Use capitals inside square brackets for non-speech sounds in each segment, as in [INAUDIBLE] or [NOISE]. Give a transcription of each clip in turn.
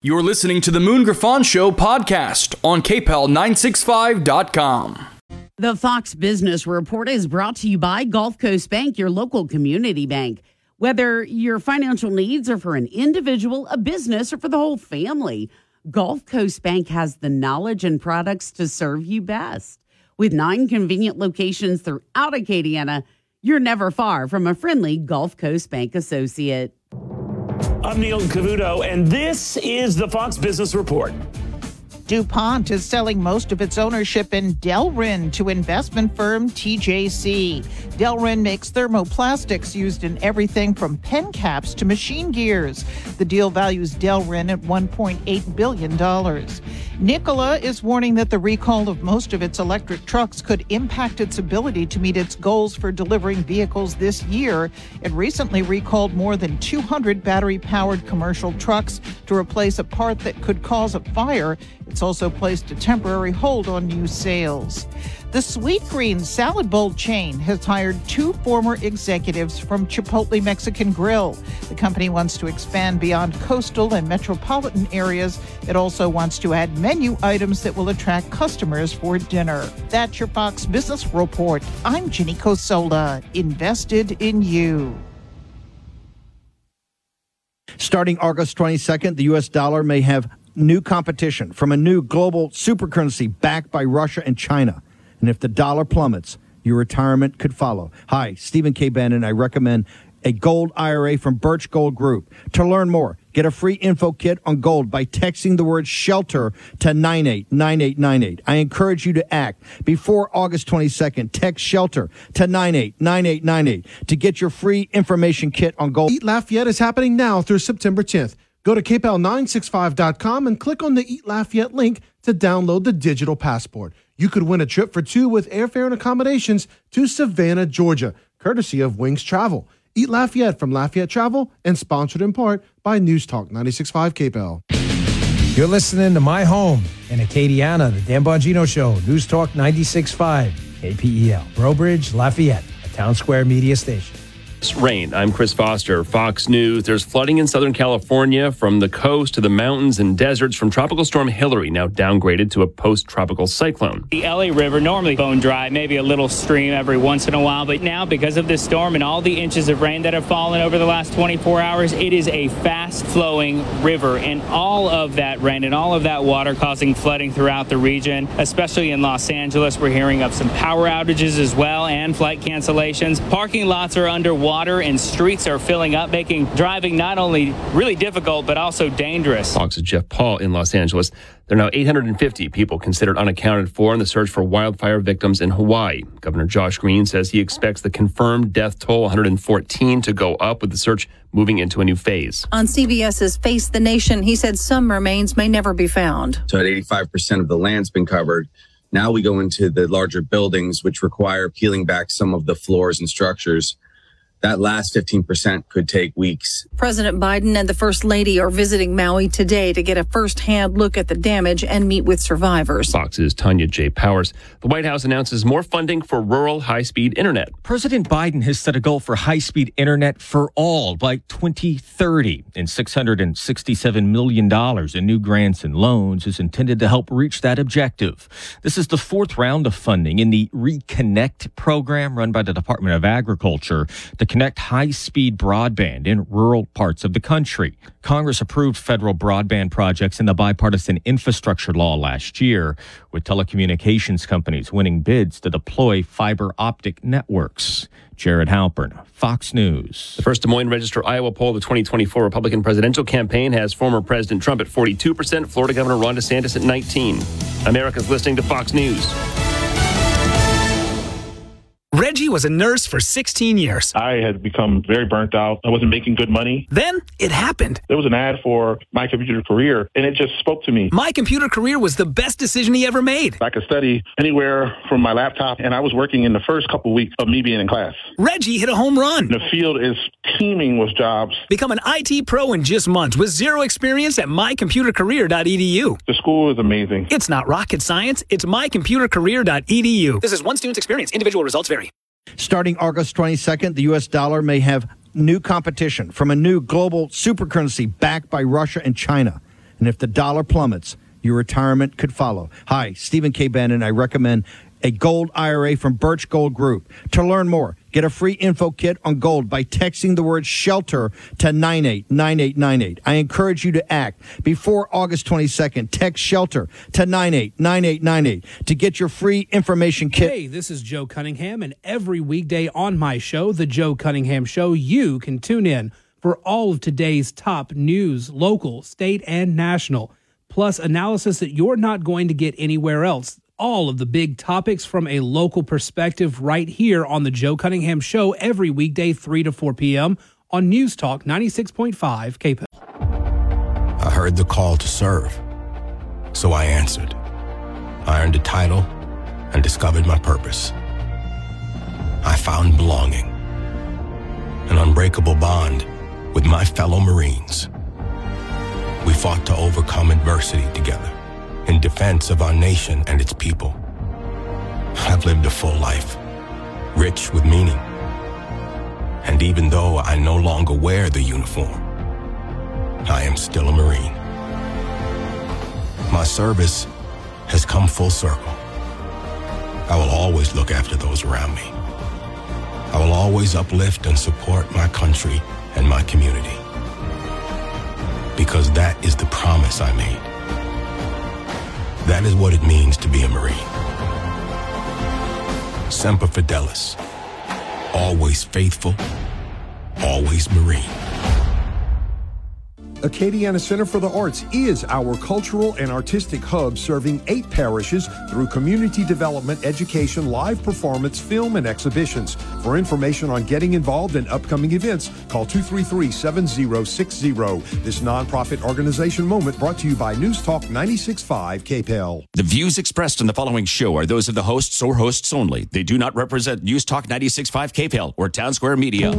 You're listening to the Moon Griffon Show podcast on KPEL965.com. The Fox Business Report is brought to you by Gulf Coast Bank, your local community bank. Whether your financial needs are for an individual, a business, or for the whole family, Gulf Coast Bank has the knowledge and products to serve you best. With nine convenient locations throughout Acadiana, you're never far from a friendly Gulf Coast Bank associate. I'm Neil Cavuto, and this is the Fox Business Report. DuPont is selling most of its ownership in Delrin to investment firm TJC. Delrin makes thermoplastics used in everything from pen caps to machine gears. The deal values Delrin at $1.8 billion. Nikola is warning that the recall of most of its electric trucks could impact its ability to meet its goals for delivering vehicles this year. It recently recalled more than 200 battery powered commercial trucks to replace a part that could cause a fire. It's also placed a temporary hold on new sales. The Sweetgreen salad bowl chain has hired two former executives from Chipotle Mexican Grill. The company wants to expand beyond coastal and metropolitan areas. It also wants to add menu items that will attract customers for dinner. That's your Fox Business Report. I'm Ginny Cosola, invested in you. Starting August 22nd, the U.S. dollar may have new competition from a new global supercurrency backed by Russia and China. And if the dollar plummets, your retirement could follow. Hi, Stephen K. Bannon. I recommend a gold IRA from Birch Gold Group. To learn more, get a free info kit on gold by texting the word shelter to 989898. I encourage you to act before August 22nd. Text shelter to 989898 to get your free information kit on gold. Eat Lafayette is happening now through September 10th. Go to kpel965.com and click on the Eat Lafayette link to download the digital passport. You could win a trip for two with airfare and accommodations to Savannah, Georgia, courtesy of Wings Travel. Eat Lafayette from Lafayette Travel and sponsored in part by News Talk 96.5 KPEL. You're listening to My Home in Acadiana, the Dan Bongino Show, News Talk 96.5 KPEL, Breaux Bridge, Lafayette, a town square media station. Rain. I'm Chris Foster, Fox News. There's flooding in Southern California from the coast to the mountains and deserts from Tropical Storm Hilary, now downgraded to a post tropical cyclone. The LA River, normally bone dry, maybe a little stream every once in a while, but now because of this storm and all the inches of rain that have fallen over the last 24 hours, it is a fast flowing river. And all of that rain and all of that water causing flooding throughout the region, especially in Los Angeles. We're hearing of some power outages as well and flight cancellations. Parking lots are underwater water and streets are filling up, making driving not only really difficult, but also dangerous. Fox's Jeff Paul in Los Angeles. There are now 850 people considered unaccounted for in the search for wildfire victims in Hawaii. Governor Josh Green says he expects the confirmed death toll 114 to go up with the search moving into a new phase. On CBS's Face the Nation, he said some remains may never be found. So at 85% of the land's been covered. Now we go into the larger buildings, which require peeling back some of the floors and structures that last 15% could take weeks. President Biden and the First Lady are visiting Maui today to get a firsthand look at the damage and meet with survivors. Fox's Tonya J. Powers. The White House announces more funding for rural high speed internet. President Biden has set a goal for high speed internet for all by 2030, and $667 million in new grants and loans is intended to help reach that objective. This is the fourth round of funding in the Reconnect program run by the Department of Agriculture to connect high speed broadband in rural parts of the country. Congress approved federal broadband projects in the bipartisan infrastructure law last year, with telecommunications companies winning bids to deploy fiber optic networks. Jared Halpern, Fox News. The first Des Moines Register Iowa poll of the 2024 Republican presidential campaign has former President Trump at 42%, Florida Governor Ron DeSantis at 19. America's listening to Fox News. Reggie was a nurse for 16 years. I had become very burnt out. I wasn't making good money. Then it happened. There was an ad for My Computer Career, and it just spoke to me. My Computer Career was the best decision he ever made. I could study anywhere from my laptop, and I was working in the first couple weeks of me being in class. Reggie hit a home run. The field is teeming with jobs. Become an IT pro in just months with zero experience at mycomputercareer.edu. The school is amazing. It's not rocket science. It's mycomputercareer.edu. This is one student's experience. Individual results vary. Starting August 22nd, the U.S. dollar may have new competition from a new global supercurrency backed by Russia and China. And if the dollar plummets, your retirement could follow. Hi, Stephen K. Bannon. I recommend a gold IRA from Birch Gold Group. To learn more, get a free info kit on gold by texting the word shelter to 989898. I encourage you to act before August 22nd. Text shelter to 989898 to get your free information kit. Hey, this is Joe Cunningham, and every weekday on my show, The Joe Cunningham Show, you can tune in for all of today's top news, local, state, and national, plus analysis that you're not going to get anywhere else all of the big topics from a local perspective right here on the Joe Cunningham Show every weekday, 3 to 4 p.m. on News Talk 96.5 KPEL. I heard the call to serve, so I answered. I earned a title and discovered my purpose. I found belonging, an unbreakable bond with my fellow Marines. We fought to overcome adversity together in defense of our nation and its people. I've lived a full life, rich with meaning. And even though I no longer wear the uniform, I am still a Marine. My service has come full circle. I will always look after those around me. I will always uplift and support my country and my community. Because that is the promise I made. That is what it means to be a Marine. Semper Fidelis. Always faithful, always Marine. Acadiana Center for the Arts is our cultural and artistic hub serving eight parishes through community development, education, live performance, film, and exhibitions. For information on getting involved in upcoming events, call 233 7060. This nonprofit organization moment brought to you by News Talk 96.5 KPEL. The views expressed in the following show are those of the hosts or hosts only. They do not represent News Talk 96.5 KPEL or Town Square Media.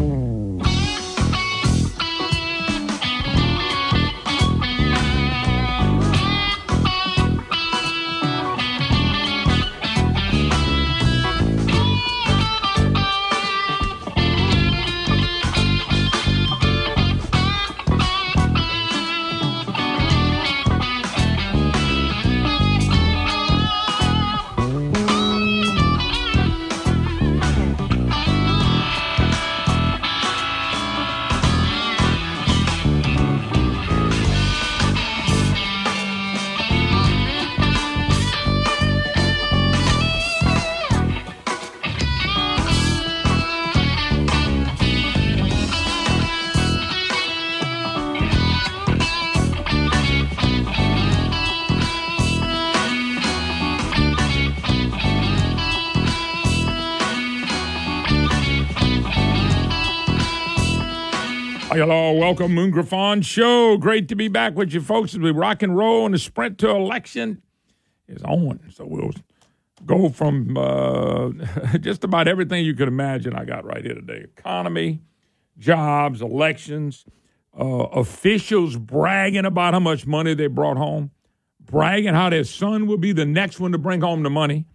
Hello, welcome, Moon Griffon Show. Great to be back with you folks as we rock and roll and the sprint to election is on. So we'll go from uh, [LAUGHS] just about everything you could imagine I got right here today economy, jobs, elections, uh, officials bragging about how much money they brought home, bragging how their son will be the next one to bring home the money.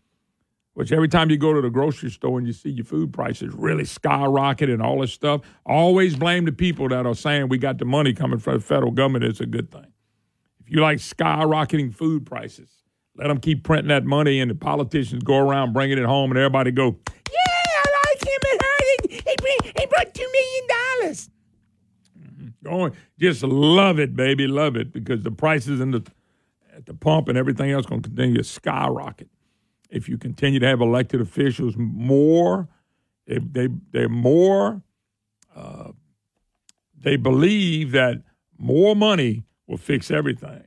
Which every time you go to the grocery store and you see your food prices really skyrocket and all this stuff, always blame the people that are saying we got the money coming from the federal government. It's a good thing. If you like skyrocketing food prices, let them keep printing that money and the politicians go around bringing it home and everybody go, yeah, I like him and her. He, he brought $2 million. Mm-hmm. Just love it, baby. Love it because the prices in the, at the pump and everything else going to continue to skyrocket if you continue to have elected officials more, they, they they're more, uh, they believe that more money will fix everything,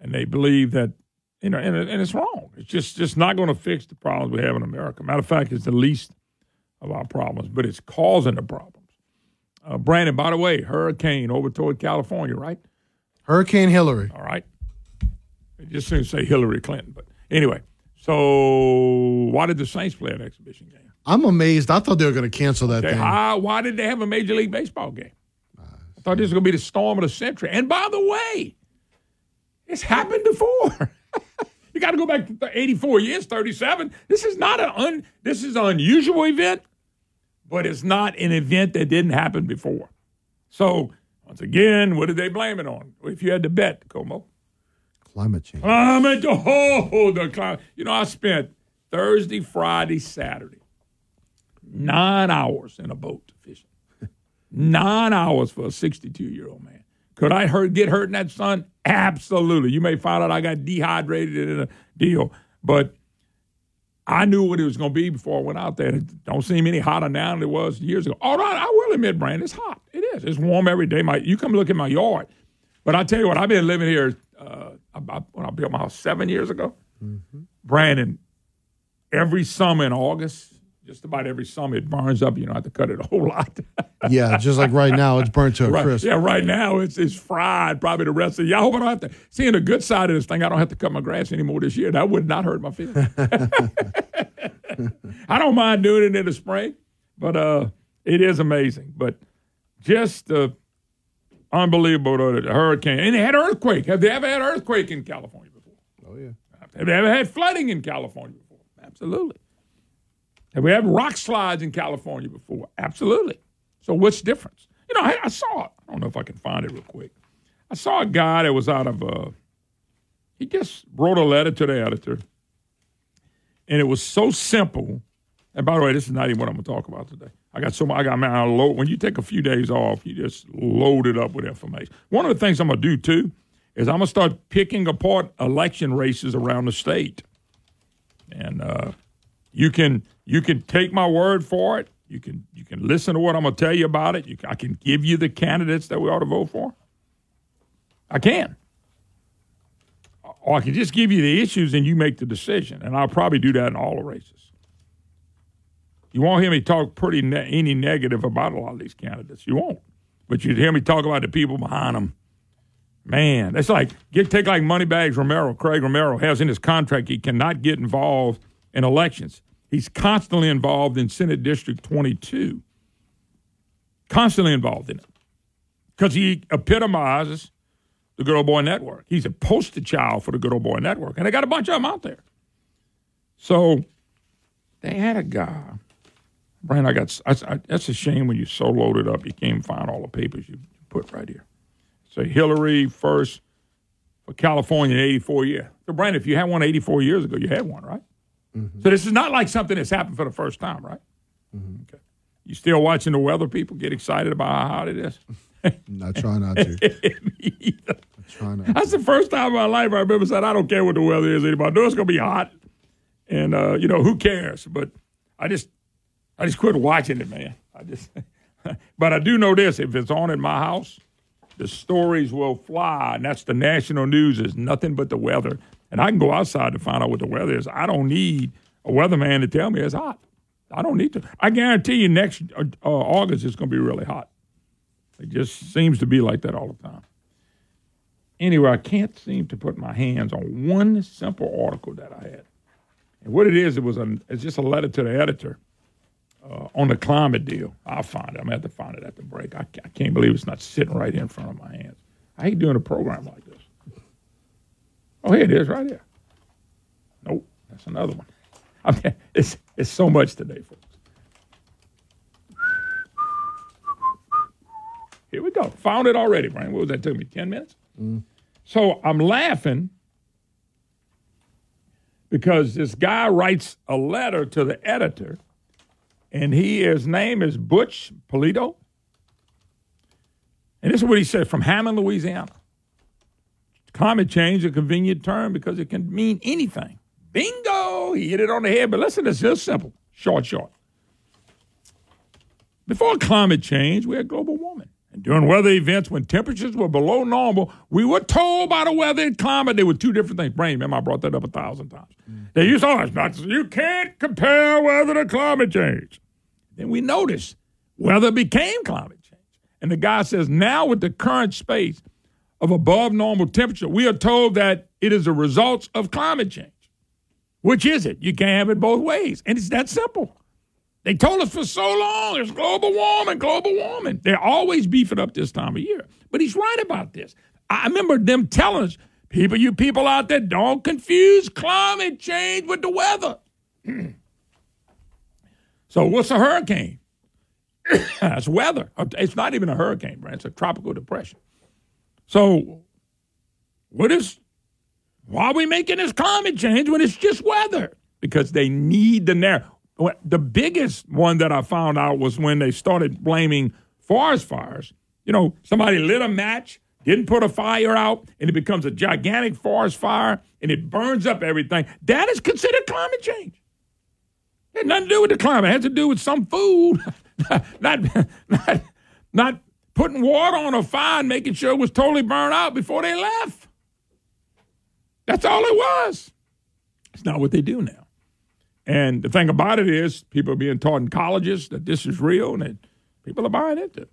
and they believe that you know, and, and it's wrong. It's just just not going to fix the problems we have in America. Matter of fact, it's the least of our problems, but it's causing the problems. Uh, Brandon, by the way, hurricane over toward California, right? Hurricane Hillary. All right. It just to say Hillary Clinton, but anyway. So why did the Saints play an exhibition game? I'm amazed. I thought they were going to cancel that They- thing. how- why did they have a Major League Baseball game? I thought this was going to be the storm of the century. And by the way, it's happened before. [LAUGHS] you got to go back to 84 years, 37. This is not an un, this is an unusual event, but it's not an event that didn't happen before. So once again, what did they blame it on? If you had to bet, Como, Climate change. Climate, oh, the climate. You know, I spent Thursday, Friday, Saturday, nine hours in a boat fishing. [LAUGHS] nine hours for a 62 year old man. Could I hurt, get hurt in that sun? Absolutely. You may find out I got dehydrated in a deal, but I knew what it was going to be before I went out there. It don't seem any hotter now than it was years ago. All right, I will admit, Brand, it's hot. It is. It's warm every day. My, you come look at my yard. But I tell you what, I've been living here uh, about when I built my house seven years ago. Brandon, every summer in August, just about every summer, it burns up. You don't have to cut it a whole lot. [LAUGHS] Yeah, just like right now, it's burnt to a right, crisp. Yeah, right now it's it's fried. Probably the rest of the year. I hope I don't have to. Seeing the good side of this thing, I don't have to cut my grass anymore this year. That would not hurt my feelings. [LAUGHS] I don't mind doing it in the spring, but uh, it is amazing. But just uh, unbelievable the hurricane. And they had earthquake. Have they ever had earthquake in California before? Oh yeah. Have they ever had flooding in California before? Absolutely. Have we had rock slides in California before? Absolutely. So what's the difference? You know, I, I saw it. I don't know if I can find it real quick. I saw a guy that was out of uh he just wrote a letter to the editor. And it was so simple. And by the way, this is not even what I'm gonna talk about today. I got so much I got man, I load when you take a few days off, you just load it up with information. One of the things I'm gonna do too is I'm gonna start picking apart election races around the state. And uh you can you can take my word for it. You can you can listen to what I'm to tell you about it. You I can give you the candidates that we ought to vote for. I can. Or I can just give you the issues and you make the decision. And I'll probably do that in all the races. You won't hear me talk pretty ne- any negative about a lot of these candidates. You won't. But you'd hear me talk about the people behind them. Man, it's like get take like Moneybags Romero. Craig Romero has in his contract he cannot get involved in elections. He's constantly involved in Senate District 22. Constantly involved in it. Because he epitomizes the Good Old Boy Network. He's a poster child for the Good Old Boy Network. And they got a bunch of them out there. So they had a guy. Brian, I got, I, I, that's a shame when you're so loaded up, you can't find all the papers you put right here. So Hillary first for California in 84 years. So, Brian, if you had one 84 years ago, you had one, right? So this is not like something that's happened for the first time, right? Okay. You still watching the weather? People get excited about how hot it is. [LAUGHS] I try not to. [LAUGHS] I try not. That's the first time in my life I remember saying, "I don't care what the weather is anymore. I know it's going to be hot, and uh, you know who cares?" But I just, I just quit watching it, man. I just, [LAUGHS] but I do know this: if it's on in my house, the stories will fly, and that's the national news. Is nothing but the weather, and I can go outside to find out what the weather is. I don't need a weatherman to tell me it's hot. I don't need to. I guarantee you, next uh, uh, August it's going to be really hot. It just seems to be like that all the time. Anyway, I can't seem to put my hands on one simple article that I had. And what it is, it was a, it's just a letter to the editor uh, on the climate deal. I'll find it. I'm going to have to find it at the break. I, I can't believe it's not sitting right in front of my hands. I hate doing a program like this. Oh, here it is right here. Nope, that's another one. [LAUGHS] I mean, it's, it's so much today, folks. Here we go. Found it already, Brian. What was that? Took me 10 minutes? So I'm laughing because this guy writes a letter to the editor, and he his name is Butch Polito. And this is what he said from Hammond, Louisiana. Climate change a convenient term because it can mean anything. Bingo! He hit it on the head, but listen, it's just simple. Short, short. Before climate change, we had global warming. And during weather events, when temperatures were below normal, we were told by the weather and climate they were two different things. Brain, remember I brought that up a thousand times. They used to always you can't compare weather to climate change. Then we noticed weather became climate change. And the guy says now with the current space of above normal temperature, we are told that it is a result of climate change. Which is it? You can't have it both ways. And it's that simple. They told us for so long it's global warming, global warming. They're always beefing up this time of year. But he's right about this. I remember them telling us, people, you people out there, don't confuse climate change with the weather. [CLEARS THROAT] so what's a hurricane? [COUGHS] That's weather. It's not even a hurricane, right? It's a tropical depression. So what is Why are we making this climate change when it's just weather? Because they need the narrative. The biggest one that I found out was when they started blaming forest fires. You know, somebody lit a match, didn't put a fire out, and it becomes a gigantic forest fire and it burns up everything. That is considered climate change. It had nothing to do with the climate. It has to do with some food, [LAUGHS] not, not, not putting water on a fire and making sure it was totally burned out before they left. That's all it was. It's not what they do now. And the thing about it is, people are being taught in colleges that this is real and that people are buying into it.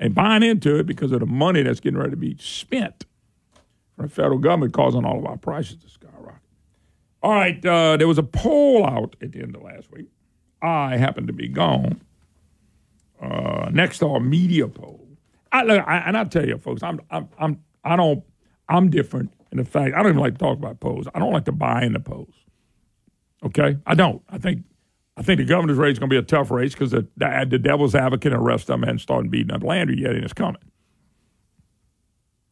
And buying into it because of the money that's getting ready to be spent from the federal government causing all of our prices to skyrocket. All right, uh, there was a poll out at the end of last week. I happened to be gone. Uh, Nexstar media poll. I, look, I, and I tell you, folks, I'm, I'm, I'm, I don't, I'm different in the fact I don't even like to talk about polls. I don't like to buy into polls. Okay, I don't. I think, I think the governor's race is going to be a tough race because the, the, the devil's advocate and the rest of them hadn't started beating up Landry yet, and it's coming.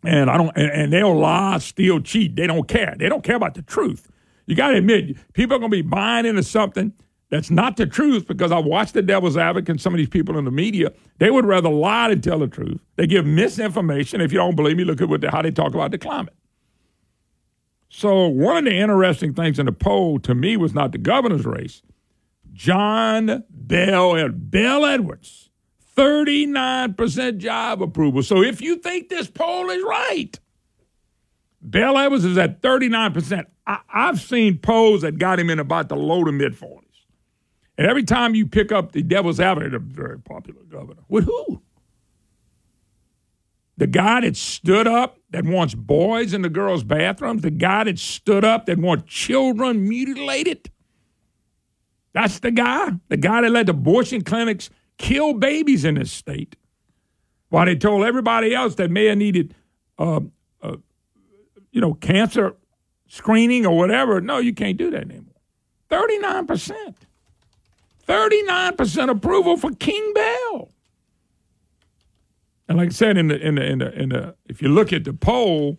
And I don't, and, and they'll lie, steal, cheat. They don't care. They don't care about the truth. You got to admit, people are going to be buying into something that's not the truth because I watched the devil's advocate and some of these people in the media. They would rather lie than tell the truth. They give misinformation. If you don't believe me, look at what the, how they talk about the climate. So, one of the interesting things in the poll to me was not the governor's race. John Bel Bel Edwards, 39% job approval. So, if you think this poll is right, Bel Edwards is at 39%. I, I've seen polls that got him in about the low to mid 40s. And every time you pick up the devil's advocate, a very popular governor. With who? The guy that stood up that wants boys in the girls' bathrooms, the guy that stood up that wants children mutilated. That's the guy. The guy that let abortion clinics kill babies in this state. While they told everybody else that may have needed, uh, uh, you know, cancer screening or whatever. No, you can't do that anymore. 39%. 39% approval for King Bel. And like I said, in the in the in the, in the if you look at the poll,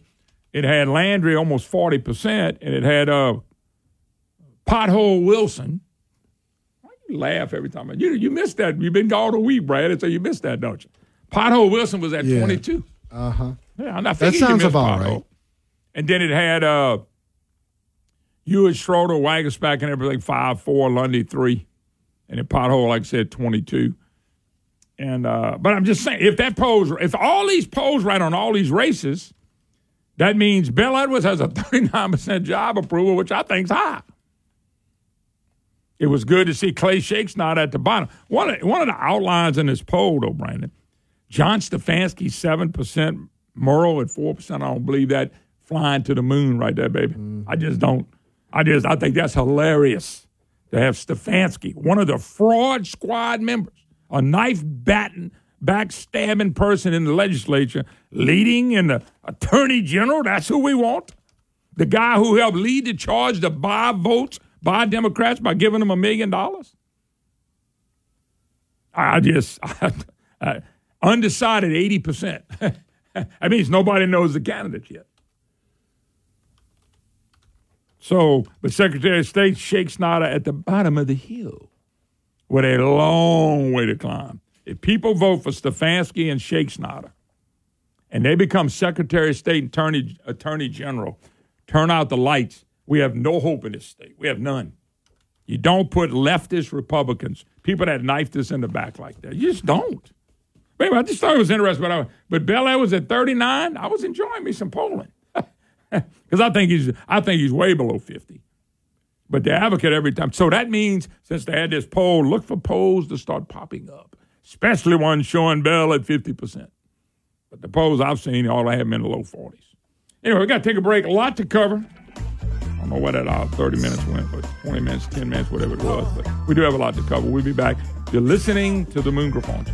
it had Landry almost forty percent, and it had uh, Pothole Wilson. Why you laugh every time? You you missed that. You've been gone a week, Brad, and so you missed that, don't you? Pothole Wilson was at Yeah. twenty two. Uh huh. Yeah, I'm not That sounds about Pothole. right. And then it had uh, Hewitt, Schroeder, Waguespack, and everything five four, Lundy three, and then Pothole, like I said, twenty two. And uh, but I'm just saying, if that polls, if all these polls right on all these races, that means Bill Edwards has a [LAUGHS] 39 percent job approval, which I think's high. It was good to see Clay Shakes not at the bottom. One of, one of the outlines in this poll, though, Brandon, John Stefanski seven percent, Murrill at four percent. I don't believe that flying to the moon right there, baby. I just don't. I just I think that's hilarious to have Stefanski, one of the fraud squad members, a knife batting, backstabbing person in the legislature, leading in the attorney general. That's who we want. The guy who helped lead the charge to buy votes by Democrats by giving them a million dollars. I just [LAUGHS] I, undecided eighty percent. [LAUGHS] that means nobody knows the candidates yet. So, but Secretary of State Schexnayder at the bottom of the hill with a long way to climb. If people vote for Stefanski and Schexnayder and they become Secretary of State and Attorney, Attorney General, turn out the lights. We have no hope in this state. We have none. You don't put leftist Republicans, people that knifed us in the back like that. You just don't. Baby, I just thought it was interesting. But, but Bel Air was at 39. I was enjoying me some polling [LAUGHS] because I think he's I think he's way below 50. But the advocate every time. So that means since they had this poll, look for polls to start popping up, especially ones showing Bel at 50%. But the polls I've seen, all have them in the low 40s. Anyway, we got to take a break. A lot to cover. I don't know where that uh, 30 minutes went, but 20 minutes, 10 minutes, whatever it was. But we do have a lot to cover. We'll be back. You're listening to the Moon Griffon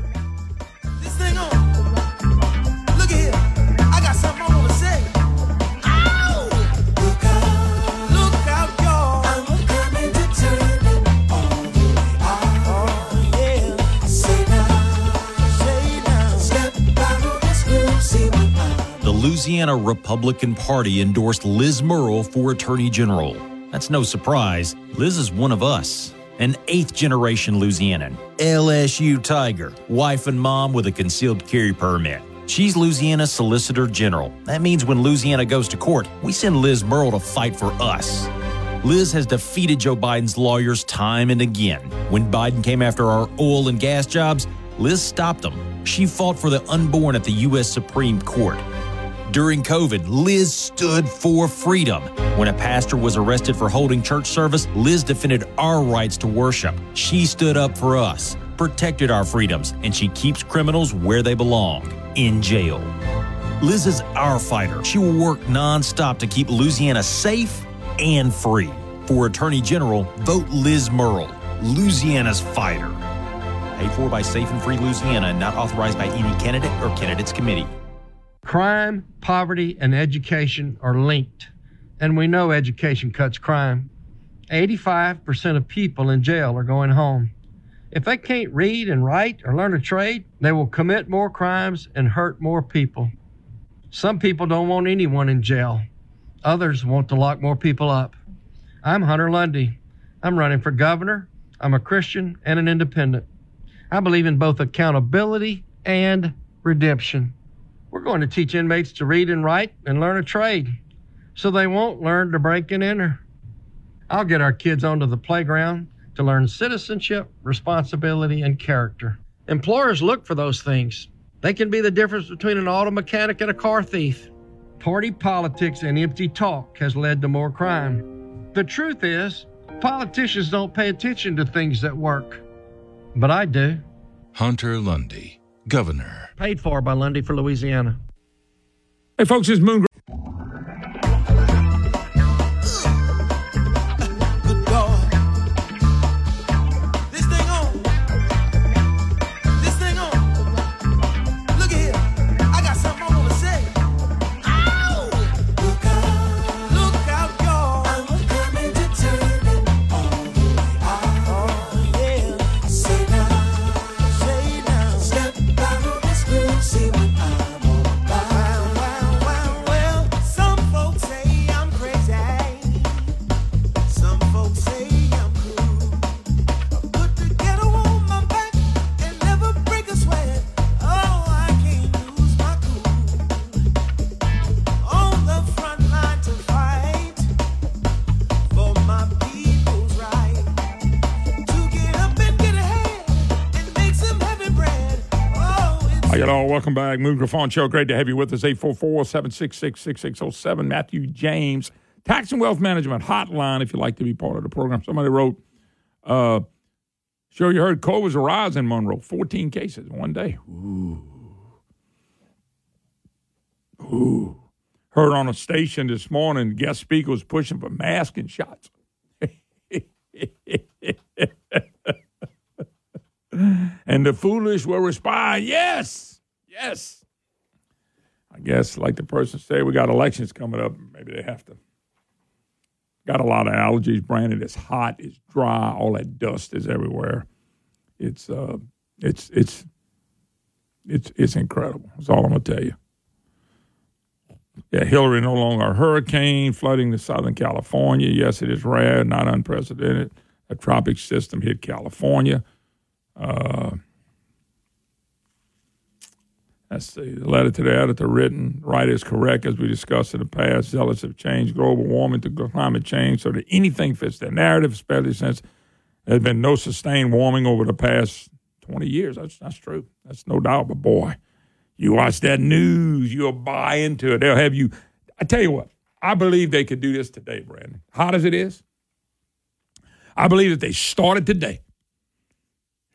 Louisiana Republican Party endorsed Liz Murrill for Attorney General. That's no surprise. Liz is one of us, an eighth generation Louisianan, LSU Tiger, wife and mom with a concealed carry permit. She's Louisiana Solicitor General. That means when Louisiana goes to court, we send Liz Murrill to fight for us. Liz has defeated Joe Biden's lawyers time and again. When Biden came after our oil and gas jobs, Liz stopped them. She fought for the unborn at the U.S. Supreme Court. During COVID, Liz stood for freedom. When a pastor was arrested for holding church service, Liz defended our rights to worship. She stood up for us, protected our freedoms, and she keeps criminals where they belong in jail. Liz is our fighter. She will work nonstop to keep Louisiana safe and free. For Attorney General, vote Liz Murrill, Louisiana's fighter. Paid for by Safe and Free Louisiana and not authorized by any candidate or candidates committee. Crime, poverty, and education are linked, and we know education cuts crime. 85% of people in jail are going home. If they can't read and write or learn a trade, they will commit more crimes and hurt more people. Some people don't want anyone in jail. Others want to lock more people up. I'm Hunter Lundy. I'm running for governor. I'm a Christian and an independent. I believe in both accountability and redemption. We're going to teach inmates to read and write and learn a trade so they won't learn to break and enter. I'll get our kids onto the playground to learn citizenship, responsibility, and character. Employers look for those things. They can be the difference between an auto mechanic and a car thief. Party politics and empty talk has led to more crime. The truth is, politicians don't pay attention to things that work. But I do. Hunter Lundy, Governor. Paid for by Lundy for Louisiana. Hey, folks, it's Moon. Moon Griffon Show. Great to have you with us. 844 766 6607. Matthew James, Tax and Wealth Management Hotline, if you'd like to be part of the program. Somebody wrote, uh, sure you heard COVID's a rise in Monroe. 14 cases in one day. Ooh. Ooh. Heard on a station this morning, guest speaker was pushing for masking shots. [LAUGHS] and the foolish will respond, yes, yes. I guess, like the person said, we got elections coming up. Maybe they have to. Got a lot of allergies, Brandon. It's hot, it's dry, all that dust is everywhere. It's uh, it's it's it's it's incredible. That's all I'm gonna tell you. Yeah, Hillary no longer a hurricane flooding the Southern California. Yes, it is rare, not unprecedented. A tropic system hit California. Uh, let's. The letter to the editor written, right is correct, as we discussed in the past. Zealots have changed global warming to climate change so that anything fits their narrative, especially since there's been no sustained warming over the past 20 years. That's, that's true. That's no doubt. But boy, you watch that news, you'll buy into it. They'll have you. I tell you what, I believe they could do this today, Brandon. Hot as it is, I believe that they started today.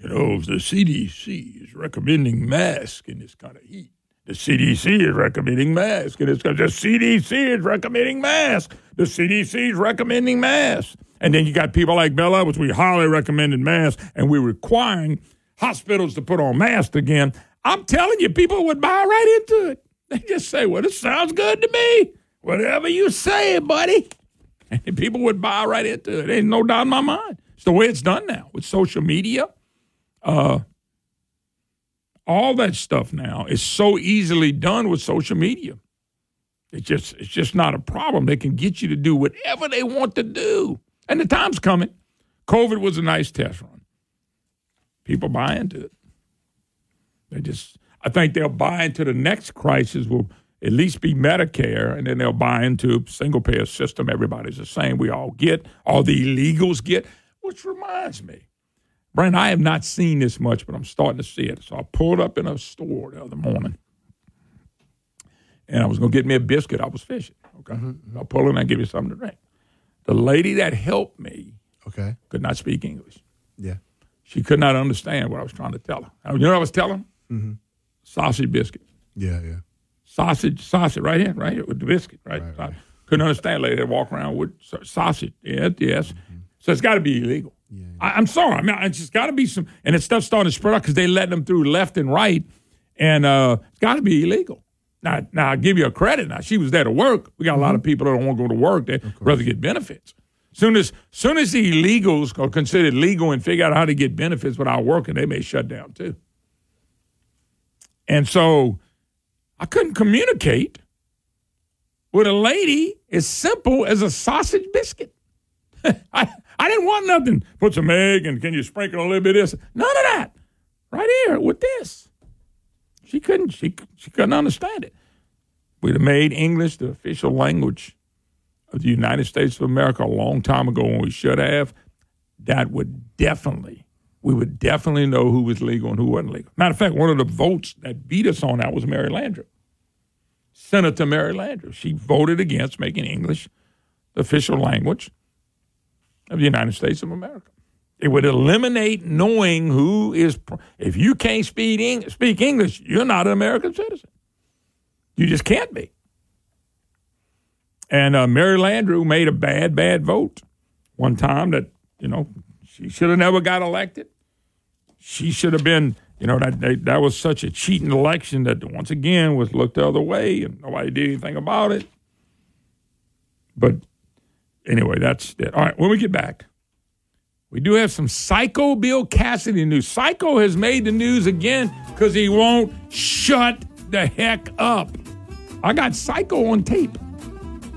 You know, the CDC is recommending masks in this kind of heat. The CDC is recommending masks this kind of, the CDC is recommending masks. The CDC is recommending masks. And then you got people like Bella, which we highly recommended masks, and we're requiring hospitals to put on masks again. I'm telling you, people would buy right into it. They just say, well, it sounds good to me. Whatever you say, buddy. [LAUGHS] And people would buy right into it. Ain't no doubt in my mind. It's the way it's done now with social media. Uh, all that stuff now is so easily done with social media. It's just it's just not a problem. They can get you to do whatever they want to do. And the time's coming. COVID was a nice test run. People buy into it. They just I think they'll buy into the next crisis will at least be Medicare, and then they'll buy into single payer system. Everybody's the same. We all get, all the illegals get. Which reminds me, Brent, I have not seen this much, but I'm starting to see it. So I pulled up in a store the other morning, and I was going to get me a biscuit. I was fishing. Okay, I pull in and I give you something to drink. The lady that helped me, Okay. could not speak English. Yeah. She could not understand what I was trying to tell her. You know what I was telling her? Mm-hmm. Sausage biscuit. Yeah, yeah. Sausage, sausage, right here, right here with the biscuit, right? So- Couldn't understand lady that walk around with sa- sausage. Yes, yes. So it's got to be illegal. I, I'm sorry. I mean, it's just got to be some, and it's stuff starting to spread out because they let them through left and right, and uh, it's got to be illegal. Now, now I give you a credit. Now she was there to work. We got a lot of people that don't want to go to work. They rather get benefits. Soon as soon as the illegals are considered legal and figure out how to get benefits without working, they may shut down too. And so I couldn't communicate with a lady as simple as a sausage biscuit. [LAUGHS] I, I didn't want nothing. Put some egg and can you sprinkle a little bit of this? None of that. Right here with this. She couldn't she she couldn't understand it. We'd have made English the official language of the United States of America a long time ago when we should have. That would definitely we would definitely know who was legal and who wasn't legal. Matter of fact, one of the votes that beat us on that was Mary Landrieu. Senator Mary Landrieu. She voted against making English the official language of the United States of America. It would eliminate knowing who is. If you can't speak English, speak English, you're not an American citizen. You just can't be. And uh, Mary Landrieu made a bad, bad vote one time that you know she should have never got elected. She should have been. You know that that, that was such a cheating election that once again was looked the other way and nobody did anything about it. But anyway, that's it. All right, when we get back, we do have some Psycho Bill Cassidy news. Psycho has made the news again because he won't shut the heck up. I got Psycho on tape.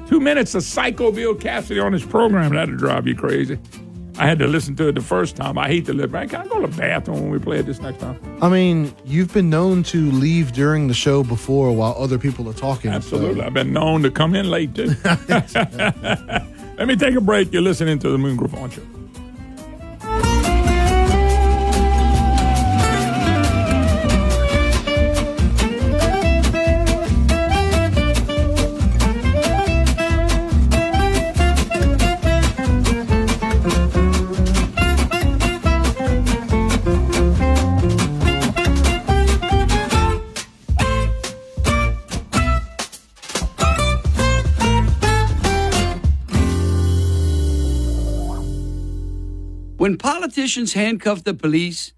Two minutes of Psycho Bill Cassidy on his program. That'll drive you crazy. I had to listen to it the first time. I hate to live back. Can I go to the bathroom when we play it this next time? I mean, you've been known to leave during the show before while other people are talking. so- Absolutely. I've been known to come in late, too. [LAUGHS] [LAUGHS] Let me take a break. You're listening to the Moon Griffon Show. When politicians handcuff the police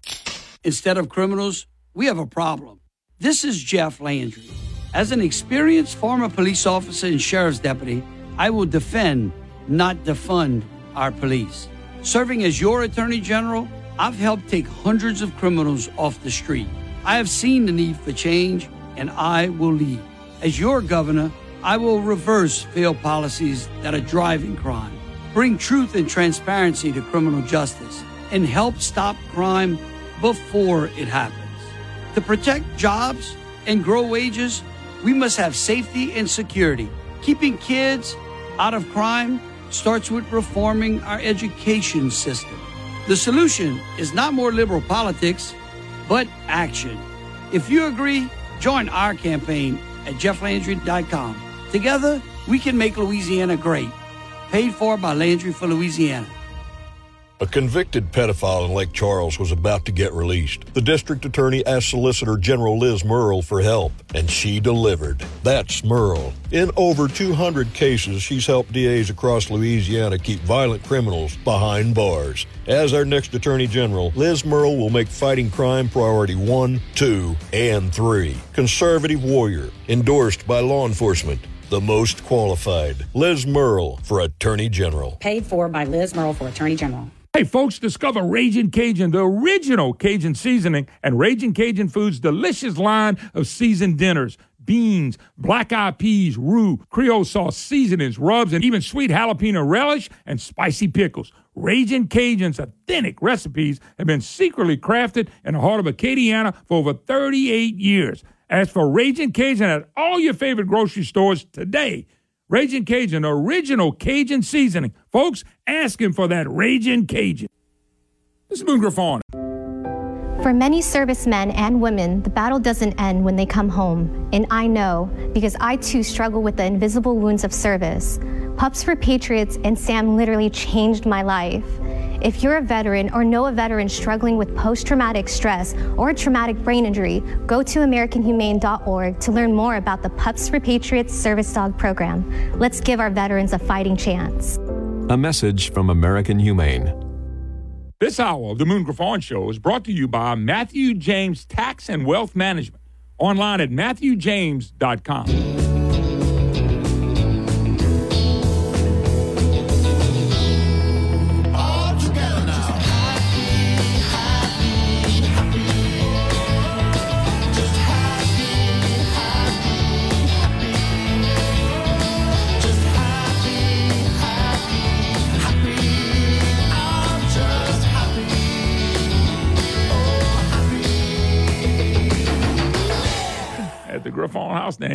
instead of criminals, we have a problem. This is Jeff Landry. As an experienced former police officer and sheriff's deputy, I will defend, not defund, our police. Serving as your attorney general, I've helped take hundreds of criminals off the street. I have seen the need for change, and I will lead. As your governor, I will reverse failed policies that are driving crime bring truth and transparency to criminal justice, and help stop crime before it happens. To protect jobs and grow wages, we must have safety and security. Keeping kids out of crime starts with reforming our education system. The solution is not more liberal politics, but action. If you agree, join our campaign at jefflandry.com. Together, we can make Louisiana great. Paid for by Landry for Louisiana. A convicted pedophile in Lake Charles was about to get released. The district attorney asked Solicitor General Liz Murrill for help, and she delivered. That's Murrill. In over 200 cases, she's helped DAs across Louisiana keep violent criminals behind bars. As our next attorney general, Liz Murrill will make fighting crime priority one, two, and three. Conservative warrior, endorsed by law enforcement. The most qualified, Liz Murrill for Attorney General. Paid for by Liz Murrill for Attorney General. Hey, folks, discover Raging Cajun, the original Cajun seasoning, and Raging Cajun Foods' delicious line of seasoned dinners. beans, black eyed peas, roux, Creole sauce, seasonings, rubs, and even sweet jalapeno relish and spicy pickles. Raging Cajun's authentic recipes have been secretly crafted in the heart of Acadiana for over 38 years. As for Raging Cajun at all your favorite grocery stores today, Raging Cajun, original Cajun seasoning. Folks, ask him for that Raging Cajun. This is Moon Griffon. For many servicemen and women, the battle doesn't end when they come home. And I know because I too struggle with the invisible wounds of service. Pups for Patriots and Sam literally changed my life. If you're a veteran or know a veteran struggling with post traumatic stress or traumatic brain injury, go to AmericanHumane.org to learn more about the Pups for Patriots Service Dog Program. Let's give our veterans a fighting chance. A message from American Humane. This hour of the Moon Griffon Show is brought to you by Matthew James Tax and Wealth Management. Online at matthewjames.com.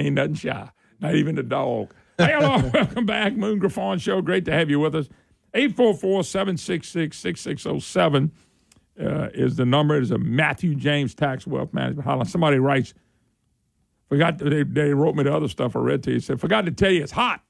ain't nothing shy, not even the dog. Hey, hello, [LAUGHS] welcome back. Moon Griffon Show. Great to have you with us. 844 766 6607 uh, is the number. It is a Matthew James Tax Wealth Management Hotline. Somebody writes, forgot, they, they wrote me the other stuff I read to you. Said, forgot to tell you it's hot.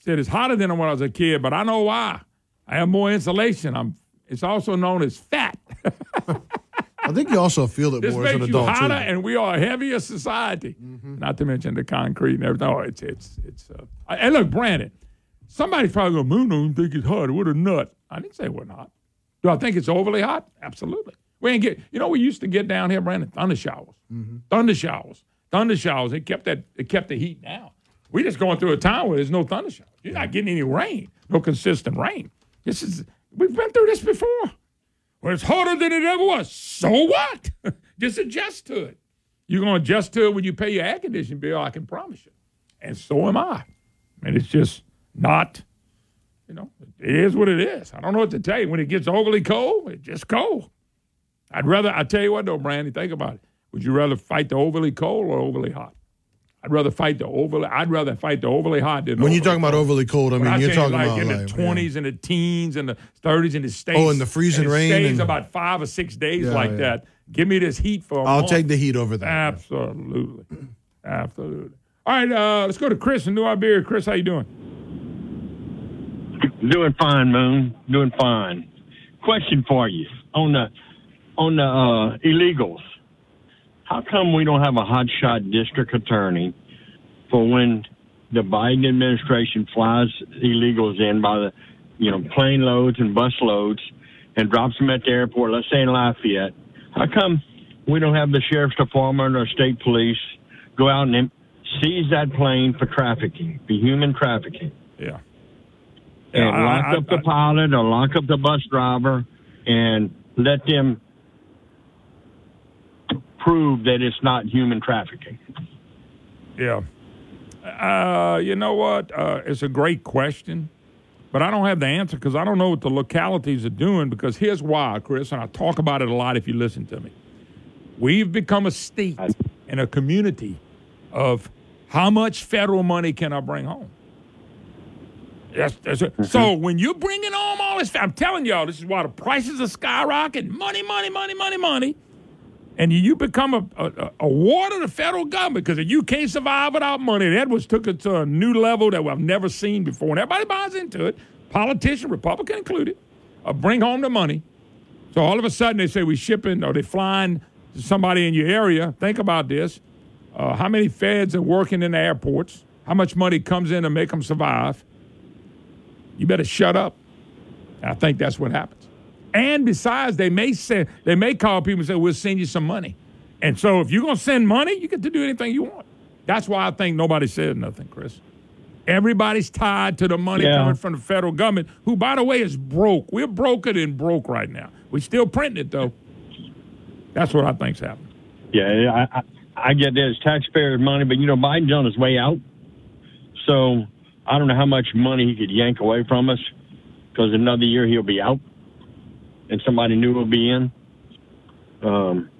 Said it's hotter than when I was a kid, but I know why. I have more insulation. I'm. It's also known as fat. [LAUGHS] I think you also feel it This more as makes an you adult hotter, too. and we are a heavier society. Not to mention the concrete and everything. Oh, it's it's it's. Uh, and look, Brandon, somebody's probably going, "Moon don't think it's hot. What a nut!" I didn't say it wasn't. Do I think it's overly hot? Absolutely. We ain't get. You know, we used to get down here, Brandon, thunder showers, thunder showers, thunder showers. It kept that. It kept the heat down. We just going through a time where there's no thunder showers. You're not getting any rain, no consistent rain. This is. We've been through this before. Well, it's harder than it ever was. So what? [LAUGHS] Just adjust to it. You're going to adjust to it when you pay your air conditioning bill, I can promise you. And so am I. And it's just not, you know, it is what it is. I don't know what to tell you. When it gets overly cold, it just cold. I'd rather, I tell you what though, Brandy, think about it. Would you rather fight the overly cold or overly hot? I'd rather fight the overly. I'd rather fight the overly hot than When you're talking about overly cold, I but mean, you're talking like about in like, the twenties and the teens and the thirties and the states. Oh, and the freezing and it rain Stays and- about five or six days Yeah, like yeah. that. Give me this heat for. a I'll month. take the heat over that. Absolutely, absolutely. All right, uh, let's go to Chris in New Iberia. Chris, how you doing? Doing fine, Moon. Doing fine. Question for you on the on the uh, illegals. How come we don't have a hotshot district attorney for when the Biden administration flies illegals in by the you know plane loads and bus loads and drops them at the airport? Let's say in Lafayette. How come we don't have the sheriff's department or state police go out and seize that plane for trafficking, for human trafficking? Yeah. and Yeah, lock I- up the pilot or lock up the bus driver and let them prove that it's not human trafficking. Yeah. Uh, you know what? Uh, it's a great question, but I don't have the answer because I don't know what the localities are doing. Because here's why, Chris, and I talk about it a lot if you listen to me. We've become a state and a community of how much federal money can I bring home? Yes, that's it. So when you're bringing home all this, I'm telling y'all, this is why the prices are skyrocketing. Money, money, money, money, money. And you become a, a, a ward of the federal government because you can't survive without money. And Edwards took it to a new level that I've never seen before. And everybody buys into it, politician, Republican included, uh, bring home the money. So all of a sudden they say we're shipping or they're flying somebody in your area. Think about this. Uh, how many feds are working in the airports? How much money comes in to make them survive? You better shut up. And I think that's what happens. And besides, they may say they may call people and say, "We'll send you some money." And so, if you're gonna send money, you get to do anything you want. That's why I think nobody said nothing, Chris. Everybody's tied to the money Yeah. coming from the federal government, who, by the way, is broke. We're broker than broke right now. We still printing it though. That's what I think's happening. Yeah, I, I, I get that it's taxpayers' money, but you know Biden's on his way out, so I don't know how much money he could yank away from us because another year he'll be out, and somebody new will be in. Um,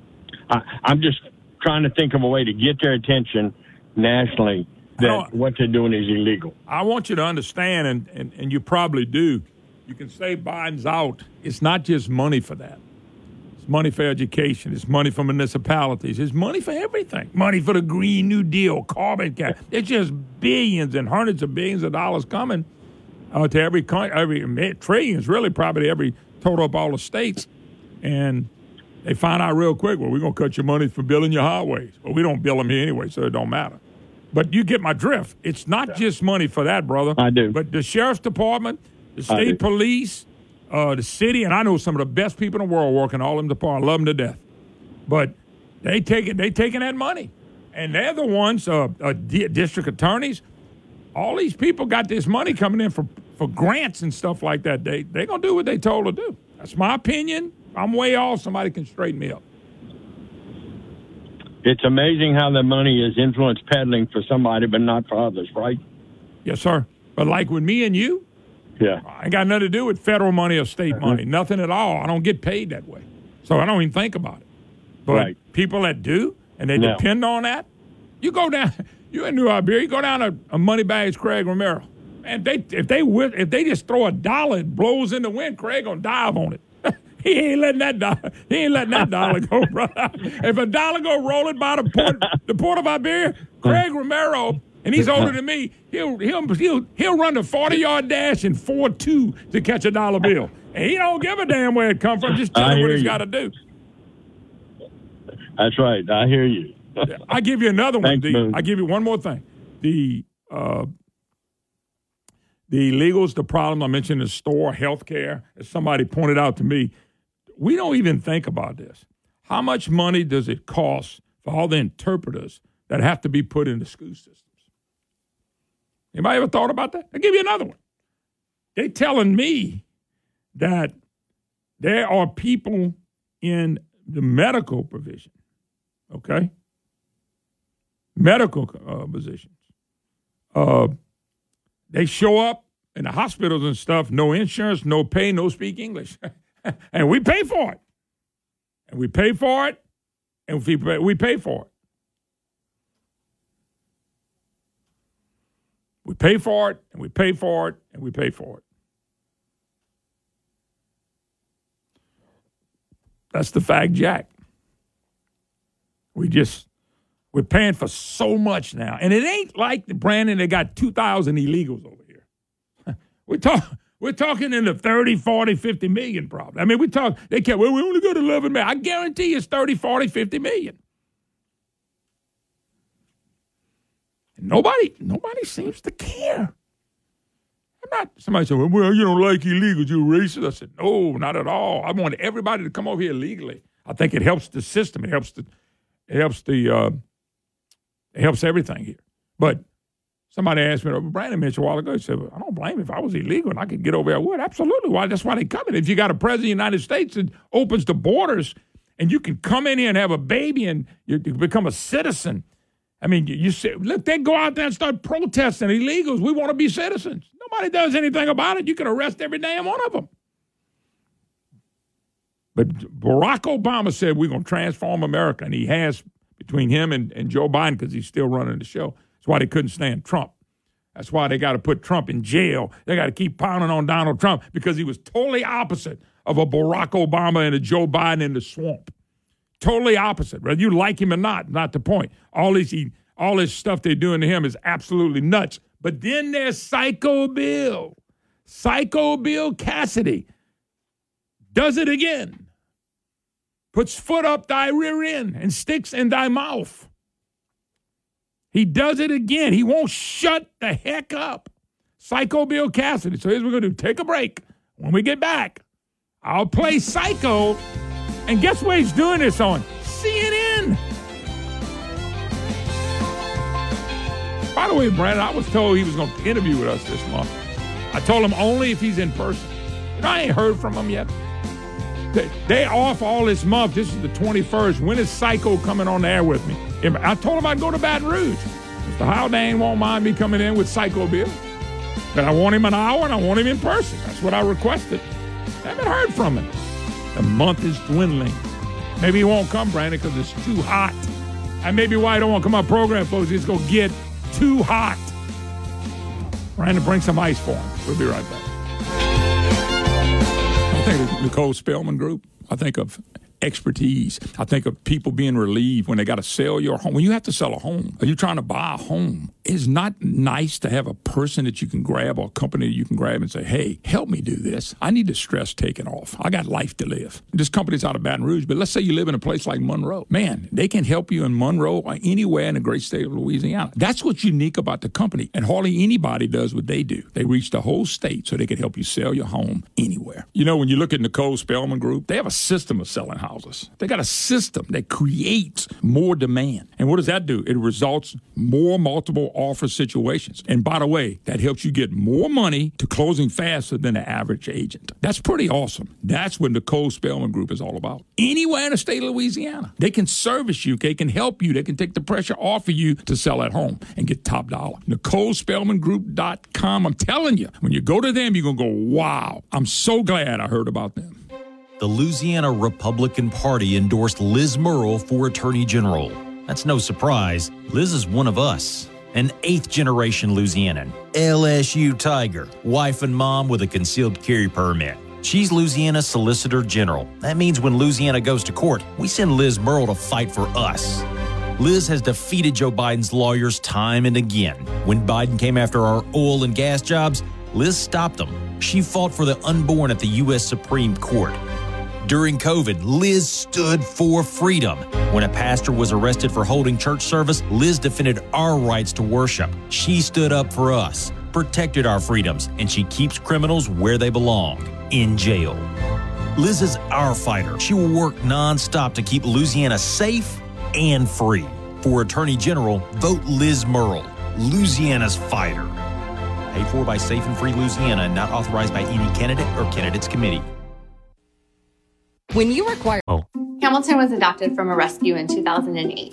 I, I'm just trying to think of a way to get their attention nationally that what they're doing is illegal. I want you to understand, and, and, and you probably do. You can say Biden's out. It's not just money for that. It's money for education. It's money for municipalities. It's money for everything. Money for the Green New Deal, carbon cap. It's just billions and hundreds of billions of dollars coming uh, to every country, every trillions, really, probably every total up all the states. And they find out real quick, well, we're going to cut your money for building your highways. Well, we don't build them here anyway, so it don't matter. But you get my drift. It's not just money for that, brother. I do. But the sheriff's department, the state police, uh, the city, and I know some of the best people in the world working all them departments. I love them to death. But they take it. They taking that money, and they're the ones. Uh, uh, di- district attorneys. All these people got this money coming in for for grants and stuff like that. They they gonna do what they told to do. That's my opinion. I'm way off. Somebody can straighten me up. It's amazing how the money is influence peddling for somebody, but not for others, right? Yes, sir. But like with me and you, Yeah. I ain't got nothing to do with federal money or state money. Uh-huh. Nothing at all. I don't get paid that way. So I don't even think about it. But Right. people that do and they No. depend on that, you go down, [LAUGHS] you in New Iberia, you go down to a Moneybags Craig Romero. And they if they if they just throw a dollar, it blows in the wind, Craig gonna dive on it. [LAUGHS] he ain't letting that dollar, he ain't letting that dollar go, [LAUGHS] brother. If a dollar go rolling by the port the port of Iberia, Craig Romero, and he's older than me, he'll he'll he'll he'll run the 40 yard dash in 4 2 to catch a dollar bill. And he don't give a damn where it come from, just tell him what he's gotta do. That's right. I hear you. I give you another one. Thanks, D. I give you one more thing. The uh, the illegals, the problem I mentioned the store, healthcare, as somebody pointed out to me, we don't even think about this. How much money does it cost for all the interpreters that have to be put in the school systems? Anybody ever thought about that? I'll give you another one. They telling me that there are people in the medical provision, okay? Medical uh, positions. Uh, they show up in the hospitals and stuff, no insurance, no pay, no speak English. [LAUGHS] and we pay for it. And we pay for it, and we pay, we pay for it. We pay for it, and we pay for it, and we pay for it. That's the fact, Jack. We just we're paying for so much now, and it ain't like the Brandon. They got two thousand illegals over. We're talking. We're talking in the 30, 40, 50 million problem. I mean, we talk, they can't, well, we only got 11 million. I guarantee it's 30, 40, 50 million. And nobody, nobody seems to care. I'm not, somebody said, well, you don't like illegals, you're racist. I said, no, not at all. I want everybody to come over here legally. I think it helps the system. It helps the, it helps the, uh, it helps everything here. But somebody asked me, over Brandon mentioned a while ago, he said, well, I don't blame you. If I was illegal and I could get over there, I would. Absolutely. Why? That's why they come in. If you got a president of the United States that opens the borders and you can come in here and have a baby and you, you become a citizen. I mean, you, you say, look, they go out there and start protesting illegals. We want to be citizens. Nobody does anything about it. You can arrest every damn one of them. But Barack Obama said we're going to transform America, and he has between him and, and Joe Biden because he's still running the show. That's why they couldn't stand Trump. That's why they got to put Trump in jail. They got to keep pounding on Donald Trump because he was totally opposite of a Barack Obama and a Joe Biden in the swamp. Totally opposite. Whether you like him or not, not the point. All this, he, all this stuff they're doing to him is absolutely nuts. But then there's Psycho Bill. Psycho Bill Cassidy does it again. Puts foot up thy rear end and sticks in thy mouth. He does it again. He won't shut the heck up. Psycho Bill Cassidy. So here's what we're going to do take a break. When we get back, I'll play Psycho. And guess what he's doing this on? CNN. By the way, Brandon, I was told he was going to interview with us this month. I told him only if he's in person. And I ain't heard from him yet. They, they off all this month. This is the 21st. When is Psycho coming on the air with me? I told him I'd go to Baton Rouge. Mr. Haldane won't mind me coming in with Psycho Bill. But I want him an hour and I want him in person. That's what I requested. Haven't heard from him. The month is dwindling. Maybe he won't come, Brandon, because it's too hot. And maybe why he don't want to come on program, folks, is going to get too hot. Brandon, bring some ice for him. We'll be right back. I think of Nicole Spellman Group. I think of expertise. I think of people being relieved when they got to sell your home. When you have to sell a home, are you're trying to buy a home, it's not nice to have a person that you can grab or a company that you can grab and say, hey, help me do this. I need the stress taken off. I got life to live. This company's out of Baton Rouge, but let's say you live in a place like Monroe. Man, they can help you in Monroe or anywhere in the great state of Louisiana. That's what's unique about the company. And hardly anybody does what they do. They reach the whole state so they can help you sell your home anywhere. You know, when you look at Nicole Spellman Group, they have a system of selling houses. They got a system that creates more demand. And what does that do? It results more multiple offer situations. And by the way, that helps you get more money to closing faster than the average agent. That's pretty awesome. That's what Nicole Spellman Group is all about. Anywhere in the state of Louisiana, they can service you, they can help you, they can take the pressure off of you to sell at home and get top dollar. NicoleSpellmanGroup.com. I'm telling you, when you go to them, you're going to go, wow, I'm so glad I heard about them. The Louisiana Republican Party endorsed Liz Murrill for Attorney General. That's no surprise. Liz is one of us, an eighth generation Louisianan, LSU Tiger, wife and mom with a concealed carry permit. She's Louisiana's Solicitor General. That means when Louisiana goes to court, we send Liz Murrill to fight for us. Liz has defeated Joe Biden's lawyers time and again. When Biden came after our oil and gas jobs, Liz stopped them. She fought for the unborn at the U.S. Supreme Court. During COVID, Liz stood for freedom. When a pastor was arrested for holding church service, Liz defended our rights to worship. She stood up for us, protected our freedoms, and she keeps criminals where they belong in jail. Liz is our fighter. She will work nonstop to keep Louisiana safe and free. For Attorney General, vote Liz Murrill, Louisiana's fighter. Paid for by Safe and Free Louisiana not authorized by any candidate or candidates committee. When you require. Oh. Hamilton was adopted from a rescue in 2008.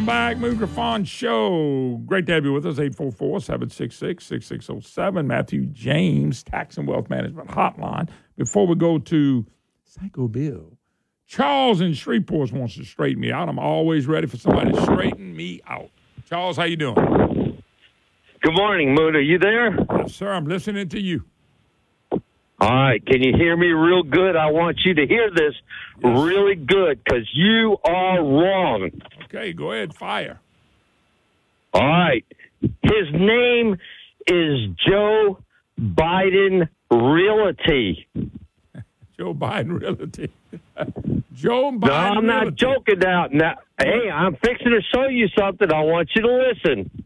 Welcome back. Moon Griffon Show. Great to have you with us. 844 766 6607. Matthew James, Tax and Wealth Management Hotline. Before we go to Psycho Bill, Charles in Shreveport wants to straighten me out. I'm always ready for somebody to straighten me out. Charles, how you doing? Good morning, Moon. Are you there? Yes, sir. I'm listening to you. All right. Can you hear me real good? I want you to hear this really good because you are wrong. Okay, go ahead. Fire. All right. His name is Joe Biden Realty. [LAUGHS] Joe Biden Realty. [LAUGHS] Joe Biden No, I'm not Realty. joking now. now. Hey, I'm fixing to show you something. I want you to listen.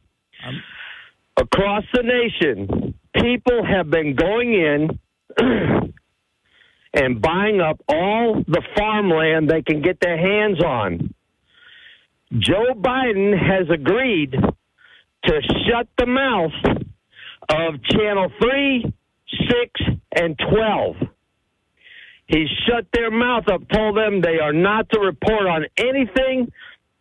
Across the nation, people have been going in [CLEARS THROAT] and buying up all the farmland they can get their hands on. Joe Biden has agreed to shut the mouth of Channel 3, 6, and 12. He shut their mouth up, told them they are not to report on anything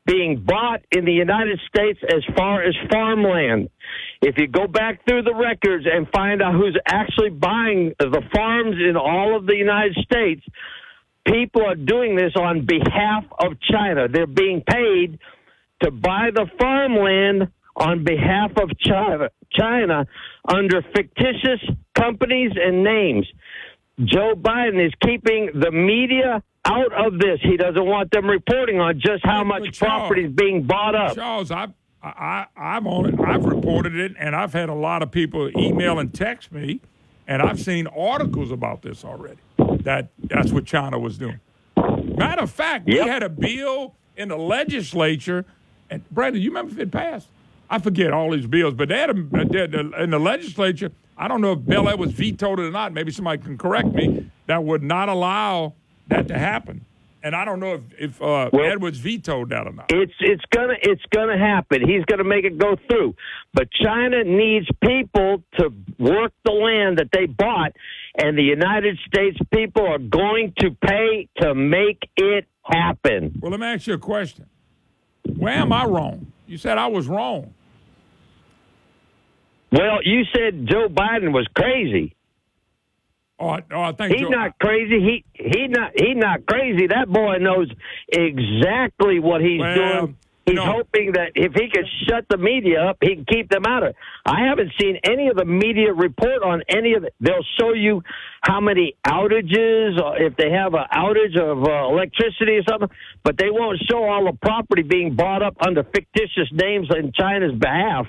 being bought in the United States as far as farmland. If you go back through the records and find out who's actually buying the farms in all of the United States, people are doing this on behalf of China. They're being paid to buy the farmland on behalf of China, China under fictitious companies and names. Joe Biden is keeping the media out of this. He doesn't want them reporting on just how much property is being bought up. Charles, I've I, I've on it. I've reported it, and I've had a lot of people email and text me, and I've seen articles about this already. That that's what China was doing. Matter of fact, we had a bill in the legislature, and Brandon, you remember if it passed? I forget all these bills, but they had a, in the legislature. I don't know if Bel Air was vetoed or not. Maybe somebody can correct me. That would not allow that to happen. And I don't know if, if uh, Edwards vetoed that or not. It's it's gonna it's gonna happen. He's gonna make it go through. But China needs people to work the land that they bought, and the United States people are going to pay to make it happen. Well, let me ask you a question. Where am I wrong? You said I was wrong. Well, you said Joe Biden was crazy. Oh, I- oh I think He's Joe- not crazy. He he not he not crazy. That boy knows exactly what he's Well, doing. He's hoping that if he could shut the media up, he can keep them out of it. I haven't seen any of the media report on any of it. They'll show you how many outages, or if they have an outage of uh, electricity or something, but they won't show all the property being bought up under fictitious names in China's behalf.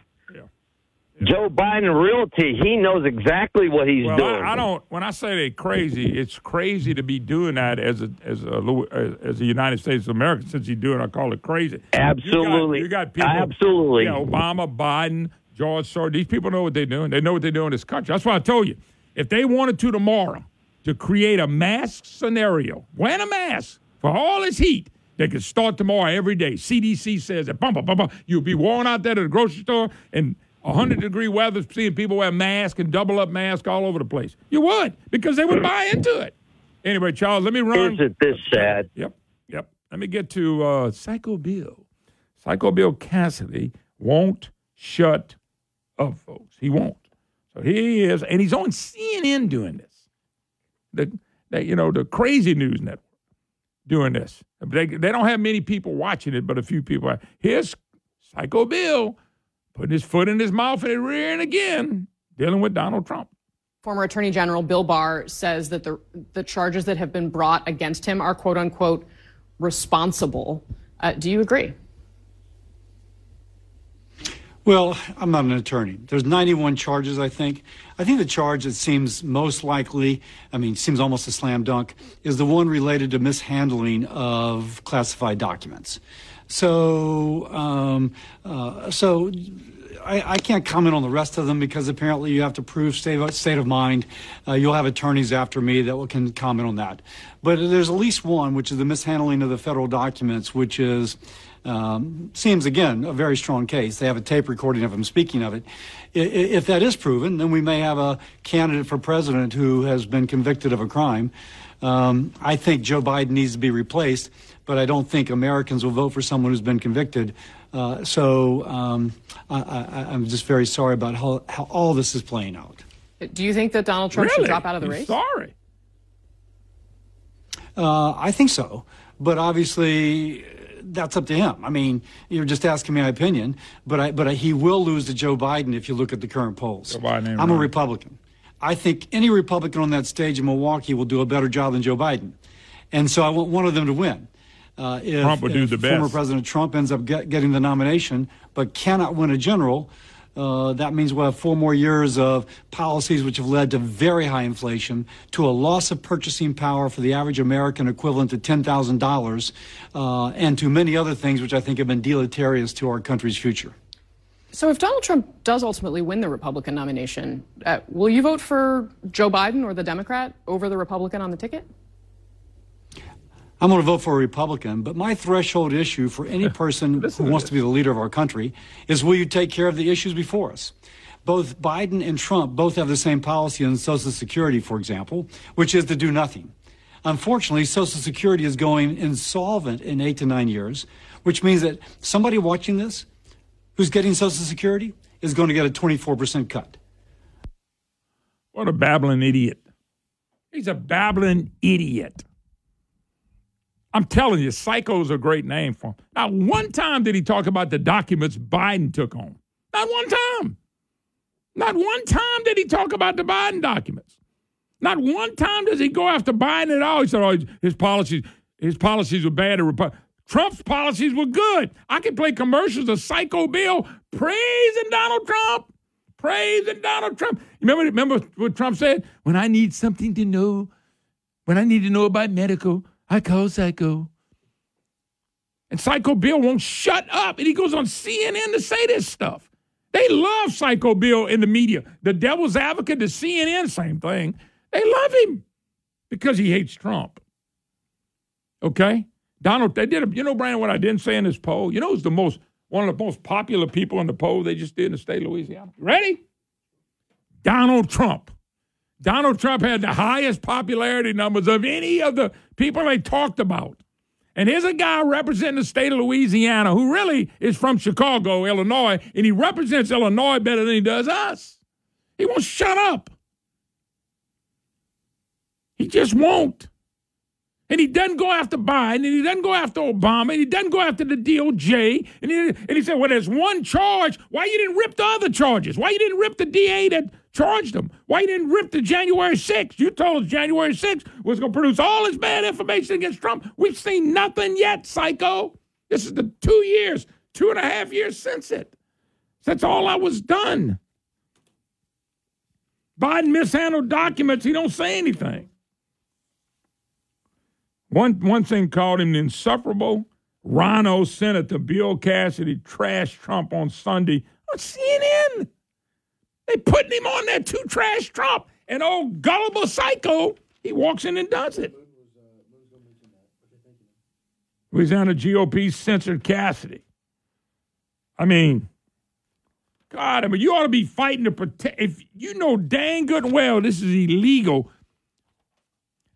Joe Biden Realty, he knows exactly what he's well, doing. I, I don't. When I say they're crazy, it's crazy to be doing that as a as a uh, as a United States of America. Since you're doing, I call it crazy. Absolutely. you got, you got people. Absolutely. Yeah, Obama, Biden, George Soros. These people know what they're doing. They know what they're doing in this country. That's why I told you, if they wanted to tomorrow to create a mask scenario, wearing a mask for all this heat. They could start tomorrow every day. CDC says that. Bum, bum, bum, bum. You'll be worn out there to the grocery store and 100 degree weather, seeing people wear masks and double up masks all over the place. You would, because they would buy into it. Anyway, Charles, let me run. Isn't this sad? Yep, yep. Let me get to uh, Psycho Bill. Psycho Bill Cassidy won't shut up, folks. He won't. So here he is, and he's on CNN doing this. The, the you know the crazy news network doing this. They they don't have many people watching it, but a few people. Are. Here's Psycho Bill putting his foot in his mouth and rearing again, dealing with Donald Trump. Former Attorney General Bill Barr says that the the charges that have been brought against him are quote unquote responsible. Uh, do you agree? Well, I'm not an attorney. There's 91 charges, I think. I think the charge that seems most likely, I mean, seems almost a slam dunk, is the one related to mishandling of classified documents. So, um, uh, so I, I can't comment on the rest of them because apparently you have to prove state of, state of mind. Uh, you'll have attorneys after me that will, can comment on that. But there's at least one, which is the mishandling of the federal documents, which is um, seems again a very strong case. They have a tape recording of him speaking of it. If that is proven, then we may have a candidate for president who has been convicted of a crime. Um, I think Joe Biden needs to be replaced, but I don't think Americans will vote for someone who's been convicted. Uh, so um, I, I, I'm just very sorry about how, how all this is playing out. Do you think that Donald Trump should drop out of the I'm race? Sorry. Uh, I think so, but obviously that's up to him. I mean, you're just asking me my opinion, but I, but I, he will lose to Joe Biden if you look at the current polls. Joe Biden I'm a. Republican. I think any Republican on that stage in Milwaukee will do a better job than Joe Biden, and so I want one of them to win. Uh, if, Trump would do if the Former best. President Trump ends up get, getting the nomination, but cannot win a general. Uh, that means we'll have four more years of policies which have led to very high inflation, to a loss of purchasing power for the average American equivalent to $10,000, uh, and to many other things which I think have been deleterious to our country's future. So, if Donald Trump does ultimately win the Republican nomination, uh, will you vote for Joe Biden or the Democrat over the Republican on the ticket? I'm going to vote for a Republican, but my threshold issue for any [LAUGHS] person who wants to be the leader of our country is will you take care of the issues before us? Both Biden and Trump both have the same policy on Social Security, for example, which is to do nothing. Unfortunately, Social Security is going insolvent in eight to nine years, which means that somebody watching this who's getting Social Security is going to get a 24% cut. What a babbling idiot. He's a babbling idiot. I'm telling you, psycho's a great name for him. Not one time did he talk about the documents Biden took home. Not one time. Not one time did he talk about the Biden documents. Not one time does he go after Biden at all. He said, "Oh, his policies, his policies were bad." Trump's policies were good. I can play commercials of Psycho Bill praising Donald Trump, praising Donald Trump. Remember, remember what Trump said? When I need something to know, when I need to know about medical, Call Psycho. And Psycho Bill won't shut up, and he goes on CNN to say this stuff. They love Psycho Bill in the media. The devil's advocate, the CNN, same thing. They love him because he hates Trump. Okay? Donald, they did, a, you know, Brian, what I didn't say in this poll? You know who's the most, one of the most popular people in the poll they just did in the state of Louisiana? Ready? Donald Trump. Donald Trump had the highest popularity numbers of any of the people they talked about. And here's a guy representing the state of Louisiana who really is from Chicago, Illinois, and he represents Illinois better than he does us. He won't shut up. He just won't. And he doesn't go after Biden, and he doesn't go after Obama, and he doesn't go after the DOJ. And he, and he said, well, there's one charge. Why you didn't rip the other charges? Why you didn't rip the DA that charged him? Why you didn't rip the January 6th? You told us January 6th was going to produce all this bad information against Trump. We've seen nothing yet, psycho. This is the two years, two and a half years since it. That's all I was done. Biden mishandled documents. He don't say anything. One one thing called him insufferable. RINO Senator Bill Cassidy trashed Trump on Sunday on CNN. They putting him on there to trash Trump. And old gullible psycho, he walks in and does it. Louisiana GOP censored Cassidy. I mean, God, I mean, you ought to be fighting to protect. If you know dang good and well this is illegal.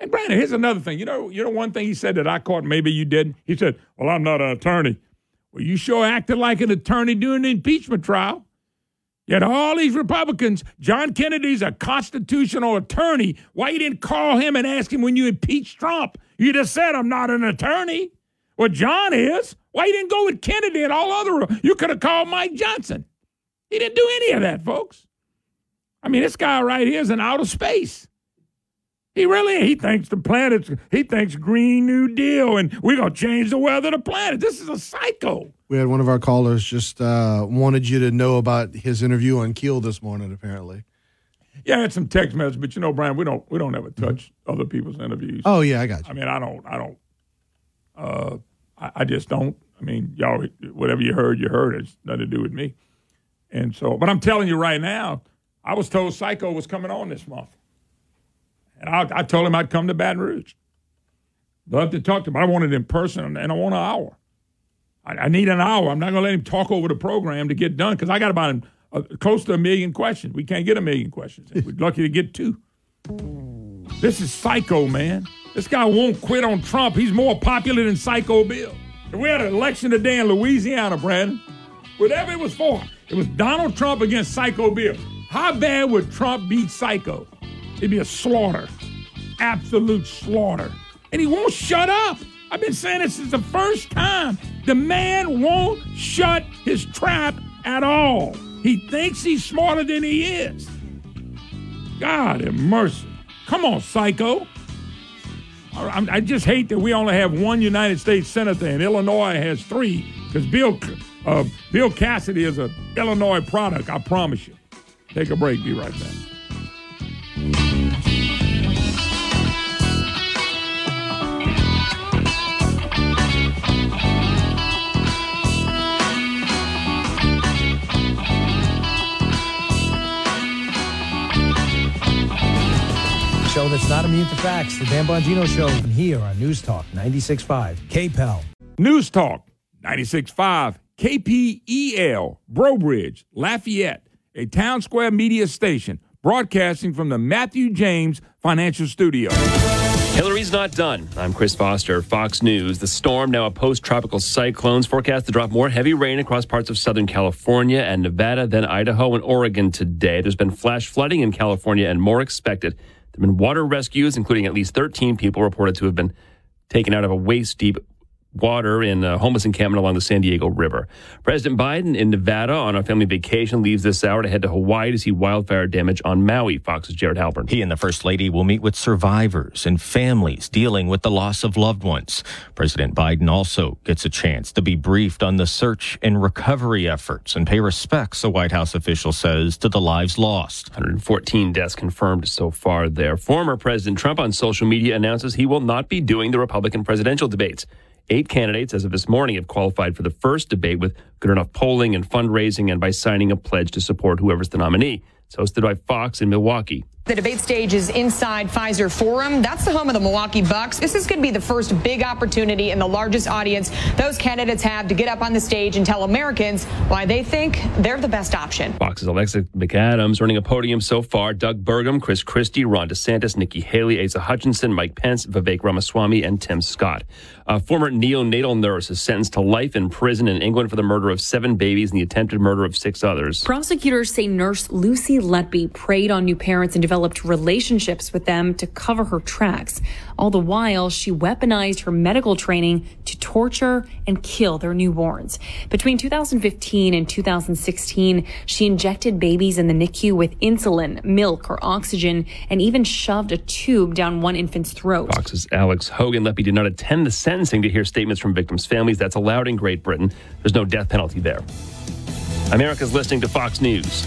And Brandon, here's another thing. You know, you know one thing he said that I caught, maybe you didn't. He said, "Well, I'm not an attorney." Well, you sure acted like an attorney during the impeachment trial. Yet all these Republicans, John Kennedy's a constitutional attorney. Why you didn't call him and ask him when you impeached Trump? You just said I'm not an attorney. Well, John is. Why you didn't go with Kennedy and all other? You could have called Mike Johnson. He didn't do any of that, folks. I mean, this guy right here is in outer space. He really he thinks the planet's he thinks Green New Deal and we're gonna change the weather of the planet. This is a psycho. We had one of our callers just uh, wanted you to know about his interview on Keel this morning. Apparently, Yeah, I had some text message, but you know, Brian, we don't we don't ever touch other people's interviews. Oh, yeah, I got you. I mean, I don't I don't uh I, I just don't. I mean, y'all whatever you heard, you heard. It's nothing to do with me. And so but I'm telling you right now, I was told Psycho was coming on this month. And I, I told him I'd come to Baton Rouge. Love to talk to him. I want it in person, and I want an hour. I, I need an hour. I'm not going to let him talk over the program to get done because I got about uh, close to a million questions. We can't get a million questions. We're lucky to get two. This is Psycho, man. This guy won't quit on Trump. He's more popular than Psycho Bill. We had an election today in Louisiana, Brandon. Whatever it was for, it was Donald Trump against Psycho Bill. How bad would Trump beat Psycho? It'd be a slaughter, absolute slaughter. And he won't shut up. I've been saying this since the first time. The man won't shut his trap at all. He thinks he's smarter than he is. God have mercy. Come on, psycho. I, just hate that we only have one United States senator and Illinois has three because Bill, uh, Bill Cassidy is an Illinois product, I promise you. Take a break, be right back. Show that's not immune to facts. The Dan Bongino Show And here on News Talk 96.5 KPEL. News Talk 96.5 KPEL, Breaux Bridge, Lafayette, a town square media station broadcasting from the Matthew James Financial Studio. Hilary's not done. I'm Chris Foster, Fox News. The storm, now a post tropical cyclone, is forecast to drop more heavy rain across parts of Southern California and Nevada, then Idaho and Oregon today. There's been flash flooding in California and more expected. There have been water rescues, including at least 13 people reported to have been taken out of a waist deep water in a homeless encampment along the San Diego River. President Biden in Nevada on a family vacation leaves this hour to head to Hawaii to see wildfire damage on Maui. Fox's Jared Halpern. He and the First Lady will meet with survivors and families dealing with the loss of loved ones. President Biden also gets a chance to be briefed on the search and recovery efforts and pay respects, a White House official says, to the lives lost. 114 deaths confirmed so far there. Former President Trump on social media announces he will not be doing the Republican presidential debates. Eight candidates, as of this morning, have qualified for the first debate with good enough polling and fundraising and by signing a pledge to support whoever's the nominee. It's hosted by Fox in Milwaukee. The debate stage is inside Fiserv Forum. That's the home of the Milwaukee Bucks. This is going to be the first big opportunity and the largest audience those candidates have to get up on the stage and tell Americans why they think they're the best option. Fox's Alexa McAdams running a podium so far. Doug Burgum, Chris Christie, Ron DeSantis, Nikki Haley, Asa Hutchinson, Mike Pence, Vivek Ramaswamy, and Tim Scott. A former neonatal nurse is sentenced to life in prison in England for the murder of seven babies and the attempted murder of six others. Prosecutors say nurse Lucy Letby preyed on new parents and developed relationships with them to cover her tracks. All the while, she weaponized her medical training to torture and kill their newborns. Between 2015 and 2016, she injected babies in the NICU with insulin, milk, or oxygen, and even shoved a tube down one infant's throat. Fox's Alex Hogan Letby did not attend the sentencing to hear statements from victims' families. That's allowed in Great Britain. There's no death penalty there. America's listening to Fox News.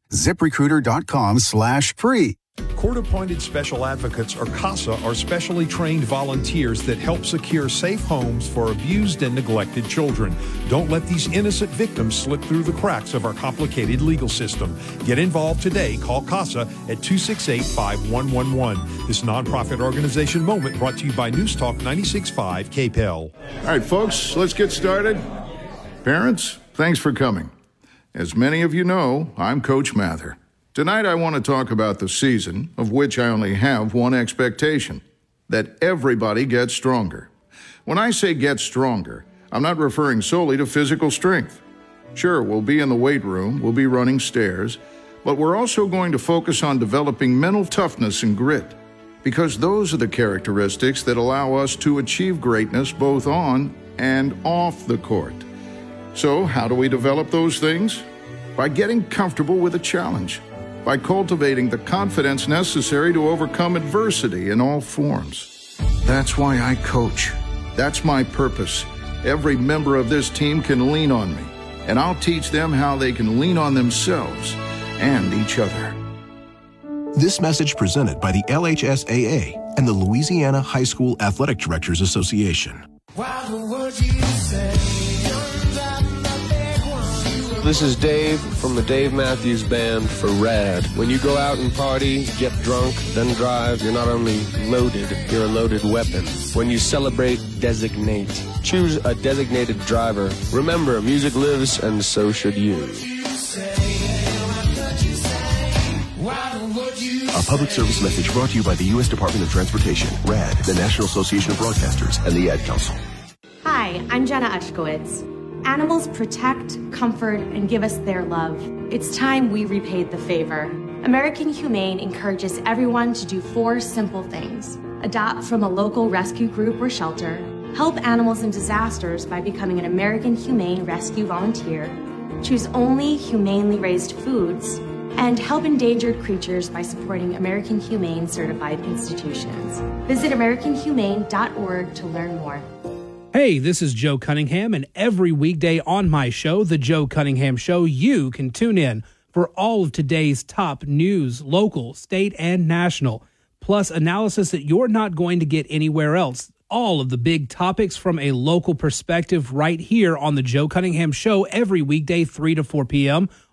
ziprecruiter.com slash free. Court appointed special advocates, or CASA, are specially trained volunteers that help secure safe homes for abused and neglected children. Don't let these innocent victims slip through the cracks of our complicated legal system. Get involved today. Call CASA at 268 5111. This nonprofit organization moment brought to you by News Talk 965 KPEL. All right, folks, let's get started. Parents, thanks for coming. As many of you know, I'm Coach Mather. Tonight, I want to talk about the season, of which I only have one expectation that everybody gets stronger. When I say get stronger, I'm not referring solely to physical strength. Sure, we'll be in the weight room, we'll be running stairs, but we're also going to focus on developing mental toughness and grit, because those are the characteristics that allow us to achieve greatness both on and off the court. So, how do we develop those things? By getting comfortable with a challenge by cultivating the confidence necessary to overcome adversity in all forms. That's why I coach. That's my purpose. Every member of this team can lean on me, and I'll teach them how they can lean on themselves and each other. This message presented by the LHSAA and the Louisiana High School Athletic Directors Association. This is Dave from the Dave Matthews Band for RAD. When you go out and party, get drunk, then drive, you're not only loaded, you're a loaded weapon. When you celebrate, designate. Choose a designated driver. Remember, music lives and so should you. A public service message brought to you by the U.S. Department of Transportation, RAD, the National Association of Broadcasters, and the Ad Council. Hi, I'm Jenna Ushkowitz. Animals protect, comfort, and give us their love. It's time we repaid the favor. American Humane encourages everyone to do four simple things adopt from a local rescue group or shelter, help animals in disasters by becoming an American Humane Rescue volunteer, choose only humanely raised foods, and help endangered creatures by supporting American Humane certified institutions. Visit AmericanHumane.org to learn more. Hey, this is Joe Cunningham, and every weekday on my show, The Joe Cunningham Show, you can tune in for all of today's top news, local, state, and national, plus analysis that you're not going to get anywhere else. All of the big topics from a local perspective right here on The Joe Cunningham Show every weekday, 3 to 4 p.m.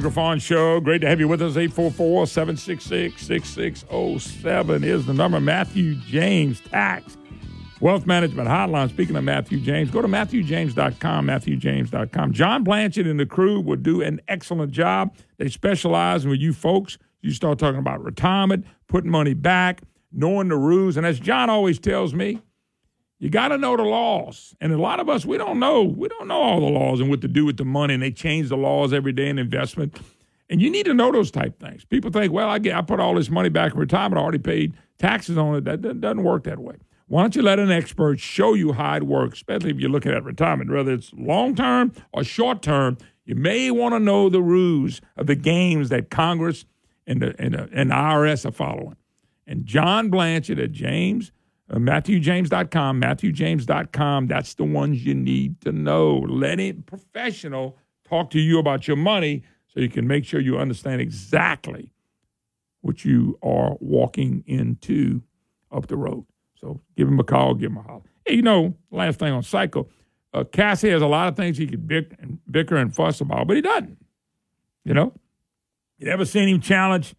Back. Griffon Show. Great to have you with us. 844 766 6607 is the number. Matthew James Tax Wealth Management Hotline. Speaking of Matthew James, go to MatthewJames.com, MatthewJames.com. John Blanchard and the crew will do an excellent job. They specialize in with you folks. You start talking about retirement, putting money back, knowing the rules. And as John always tells me, you got to know the laws. And a lot of us, we don't know. We don't know all the laws and what to do with the money. And they change the laws every day in investment. And you need to know those type things. People think, well, I get, I put all this money back in retirement. I already paid taxes on it. That, doesn't work that way. Why don't you let an expert show you how it works, especially if you're looking at retirement, whether it's long term or short term. You may want to know the rules of the games that Congress and the, and the, and the IRS are following. And John Blanchard at James uh, MatthewJames.com, MatthewJames.com. That's the ones you need to know. Let a professional talk to you about your money so you can make sure you understand exactly what you are walking into up the road. So give him a call, give him a holler. Hey, you know, last thing on Psycho, uh, Cassie has a lot of things he could bick and, bicker and fuss about, but he doesn't. You know? You ever seen him challenge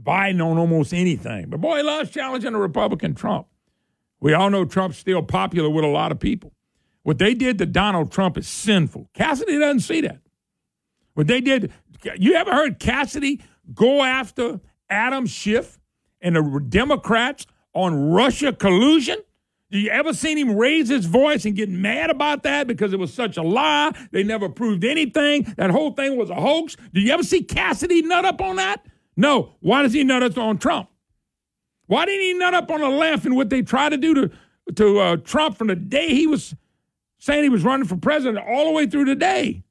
Biden on almost anything. But boy, he loves challenging a Republican Trump. We all know Trump's still popular with a lot of people. What they did to Donald Trump is sinful. Cassidy doesn't see that. What they did, you ever heard Cassidy go after Adam Schiff and the Democrats on Russia collusion? Do you ever seen him raise his voice and get mad about that because it was such a lie? They never proved anything. That whole thing was a hoax. Do you ever see Cassidy nut up on that? No. Why does he nut up on Trump? Why didn't he nut up on the left and what they tried to do to, to uh, Trump from the day he was saying he was running for president all the way through today?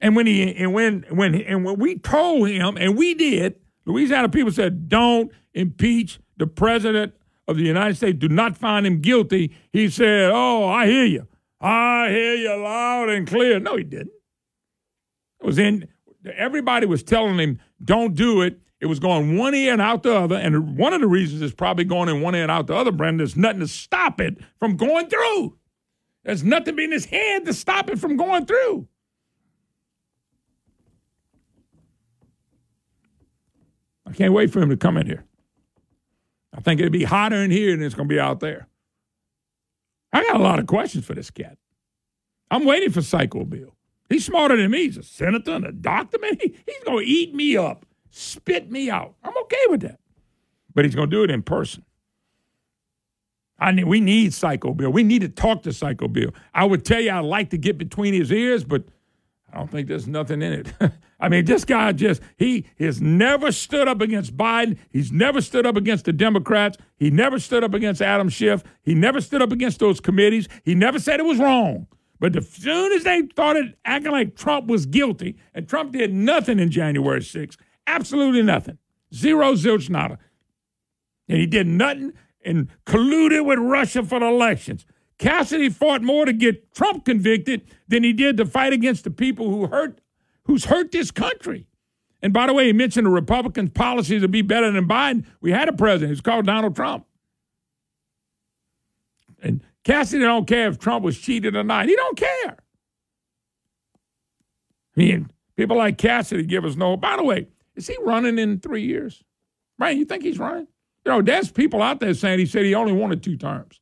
And when he and when when and when we told him, and we did, Louisiana people said, "Don't impeach the president of the United States. Do not find him guilty." He said, "Oh, I hear you. I hear you loud and clear." No, he didn't. Was in. Everybody was telling him, "Don't do it." It was going one ear and out the other, and one of the reasons it's probably going in one ear and out the other. Brendan, there's nothing to stop it from going through. There's nothing in his head to stop it from going through. I can't wait for him to come in here. I think it'll be hotter in here than it's going to be out there. I got a lot of questions for this cat. I'm waiting for Psycho Bill. He's smarter than me. He's a senator and a doctor, man. He, he's going to eat me up, spit me out. I'm okay with that. But he's going to do it in person. I need, we need Psycho Bill. We need to talk to Psycho Bill. I would tell you I'd like to get between his ears, but I don't think there's nothing in it. [LAUGHS] I mean, this guy just, he has never stood up against Biden. He's never stood up against the Democrats. He never stood up against Adam Schiff. He never stood up against those committees. He never said it was wrong. But as soon as they started acting like Trump was guilty, and Trump did nothing in January 6th, absolutely nothing, zero, zilch, nada. And he did nothing and colluded with Russia for the elections. Cassidy fought more to get Trump convicted than he did to fight against the people who hurt who's hurt this country. And by the way, he mentioned the Republicans' policies would be better than Biden. We had a president who's called Donald Trump. Cassidy don't care if Trump was cheated or not. He don't care. I mean, people like Cassidy give us no. By the way, is he running in three years? Right? You think he's running? You know, there's people out there saying he said he only wanted two terms.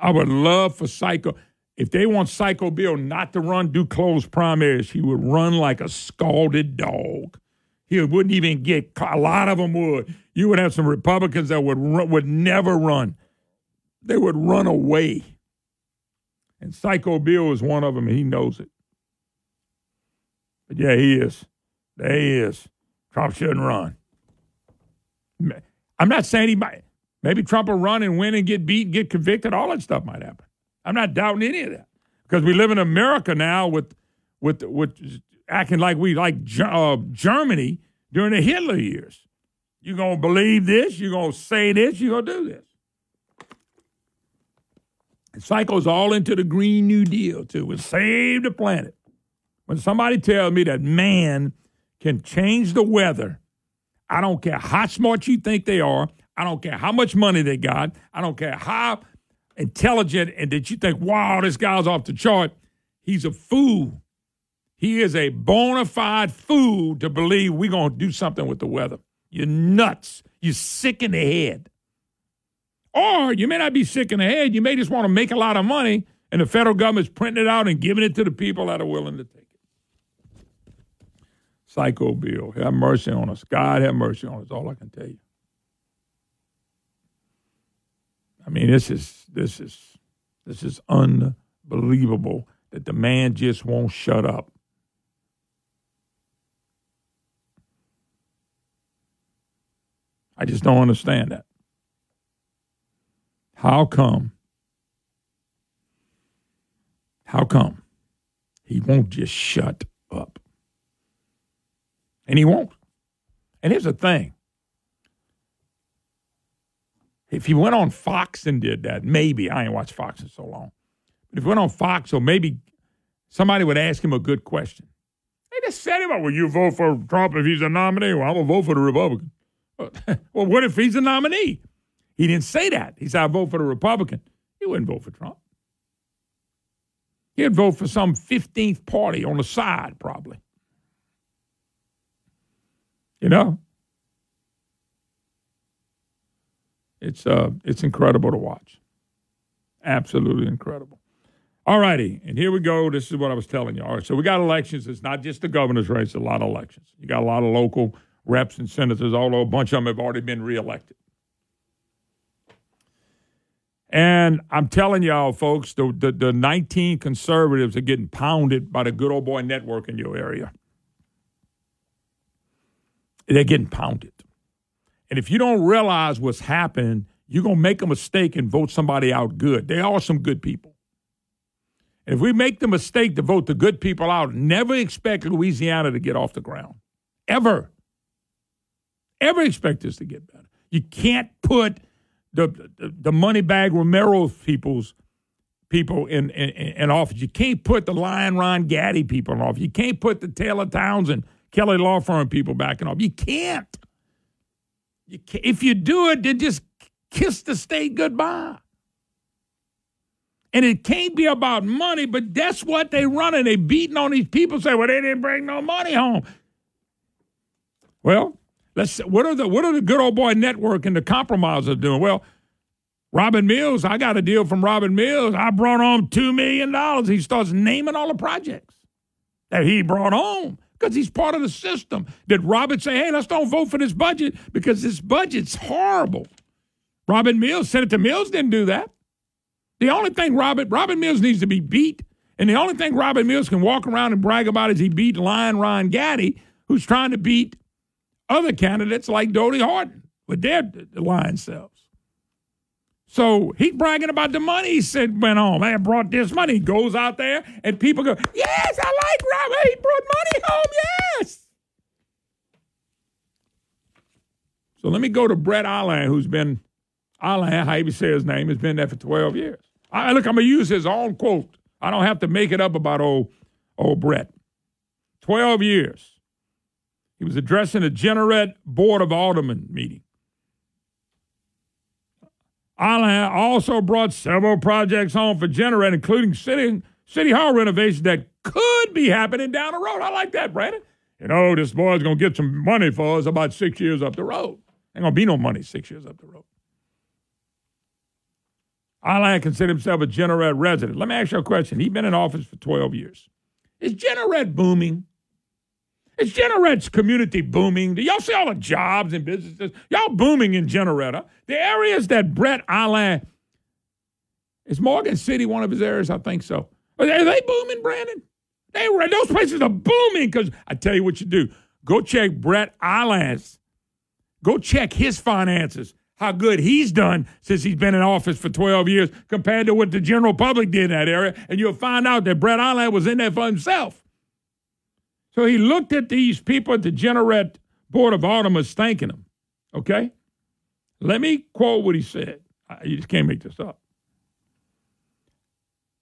I would love for Psycho. If they want Psycho Bill not to run, do closed primaries, he would run like a scalded dog. He wouldn't even get. A lot of them would. You would have some Republicans that would run, would never run. They would run away. And Psycho Bill is one of them, and he knows it. But yeah, he is. There he is. Trump shouldn't run. I'm not saying he might. Maybe Trump will run and win and get beat and get convicted. All that stuff might happen. I'm not doubting any of that because we live in America now with with with acting like we like uh, Germany during the Hitler years. You're gonna believe this. You're gonna say this. You're gonna do this. And Psycho's all into the Green New Deal too. We save the planet. When somebody tells me that man can change the weather, I don't care how smart you think they are. I don't care how much money they got. I don't care how intelligent and that you think, wow, this guy's off the chart. He's a fool. He is a bona fide fool to believe we're going to do something with the weather. You're nuts. You're sick in the head. Or you may not be sick in the head. You may just want to make a lot of money, and the federal government's printing it out and giving it to the people that are willing to take it. Psycho Bill, have mercy on us. God have mercy on us. All I can tell you. I mean, this is this is this is unbelievable that the man just won't shut up. I just don't understand that. How come? How come he won't just shut up? And he won't. And here's the thing if he went on Fox and did that, maybe I ain't watched Fox in so long. But if he went on Fox, or maybe somebody would ask him a good question. They just said about, will you vote for Trump if he's a nominee? Well, I'm gonna vote for the Republican. [LAUGHS] well, what if he's a nominee? He didn't say that. He said, I vote for the Republican. He wouldn't vote for Trump. He'd vote for some 15th party on the side, probably. You know? It's uh, it's incredible to watch. Absolutely incredible. All righty, and here we go. This is what I was telling you. All right, so we got elections. It's not just the governor's race; a lot of elections. You got a lot of local reps and senators, although a bunch of them have already been reelected. And I'm telling y'all, folks, the, the, the 19 conservatives are getting pounded by the good old boy network in your area. They're getting pounded. And if you don't realize what's happening, you're going to make a mistake and vote somebody out good. They are some good people. And if we make the mistake to vote the good people out, never expect Louisiana to get off the ground. Ever. Ever expect this to get better. You can't put the, the, the money bag Romero people's people in, in, in, office. You can't put the Lion Ron Gaddy people in office. You can't put the Taylor Townsend, Kelly Law Firm people back in office. You can't. You if you do it, then just kiss the state goodbye. And it can't be about money, but that's what they running. They beating on these people, say, well, they didn't bring no money home. Well, let's what are the what are the good old boy network and the compromisers doing? Well, Robin Mills, I got a deal from Robin Mills. I brought home two million dollars. He starts naming all the projects that he brought home because he's part of the system. Did Robin say, hey, let's don't vote for this budget because this budget's horrible? Robin Mills, Senator Mills didn't do that. The only thing Robin, Robin Mills needs to be beat, and the only thing Robin Mills can walk around and brag about is he beat Lion Ron Gaddy, who's trying to beat other candidates like Dodie Horton with their line cells. So he's bragging about the money he said went home. I brought this money. Goes out there and people go, Yes, I like Robert. He brought money home. Yes. So let me go to Brett Allen, who's been Allen, how you say his name, has been there for 12 years. I look, I'm gonna use his own quote. I don't have to make it up about old old Brett. 12 years. He was addressing a Jeanerette Board of Aldermen meeting. Allain also brought several projects home for Jeanerette, including city, city hall renovations that could be happening down the road. I like that, Brandon. You know, this boy's going to get some money for us about six years up the road. Ain't going to be no money six years up the road. Allain considered himself a Jeanerette resident. Let me ask you a question. He's been in office for 12 years. Is Jeanerette booming? Is Jeanerette's community booming? Do y'all see all the jobs and businesses? Y'all booming in Jeanerette. The areas that Brett Allain is Morgan City one of his areas? I think so. Are they booming, Brandon? They were those places are booming because I tell you what you do. Go check Brett Allain's. Go check his finances how good he's done since he's been in office for 12 years compared to what the general public did in that area. And you'll find out that Brett Allain was in there for himself. So he looked at these people at the Jeanerette Board of Aldermen thanking them. Okay? Let me quote what he said. You just can't make this up.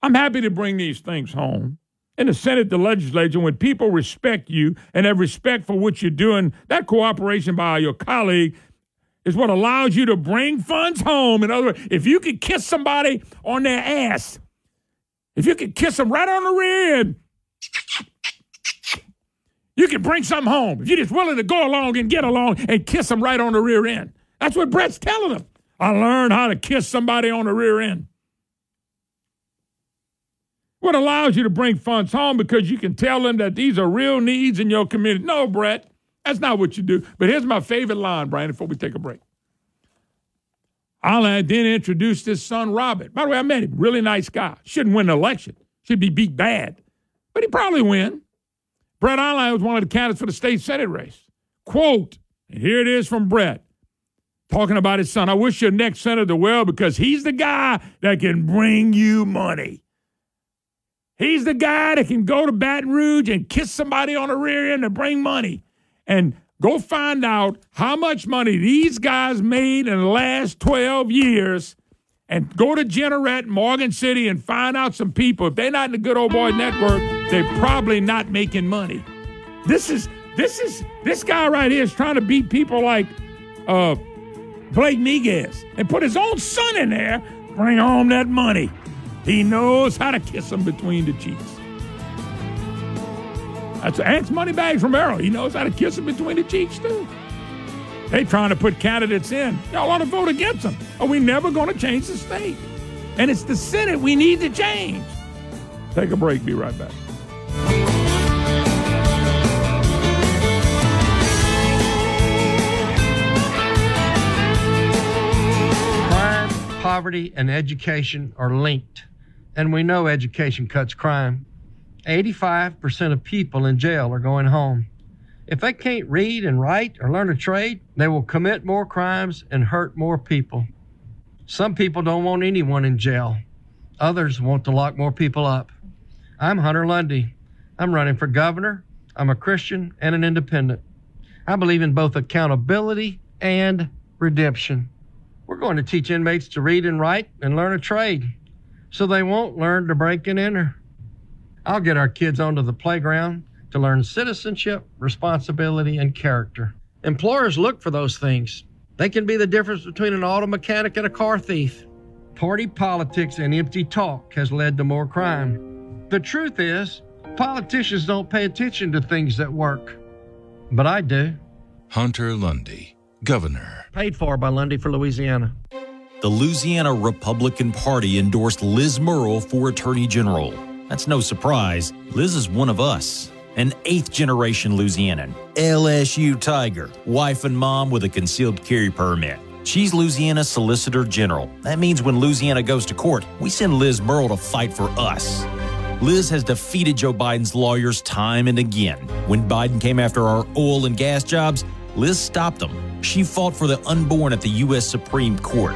I'm happy to bring these things home. In the Senate, the legislature, when people respect you and have respect for what you're doing, that cooperation by your colleague is what allows you to bring funds home. In other words, if you could kiss somebody on their ass, if you could kiss them right on the rear end, you can bring something home. If you're just willing to go along and get along and kiss them right on the rear end. That's what Brett's telling them. I learned how to kiss somebody on the rear end. What allows you to bring funds home because you can tell them that these are real needs in your community. No, Brett. That's not what you do. But here's my favorite line, Brian, before we take a break. Allain then introduced his son, Robert. By the way, I met him. Really nice guy. Shouldn't win the election. Should be beat bad. But he probably win. Brett Allain was one of the candidates for the state senate race. Quote, and here it is from Brett, talking about his son. I wish your next senator well because he's the guy that can bring you money. He's the guy that can go to Baton Rouge and kiss somebody on the rear end and bring money and go find out how much money these guys made in the last 12 years and go to Jeanerette Morgan City and find out some people. If they're not in the good old boy network, they're probably not making money. This is this is this guy right here is trying to beat people like uh, Blake Miguez and put his own son in there, bring home that money. He knows how to kiss them between the cheeks. That's Ants Moneybags Romero. He knows how to kiss them between the cheeks, too. They trying to put candidates in. Y'all ought to vote against them. Are we never going to change the state? And it's the Senate we need to change. Take a break. Be right back. Crime, poverty, and education are linked. And we know education cuts crime. 85% of people in jail are going home. If they can't read and write or learn a trade, they will commit more crimes and hurt more people. Some people don't want anyone in jail. Others want to lock more people up. I'm Hunter Lundy. I'm running for governor. I'm a Christian and an independent. I believe in both accountability and redemption. We're going to teach inmates to read and write and learn a trade so they won't learn to break and enter. I'll get our kids onto the playground to learn citizenship, responsibility, and character. Employers look for those things. They can be the difference between an auto mechanic and a car thief. Party politics and empty talk has led to more crime. The truth is, politicians don't pay attention to things that work. But I do. Hunter Lundy, Governor. Paid for by Lundy for Louisiana. The Louisiana Republican Party endorsed Liz Murrill for Attorney General. That's no surprise. Liz is one of us, an eighth generation Louisianan, LSU Tiger, wife and mom with a concealed carry permit. She's Louisiana's Solicitor General. That means when Louisiana goes to court, we send Liz Murrill to fight for us. Liz has defeated Joe Biden's lawyers time and again. When Biden came after our oil and gas jobs, Liz stopped them. She fought for the unborn at the U.S. Supreme Court.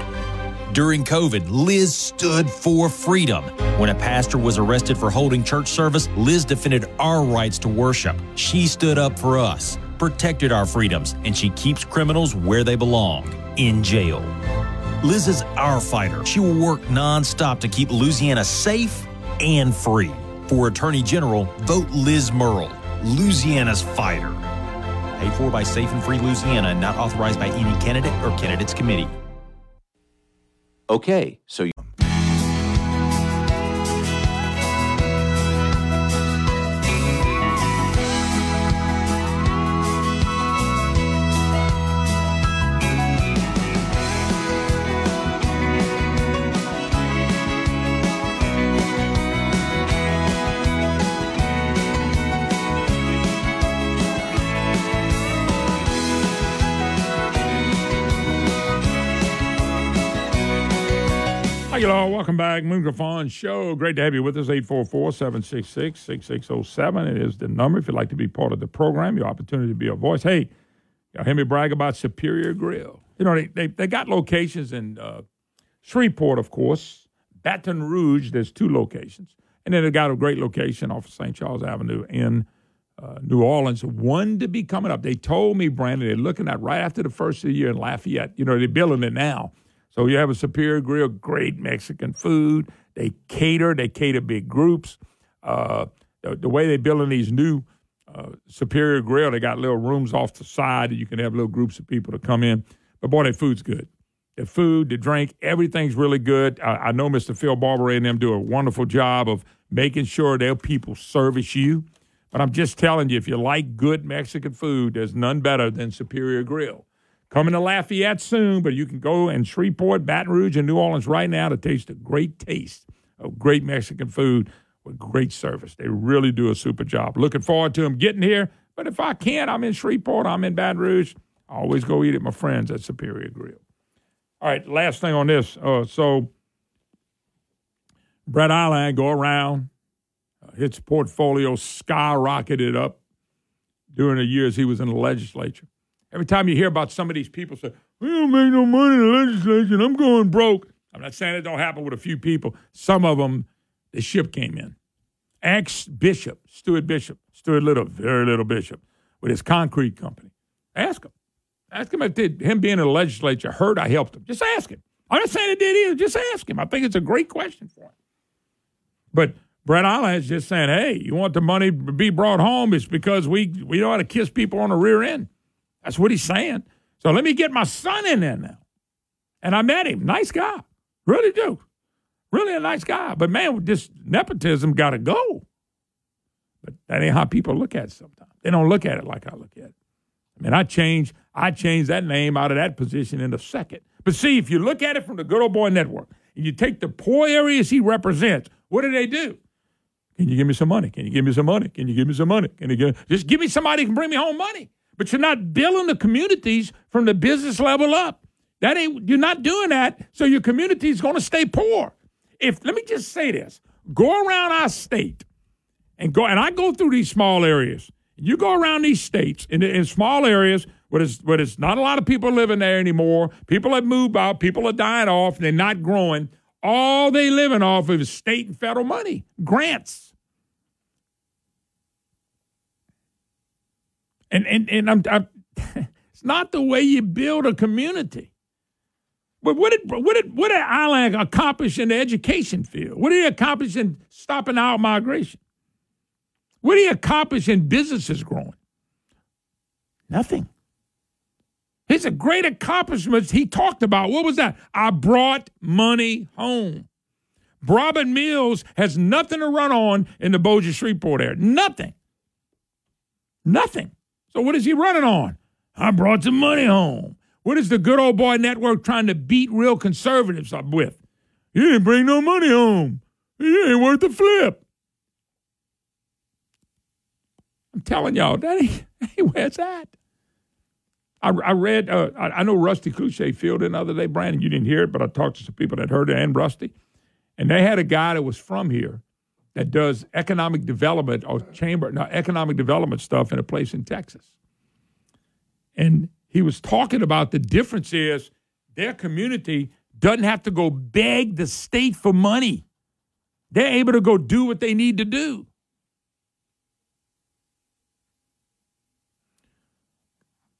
During COVID, Liz stood for freedom. When a pastor was arrested for holding church service, Liz defended our rights to worship. She stood up for us, protected our freedoms, and she keeps criminals where they belong in jail. Liz is our fighter. She will work nonstop to keep Louisiana safe and free. For Attorney General, vote Liz Murrill, Louisiana's fighter. Paid for by Safe and Free Louisiana not authorized by any candidate or candidates committee. Okay, so back. Moon Show. Great to have you with us. 844 766 6607. It is the number if you'd like to be part of the program, your opportunity to be a voice. Hey, y'all hear me brag about Superior Grill. You know, they, they, they got locations in uh, Shreveport, of course, Baton Rouge, there's two locations. And then they got a great location off of St. Charles Avenue in uh, New Orleans, one to be coming up. They told me, Brandon, they're looking at right after the first of the year in Lafayette. You know, they're building it now. So you have a Superior Grill, great Mexican food. They cater, they cater big groups. Uh, the, the, way they're building these new uh, Superior Grill, they got little rooms off the side that you can have little groups of people to come in. But boy, their food's good. The food, the drink, everything's really good. I, I know Mr. Phil Barber and them do a wonderful job of making sure their people service you. But I'm just telling you, if you like good Mexican food, there's none better than Superior Grill. Coming to Lafayette soon, but you can go in Shreveport, Baton Rouge, and New Orleans right now to taste a great taste of great Mexican food with great service. They really do a super job. Looking forward to them getting here. But if I can't, I'm in Shreveport, I'm in Baton Rouge. I always go eat at my friends at Superior Grill. All right, last thing on this. Uh, so Brett Allain go around. Uh, his portfolio skyrocketed up during the years he was in the legislature. Every time you hear about some of these people say, we don't make no money in the legislation, I'm going broke. I'm not saying it don't happen with a few people. Some of them, the ship came in. Ex bishop, Stuart Bishop, Stuart Little, very little bishop, with his concrete company. Ask him. Ask him if did, him being in the legislature hurt I helped him. Just ask him. I'm not saying it did either. Just ask him. I think it's a great question for him. But Brett is just saying, hey, you want the money to be brought home? It's because we, we know how to kiss people on the rear end. That's what he's saying. So let me get my son in there now. And I met him. Nice guy. Really do. Really a nice guy. But man, this nepotism got to go. But that ain't how people look at it sometimes. They don't look at it like I look at it. I mean, I changed, I changed that name out of that position in a second. But see, if you look at it from the Good Old Boy Network and you take the poor areas he represents, what do they do? Can you give me some money? Can you give me some money? Can you give me some money? Can you give just give me somebody who can bring me home money? But you're not building the communities from the business level up. That ain't you're not doing that, so your community is going to stay poor. If let me just say this, go around our state and go and I go through these small areas. You go around these states in, in small areas where it's, where it's not a lot of people living there anymore. People have moved out. People are dying off. And they're not growing. All they living off of is state and federal money, grants. And and and I'm, I'm [LAUGHS] it's not the way you build a community. But what did what did what did Allain accomplish in the education field? What did he accomplish in stopping out migration? What did he accomplish in businesses growing? Nothing. His great accomplishments he talked about. What was that? I brought money home. Robin Mills has nothing to run on in the Bossier Shreveport area. Nothing. Nothing. So what is he running on? I brought some money home. What is the good old boy network trying to beat real conservatives up with? You didn't bring no money home. You ain't worth a flip. I'm telling y'all, that ain't, [LAUGHS] ain't where it's at. I, I read, uh, I, I, know Rusty Cliche filled in the other day, Brandon. You didn't hear it, but I talked to some people that heard it and Rusty. And they had a guy that was from here that does economic development or chamber, no, economic development stuff in a place in Texas. And he was talking about the difference is their community doesn't have to go beg the state for money. They're able to go do what they need to do.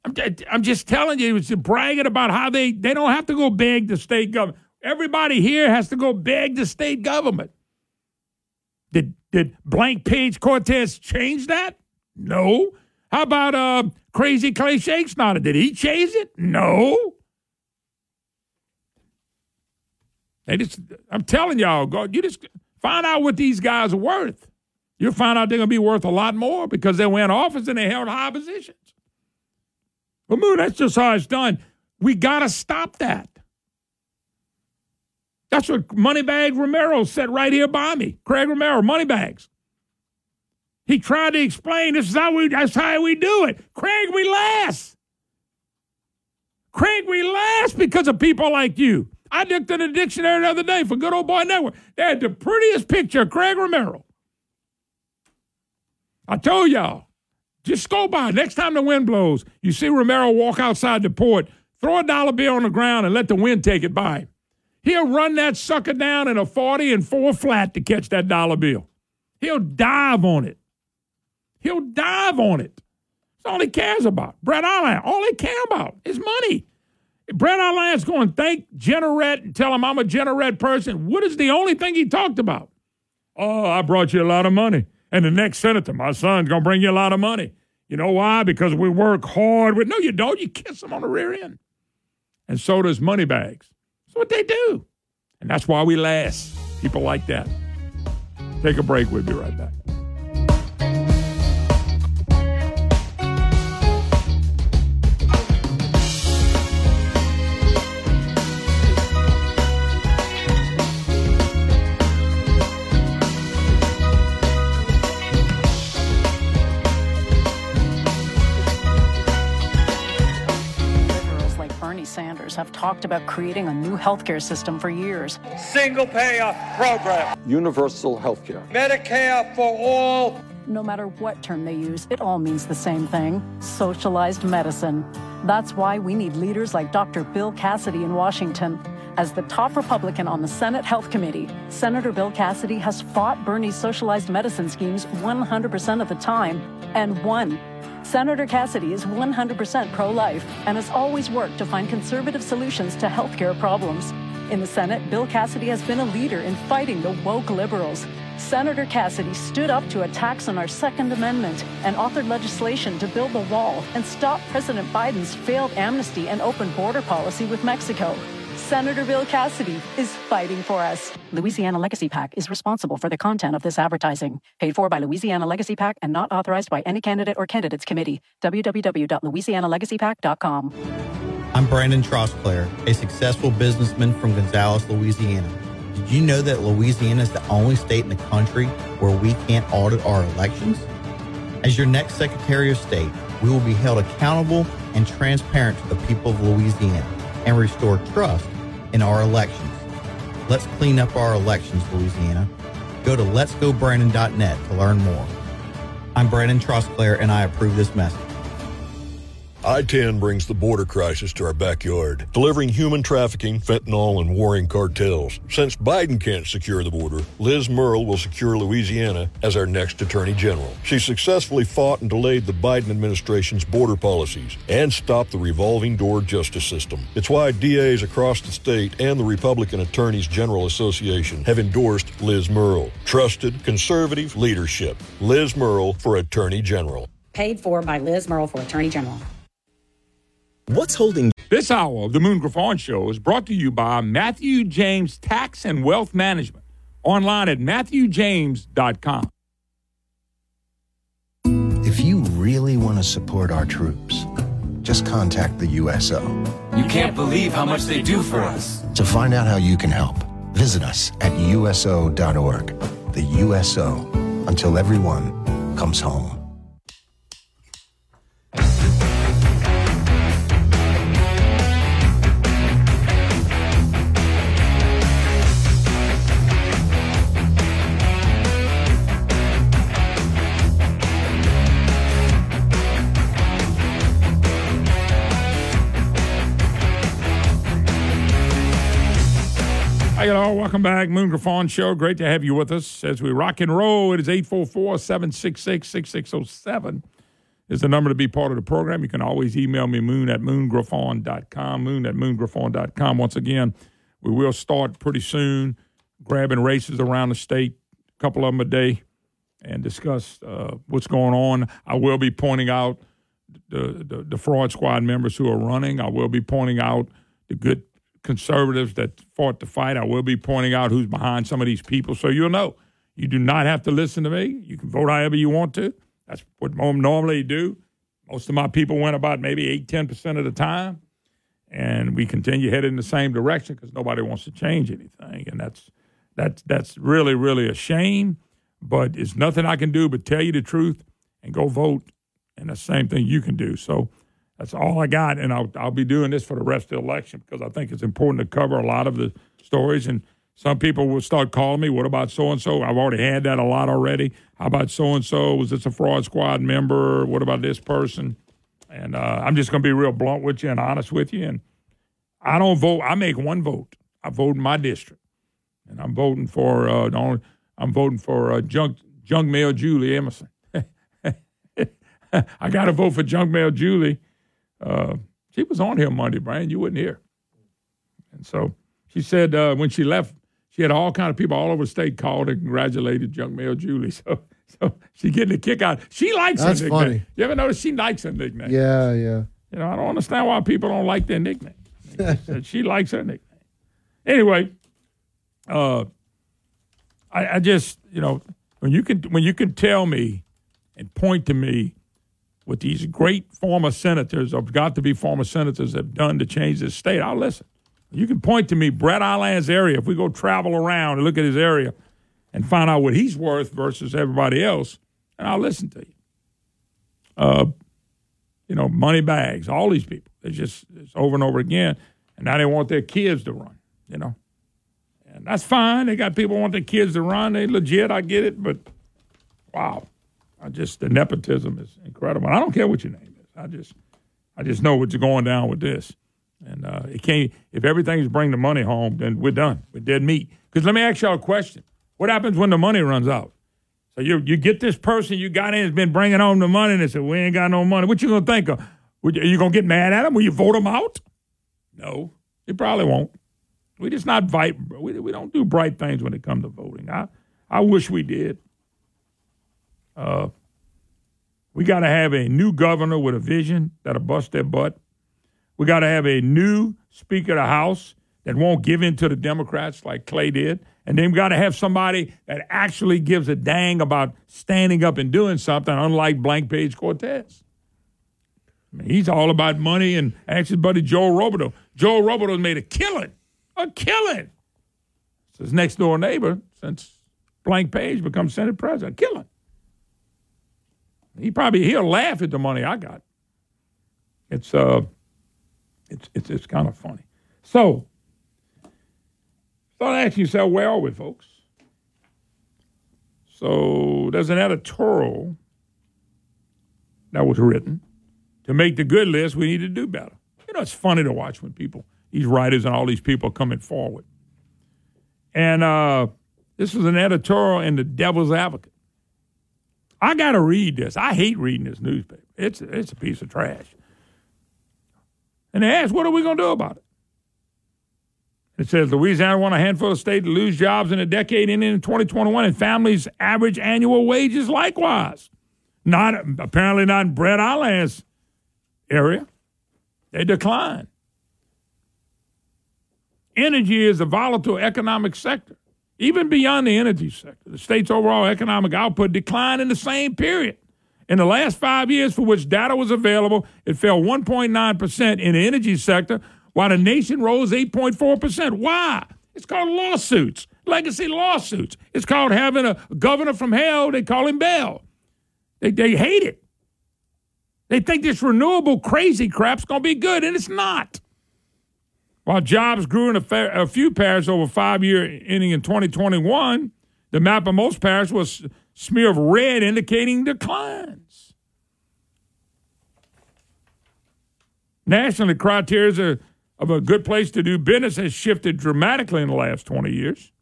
I'm, I'm just telling you, he was bragging about how they, they don't have to go beg the state government. Everybody here has to go beg the state government. Did did blank page Cortez change that? No. How about uh, crazy Clay Shakes? Not did he change it? No. They just, I'm telling y'all, go, you just find out what these guys are worth. You'll find out they're to be worth a lot more because they were in office and they held high positions. But, Moon, that's just how it's done. We got to stop that. That's what Moneybag Romero said right here by me. Craig Romero, Moneybags. He tried to explain this is how we that's how we do it. Craig, we last. Craig, we last because of people like you. I looked in the dictionary the other day for Good Old Boy Network. They had the prettiest picture of Craig Romero. I told y'all, just go by. Next time the wind blows, you see Romero walk outside the port, throw a dollar bill on the ground and let the wind take it by. He'll run that sucker down in a 40 and four flat to catch that dollar bill. He'll dive on it. He'll dive on it. That's all he cares about. Brett Allen, all he cares about is money. Brett Allen's going to thank Jeanerette and tell him I'm a Jeanerette person, what is the only thing he talked about? Oh, I brought you a lot of money. And the next senator, my son's going to bring you a lot of money. You know why? Because we work hard. With, no, you don't. You kiss them on the rear end. And so does Moneybags. That's what they do. And that's why we last. People like that. Take a break. We'll be right back. Sanders have talked about creating a new healthcare system for years. Single payer program. Universal healthcare. Medicare for all. No matter what term they use, it all means the same thing socialized medicine. That's why we need leaders like Dr. Bill Cassidy in Washington. As the top Republican on the Senate Health Committee, Senator Bill Cassidy has fought Bernie's socialized medicine schemes 100% of the time and won. Senator Cassidy is 100% pro life and has always worked to find conservative solutions to healthcare problems. In the Senate, Bill Cassidy has been a leader in fighting the woke liberals. Senator Cassidy stood up to attacks on our Second Amendment and authored legislation to build the wall and stop President Biden's failed amnesty and open border policy with Mexico. Senator Bill Cassidy is fighting for us. Louisiana Legacy PAC is responsible for the content of this advertising. Paid for by Louisiana Legacy PAC and not authorized by any candidate or candidates committee. www.louisianalegacypac.com. I'm Brandon Trosclair, a successful businessman from Gonzales, Louisiana. Did you know that Louisiana is the only state in the country where we can't audit our elections? As your next Secretary of State, we will be held accountable and transparent to the people of Louisiana and restore trust in our elections. Let's clean up our elections, Louisiana. Go to letsgobrandon.net to learn more. I'm Brandon Trosclair, and I approve this message. I 10 brings the border crisis to our backyard, delivering human trafficking, fentanyl, and warring cartels. Since Biden can't secure the border, Liz Murrill will secure Louisiana as our next Attorney General. She successfully fought and delayed the Biden administration's border policies and stopped the revolving door justice system. It's why DAs across the state and the Republican Attorneys General Association have endorsed Liz Murrill. Trusted, conservative leadership. Liz Murrill for Attorney General. Paid for by Liz Murrill for Attorney General. What's holding this hour of the Moon Griffon Show is brought to you by Matthew James Tax and Wealth Management. Online at MatthewJames.com. If you really want to support our troops, just contact the USO. You can't believe how much they do for us. To find out how you can help, visit us at USO.org. The USO, until everyone comes home. Hi, y'all. Welcome back. Moon Griffon Show. Great to have you with us as we rock and roll. It is 844 766 6607 is the number to be part of the program. You can always email me, moon at moongriffon.com, moon at moongriffon.com. Once again, we will start pretty soon grabbing races around the state, a couple of them a day, and discuss uh, what's going on. I will be pointing out the, the, the fraud squad members who are running. I will be pointing out the good conservatives that fought the fight. I will be pointing out who's behind some of these people so you'll know. You do not have to listen to me. You can vote however you want to. That's what normally do. Most of my people went about maybe 8, 10% of the time. And we continue headed in the same direction because nobody wants to change anything. And that's that's that's really, really a shame. But it's nothing I can do but tell you the truth and go vote. And the same thing you can do. So that's all I got. And I'll, I'll be doing this for the rest of the election because I think it's important to cover a lot of the stories. And some people will start calling me, what about so and so? I've already had that a lot already. How about so and so? Was this a fraud squad member? What about this person? And uh, I'm just going to be real blunt with you and honest with you. And I don't vote. I make one vote. I vote in my district, and I'm voting for. Uh, only, I'm voting for uh, junk junk mail Julie Emerson. [LAUGHS] I got to vote for junk mail Julie. Uh, she was on here Monday, Brian. You wouldn't hear. And so she said uh, when she left, she had all kind of people all over the state called and congratulated junk mail Julie. [LAUGHS] So so she's getting a kick out. She likes That's her nickname. funny. You ever notice she likes her nickname? Yeah, yeah. You know, I don't understand why people don't like their nickname. [LAUGHS] she likes her nickname. Anyway, uh, I, I just you know when you can when you can tell me and point to me what these great former senators have got to be former senators have done to change this state, I'll listen. You can point to me Brett Allain's area. If we go travel around and look at his area and find out what he's worth versus everybody else, and I'll listen to you. Uh, you know, money bags, all these people. It's just it's over and over again, and now they want their kids to run. You know, and that's fine. They got people want their kids to run. They legit. I get it, but wow, I just the nepotism is incredible. I don't care what your name is. I just I just know what's going down with this. And uh, it can't. If everything's bring the money home, then we're done. We're dead meat. Because let me ask y'all a question: What happens when the money runs out? So you you get this person you got in has been bringing home the money, and they said we ain't got no money. What you gonna think of? Are you gonna get mad at them? Will you vote them out? No, you probably won't. We just not bright. We, we don't do bright things when it comes to voting. I I wish we did. Uh, we got to have a new governor with a vision that'll bust their butt. We got to have a new Speaker of the House that won't give in to the Democrats like Clay did. And then we got to have somebody that actually gives a dang about standing up and doing something, unlike Blank Page Cortez. I mean, he's all about money and ask his buddy Joe Robideau. Joe Robideau's made a killing, a killing. It's his next door neighbor since Blank Page becomes Senate president. a Killing. He probably he'll laugh at the money I got. It's uh, it's it's it's kind of funny. So, start asking yourself, where are we, folks? So there's an editorial that was written to make the good list. We need to do better. You know, it's funny to watch when people, these writers and all these people are coming forward. And uh, this was an editorial in the Devil's Advocate. I got to read this. I hate reading this newspaper. It's it's a piece of trash. And they asked, what are we going to do about it? It says Louisiana won a handful of states to lose jobs in a decade ending in 2021, and families' average annual wages likewise. Not apparently not in Brett Allain's area. They decline. Energy is a volatile economic sector. Even beyond the energy sector, the state's overall economic output declined in the same period. In the last five years, for which data was available, it fell 1.9% in the energy sector, while the nation rose 8.4%. Why? It's called lawsuits, legacy lawsuits. It's called having a governor from hell. They call him Bel. They, they hate it. They think this renewable crazy crap's going to be good, and it's not. While jobs grew in a, fa- a few parishes over five year ending in 2021, the map of most parishes was smear of red indicating declines. Nationally, criteria of a good place to do business has shifted dramatically in the last 20 years.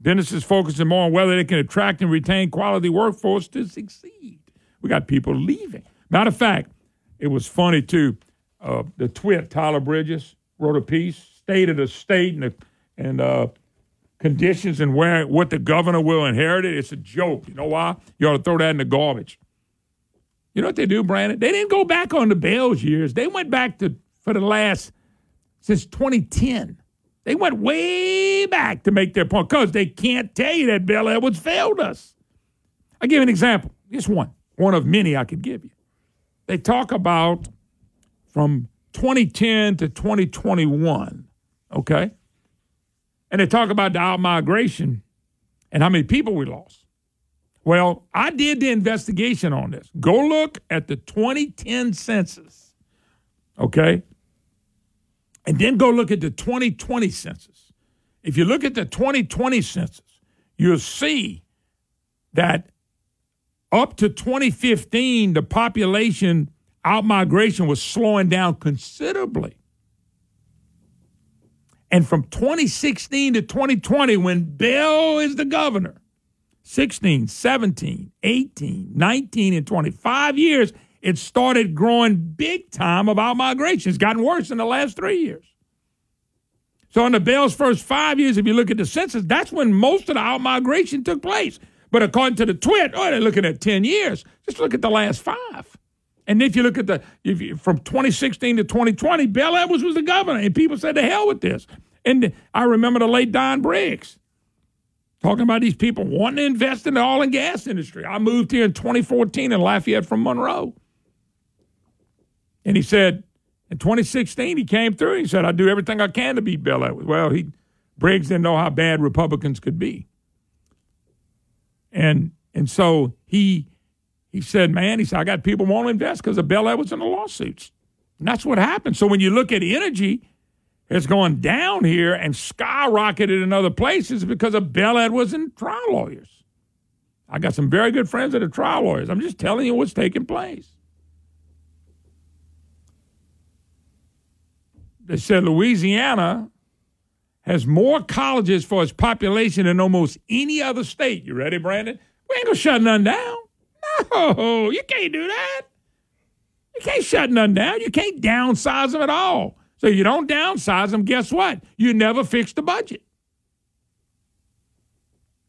Businesses focusing more on whether they can attract and retain quality workforce to succeed. We got people leaving. Matter of fact, it was funny too. Uh, the twit, Tyler Bridges, wrote a piece, state of the state and the, and uh, conditions and where what the governor will inherit it. It's a joke. You know why? You ought to throw that in the garbage. You know what they do, Brandon? They didn't go back on the Bel's years. They went back to for the last since 2010. They went way back to make their point because they can't tell you that Bill Edwards failed us. I'll give an example. Just one, one of many I could give you. They talk about from 2010 to 2021, okay? And they talk about the out migration and how many people we lost. Well, I did the investigation on this. Go look at the 2010 census, okay? And then go look at the 2020 census. If you look at the 2020 census, you'll see that up to 2015, the population out migration was slowing down considerably. And from 2016 to 2020, when Bel is the governor, 16, 17, 18, 19, and 25 years, it started growing big time about migration. It's gotten worse in the last three years. So in the Bel's first five years, if you look at the census, that's when most of the out migration took place. But according to the twit, oh, they're looking at 10 years. Just look at the last five. And if you look at the you, from 2016 to 2020, Bel Edwards was the governor, and people said, "The hell with this." And I remember the late Don Briggs talking about these people wanting to invest in the oil and gas industry. I moved here in 2014 in Lafayette from Monroe. And he said, in 2016, he came through. He said, I do everything I can to beat Bel Edwards. Well, he Briggs didn't know how bad Republicans could be. And and so he he said, man, he said, I got people want to invest because of Bel Edwards and the lawsuits. And that's what happened. So when you look at energy, it's going down here and skyrocketed in other places because of Bel Edwards and trial lawyers. I got some very good friends that are trial lawyers. I'm just telling you what's taking place. They said Louisiana has more colleges for its population than almost any other state. You ready, Brandon? We ain't gonna shut none down. No, you can't do that. You can't shut none down. You can't downsize them at all. So you don't downsize them, guess what? You never fix the budget.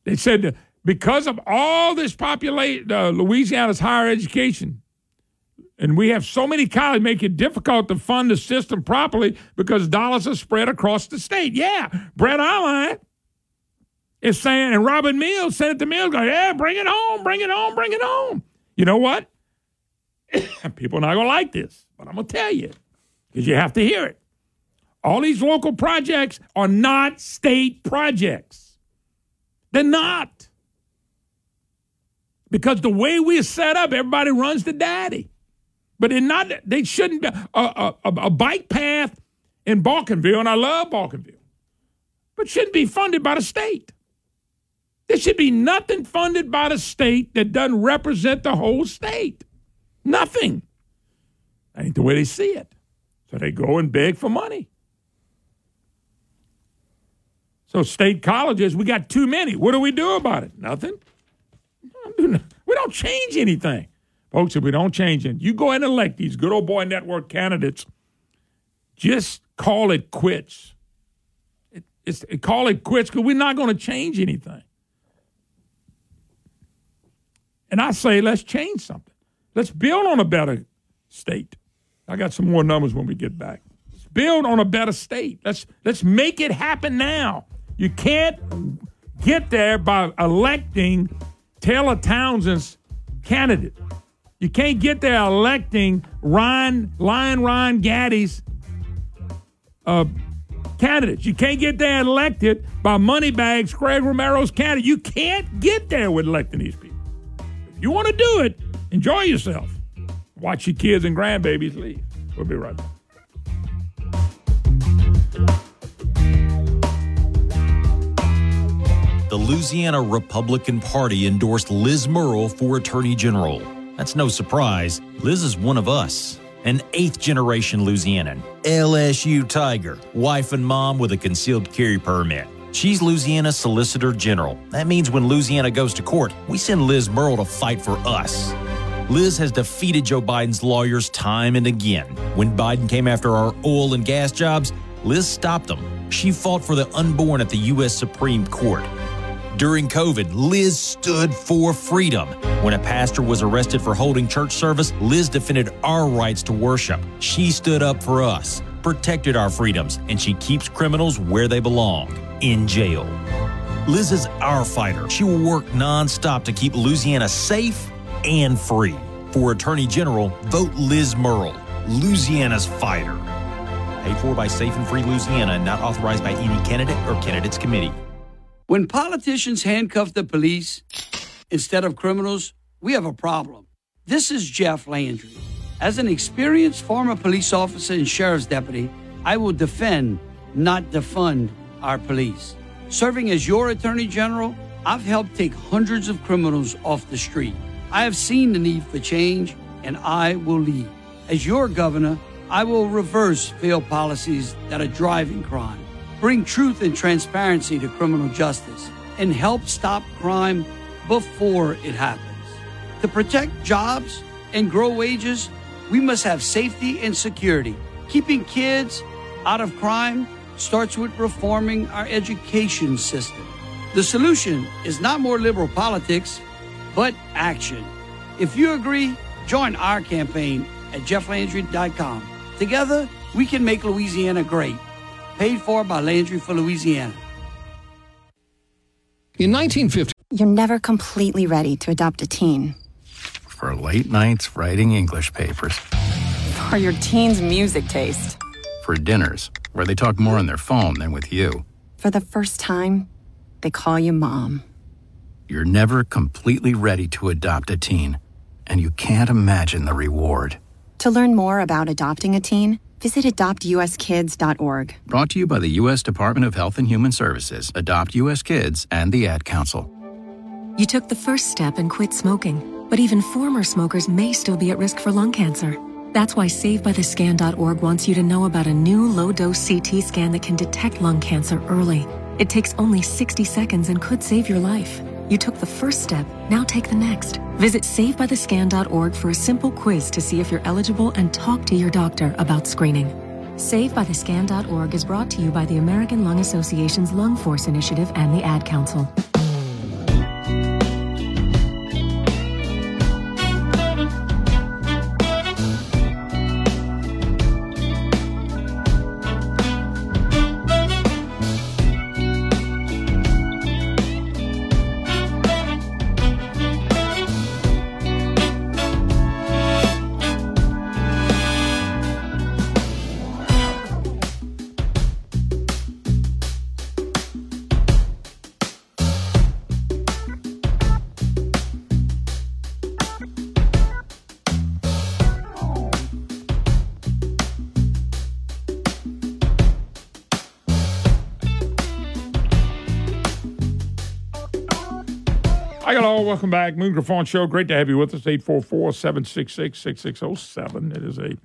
They said because of all this population, uh, Louisiana's higher education, and we have so many colleges make it difficult to fund the system properly because dollars are spread across the state. Yeah, Brett Allain is saying, and Robin Mills, Senator Mills, go, yeah, bring it home, bring it home, bring it home. You know what? [COUGHS] People are not going to like this, but I'm going to tell you because you have to hear it. All these local projects are not state projects. They're not. Because the way we're set up, everybody runs to daddy. But they're not, they shouldn't be. A, a, a bike path in Balkanville, and I love Balkanville, but shouldn't be funded by the state. There should be nothing funded by the state that doesn't represent the whole state. Nothing. That ain't the way they see it. So they go and beg for money. So state colleges, we got too many. What do we do about it? Nothing. We don't change anything. Folks, if we don't change it, you go and elect these good old boy network candidates. Just call it quits. It, it's, call it quits because we're not going to change anything. And I say, let's change something. Let's build on a better state. I got some more numbers when we get back. Let's build on a better state. Let's let's make it happen now. You can't get there by electing Taylor Townsend's candidate. You can't get there electing Ryan Lion Ryan Gatti's uh, candidates. You can't get there elected by Moneybags Craig Romero's candidate. You can't get there with electing these people. You want to do it, enjoy yourself. Watch your kids and grandbabies leave. We'll be right back. the Louisiana Republican Party endorsed Liz Murrill for Attorney General. That's no surprise. Liz is one of us, an eighth generation Louisianan, LSU Tiger, wife and mom with a concealed carry permit. She's Louisiana's Solicitor General. That means when Louisiana goes to court, we send Liz Murrill to fight for us. Liz has defeated Joe Biden's lawyers time and again. When Biden came after our oil and gas jobs, Liz stopped them. She fought for the unborn at the U.S. Supreme Court. During COVID, Liz stood for freedom. When a pastor was arrested for holding church service, Liz defended our rights to worship. She stood up for us. protected our freedoms, and she keeps criminals where they belong in jail. Liz is our fighter. She will work nonstop to keep Louisiana safe and free. For Attorney General, vote Liz Murrill, Louisiana's fighter. Paid for by Safe and Free Louisiana and not authorized by any candidate or candidates committee. When politicians handcuff the police instead of criminals, we have a problem. This is Jeff Landry. As an experienced former police officer and sheriff's deputy, I will defend, not defund, our police. Serving as your attorney general, I've helped take hundreds of criminals off the street. I have seen the need for change, and I will lead. As your governor, I will reverse failed policies that are driving crime, bring truth and transparency to criminal justice, and help stop crime before it happens. To protect jobs and grow wages, we must have safety and security. Keeping kids out of crime starts with reforming our education system. The solution is not more liberal politics, but action. If you agree, join our campaign at jefflandry.com. Together, we can make Louisiana great. Paid for by Landry for Louisiana. In 1950, you're never completely ready to adopt a teen. For late nights writing English papers. For your teen's music taste. For dinners where they talk more on their phone than with you. For the first time, they call you mom. You're never completely ready to adopt a teen, and you can't imagine the reward. To learn more about adopting a teen, visit adoptuskids.org. Brought to you by the U.S. Department of Health and Human Services, Adopt U.S. Kids, and the Ad Council. You took the first step and quit smoking, but even former smokers may still be at risk for lung cancer. That's why SaveByTheScan.org wants you to know about a new low dose CT scan that can detect lung cancer early. It takes only 60 seconds and could save your life. You took the first step, now take the next. Visit SaveByTheScan.org for a simple quiz to see if you're eligible and talk to your doctor about screening. SaveByTheScan.org is brought to you by the American Lung Association's Lung Force Initiative and the Ad Council. Welcome back. Moon Griffon Show. Great to have you with us. 844 766 6607. It is a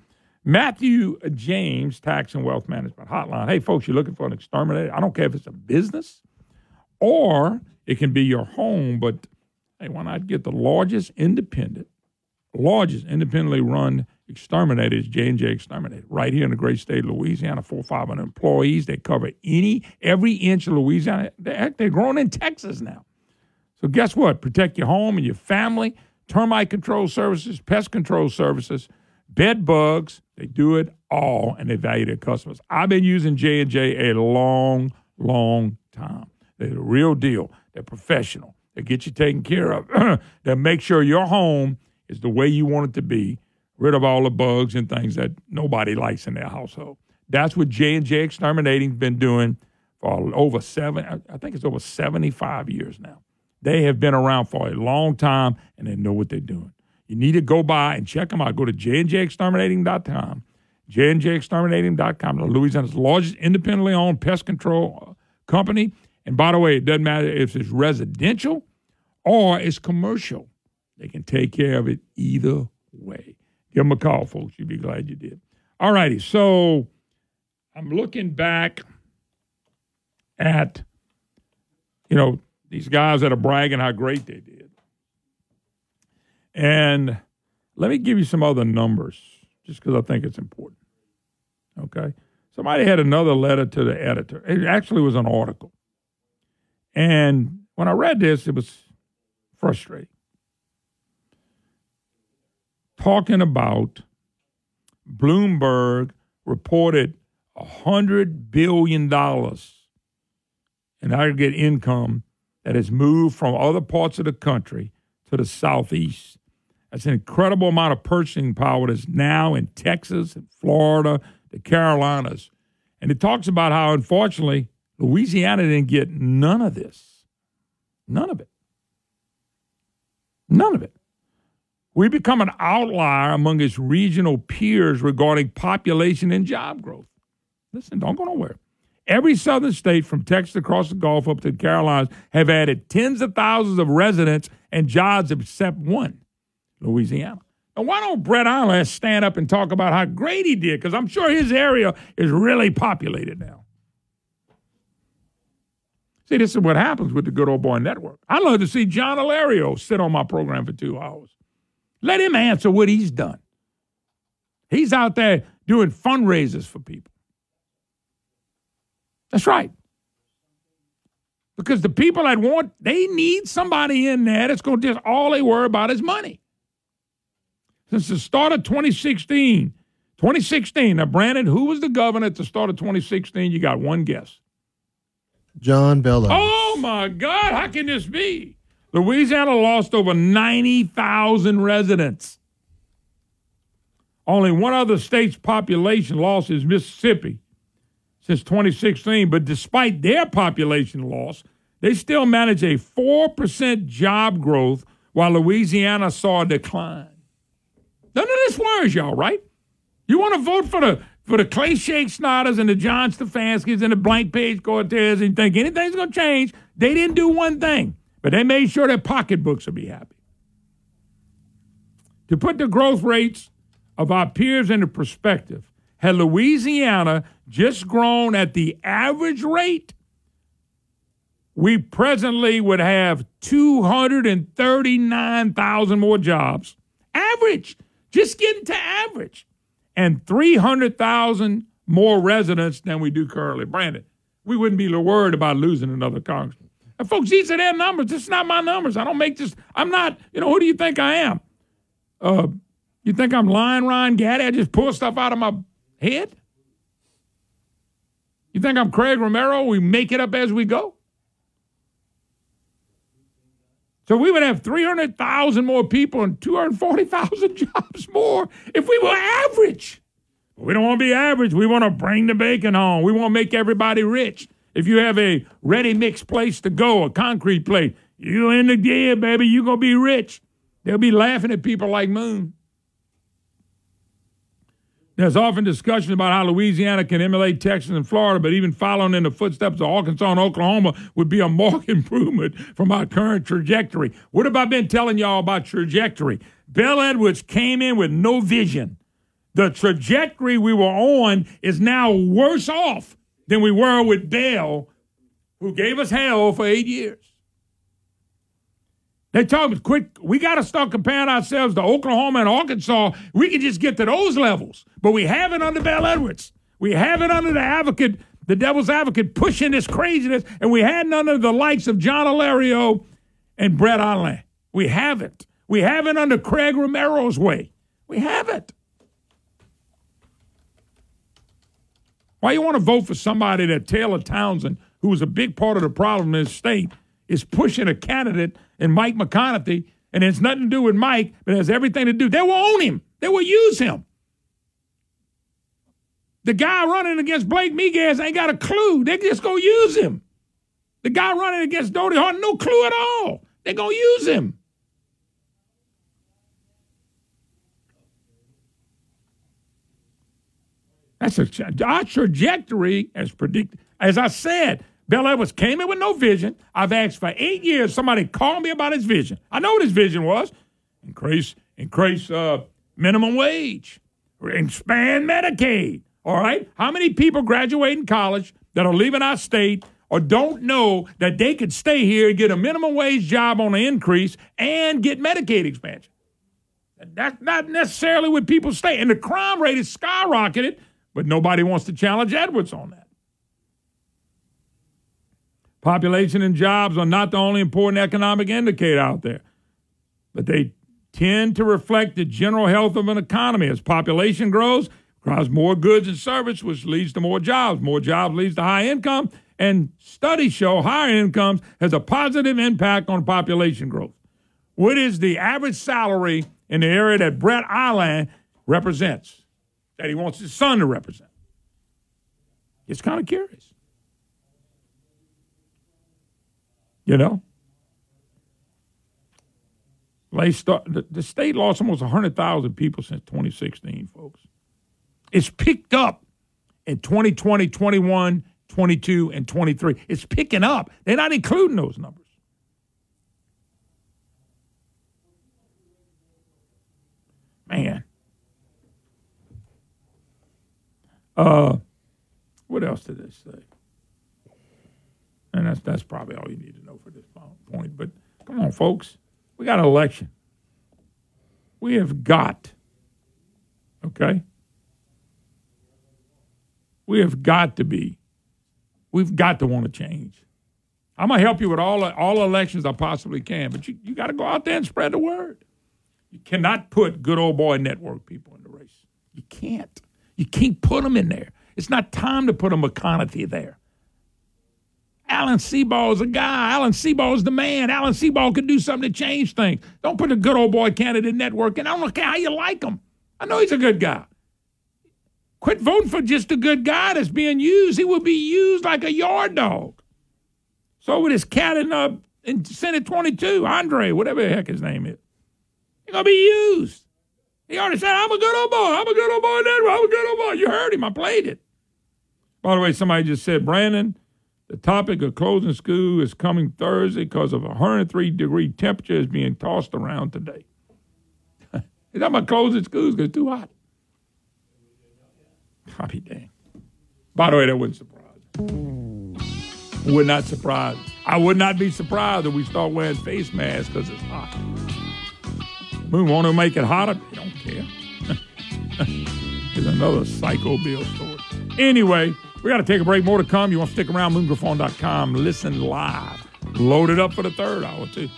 Matthew James Tax and Wealth Management Hotline. Hey, folks, you're looking for an exterminator? I don't care if it's a business or it can be your home, but hey, why not get the largest independent, largest independently run exterminator is J&J Exterminator right here in the great state of Louisiana, four, 500 employees. They cover any, every inch of Louisiana. They're growing in Texas now. So guess what? Protect your home and your family. Termite control services, pest control services, bed bugs. They do it all, and they value their customers. I've been using J and J a long, long time. They're the real deal. They're professional. They get you taken care of. [CLEARS THROAT] they make sure your home is the way you want it to be. Rid of all the bugs and things that nobody likes in their household. That's what J and J Exterminating's been doing for over seven. I think it's over seventy-five years now. They have been around for a long time and they know what they're doing. You need to go by and check them out. Go to jnjexterminating.com, jnjexterminating.com, Louisiana's largest independently owned pest control uh, company. And by the way, it doesn't matter if it's residential or it's commercial. They can take care of it either way. Give them a call, folks. You'd be glad you did. All righty. So I'm looking back at, you know, these guys that are bragging how great they did. And let me give you some other numbers just because I think it's important. Okay. Somebody had another letter to the editor. It actually was an article. And when I read this, it was frustrating. Talking about Bloomberg reported $100 billion in aggregate income that has moved from other parts of the country to the Southeast. That's an incredible amount of purchasing power that's now in Texas and Florida, the Carolinas. And it talks about how, unfortunately, Louisiana didn't get none of this. None of it. None of it. We become an outlier among its regional peers regarding population and job growth. Listen, don't go nowhere. Every southern state from Texas across the Gulf up to the Carolinas have added tens of thousands of residents and jobs except one, Louisiana. And why don't Brett Allain stand up and talk about how great he did? Because I'm sure his area is really populated now. See, this is what happens with the good old boy network. I'd love to see John Alario sit on my program for two hours. Let him answer what he's done. He's out there doing fundraisers for people. That's right. Because the people that want, they need somebody in there that's going to just all they worry about is money. Since the start of 2016, 2016, now, Brandon, who was the governor at the start of 2016? You got one guess. John Bel Edwards. Oh, my God. How can this be? Louisiana lost over 90,000 residents. Only one other state's population loss is Mississippi since 2016, but despite their population loss, they still managed a 4% job growth while Louisiana saw a decline. None of this worries y'all, right? You want to vote for the for the Clay Schexnayders and the John Stefanskis and the Blank Page Cortez and think anything's going to change. They didn't do one thing, but they made sure their pocketbooks would be happy. To put the growth rates of our peers into perspective, had Louisiana just grown at the average rate, we presently would have 239,000 more jobs. Average, just getting to average. And 300,000 more residents than we do currently. Brandon, we wouldn't be worried about losing another congressman. And folks, these are their numbers. This is not my numbers. I don't make this. I'm not, you know, who do you think I am? Uh, you think I'm lying, Ryan Gatti? I just pull stuff out of my head? You think I'm Craig Romero? We make it up as we go? So we would have 300,000 more people and 240,000 [LAUGHS] jobs more if we were average. We don't want to be average. We want to bring the bacon home. We want to make everybody rich. If you have a ready mix place to go, a concrete place, you in the gear, baby. You're going to be rich. They'll be laughing at people like Moon. There's often discussion about how Louisiana can emulate Texas and Florida, but even following in the footsteps of Arkansas and Oklahoma would be a marked [LAUGHS] improvement from our current trajectory. What have I been telling y'all about trajectory? Bel Edwards came in with no vision. The trajectory we were on is now worse off than we were with Bel, who gave us hell for eight years. They told us, quick, we got to start comparing ourselves to Oklahoma and Arkansas. We can just get to those levels. But we have it under Bel Edwards. We have it under the advocate, the devil's advocate, pushing this craziness. And we had none of the likes of John Alario and Brett Allain. We haven't. We haven't under Craig Romero's way. We haven't. Why you want to vote for somebody that Taylor Townsend, who was a big part of the problem in this state, is pushing a candidate in Mike McConathy, and it's nothing to do with Mike, but it has everything to do. They will own him. They will use him. The guy running against Blake Miguez ain't got a clue. They just gonna use him. The guy running against Dodie Hart, no clue at all. They're gonna use him. That's a our trajectory as predicted. As I said, Bel Edwards came in with no vision. I've asked for eight years somebody call me about his vision. I know what his vision was: increase increase uh, minimum wage, expand Medicaid. All right, how many people graduating college that are leaving our state or don't know that they could stay here and get a minimum wage job on an increase and get Medicaid expansion? That's not necessarily what people stay. And the crime rate is skyrocketed but nobody wants to challenge Edwards on that. Population and jobs are not the only important economic indicator out there, but they tend to reflect the general health of an economy. As population grows, Drives more goods and service, which leads to more jobs. More jobs leads to high income, and studies show higher incomes has a positive impact on population growth. What is the average salary in the area that Brett Allain represents, that he wants his son to represent? It's kind of curious. You know? They start, the, the state lost almost 100,000 people since 2016, folks. It's picked up in 2020, 21, 22, and 23. It's picking up. They're not including those numbers. Man. Uh, what else did they say? And that's that's probably all you need to know for this point. But come on, folks, we got an election. We have got, okay? We have got to be, we've got to want to change. I'm gonna help you with all all elections I possibly can, but you, you got to go out there and spread the word. You cannot put good old boy network people in the race. You can't. You can't put them in there. It's not time to put a McConathy there. Alan Seabaugh is a guy. Alan Seabaugh is the man. Alan Seabaugh could do something to change things. Don't put a good old boy candidate network in. I don't care how you like him. I know he's a good guy. Quit voting for just a good guy that's being used. He will be used like a yard dog. So with his cat in, uh, in Senate 22, Andre, whatever the heck his name is. He's going to be used. He already said, I'm a good old boy. I'm a good old boy. I'm a good old boy. You heard him. I played it. By the way, somebody just said, Brandon, the topic of closing school is coming Thursday because of a 103 degree temperature is being tossed around today. [LAUGHS] Is that about closing schools because it's too hot. Be damned. By the way, that wouldn't surprise me. Would not surprise. I would not be surprised if we start wearing face masks because it's hot. We want to make it hotter. They don't care. [LAUGHS] Here's another Psycho Bill story. Anyway, we got to take a break. More to come. You want to stick around, moongriffon.com. Listen live. Load it up for the third hour, too.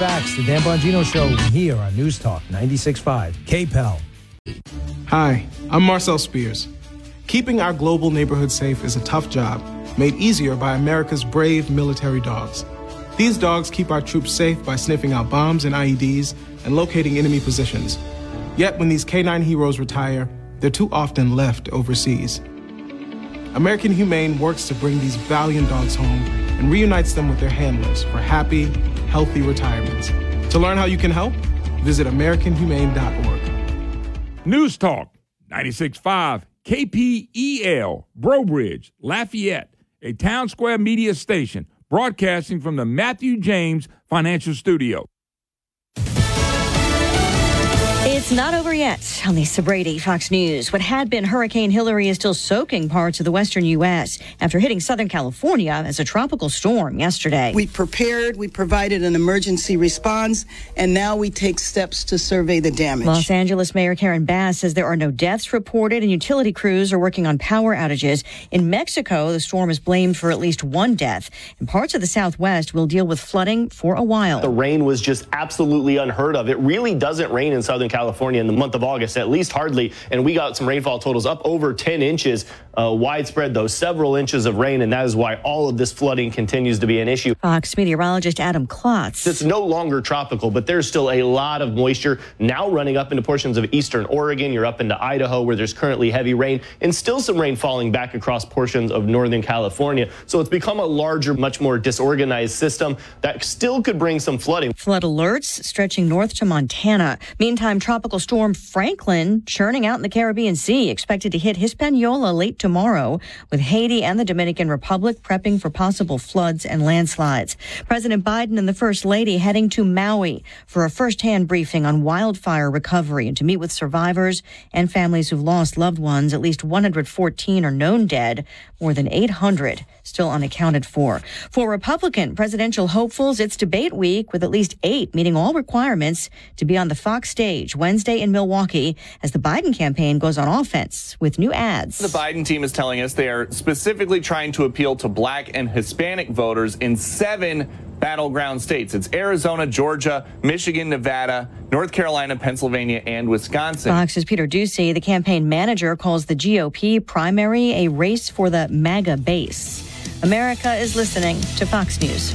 Facts. The Dan Bongino Show here on News Talk 96.5. KPEL. Hi, I'm Marcel Spears. Keeping our global neighborhood safe is a tough job, made easier by America's brave military dogs. These dogs keep our troops safe by sniffing out bombs and IEDs and locating enemy positions. Yet when these canine heroes retire, they're too often left overseas. American Humane works to bring these valiant dogs home and reunites them with their handlers for happy, healthy retirements. To learn how you can help, visit AmericanHumane.org. News Talk 96.5 KPEL, Breaux Bridge, Lafayette, a town square media station broadcasting from the Matthew James Financial Studio. It's not over yet. On Lisa Brady, Fox News. What had been Hurricane Hilary is still soaking parts of the western U.S. after hitting Southern California as a tropical storm yesterday. We prepared, we provided an emergency response, and now we take steps to survey the damage. Los Angeles Mayor Karen Bass says there are no deaths reported, and utility crews are working on power outages. In Mexico, the storm is blamed for at least one death. And parts of the Southwest will deal with flooding for a while. The rain was just absolutely unheard of. It really doesn't rain in Southern California in the month of August, at least hardly. And we got some rainfall totals up over 10 inches, uh, widespread though, several inches of rain. And that is why all of this flooding continues to be an issue. Fox meteorologist Adam Klotz. It's no longer tropical, but there's still a lot of moisture now running up into portions of eastern Oregon. You're up into Idaho where there's currently heavy rain and still some rain falling back across portions of northern California. So it's become a larger, much more disorganized system that still could bring some flooding. Flood alerts stretching north to Montana. Meantime, tropical tropical storm Franklin churning out in the Caribbean Sea, expected to hit Hispaniola late tomorrow, with Haiti and the Dominican Republic prepping for possible floods and landslides. President Biden and the First Lady heading to Maui for a first-hand briefing on wildfire recovery and to meet with survivors and families who've lost loved ones. At least 114 are known dead, more than 800 still unaccounted for. For Republican presidential hopefuls, it's debate week with at least eight meeting all requirements to be on the Fox stage Wednesday in Milwaukee as the Biden campaign goes on offense with new ads. The Biden team is telling us they are specifically trying to appeal to black and Hispanic voters in seven battleground states. It's Arizona, Georgia, Michigan, Nevada, North Carolina, Pennsylvania, and Wisconsin. Fox's Peter Doocy, the campaign manager, calls the GOP primary a race for the MAGA base. America is listening to Fox News.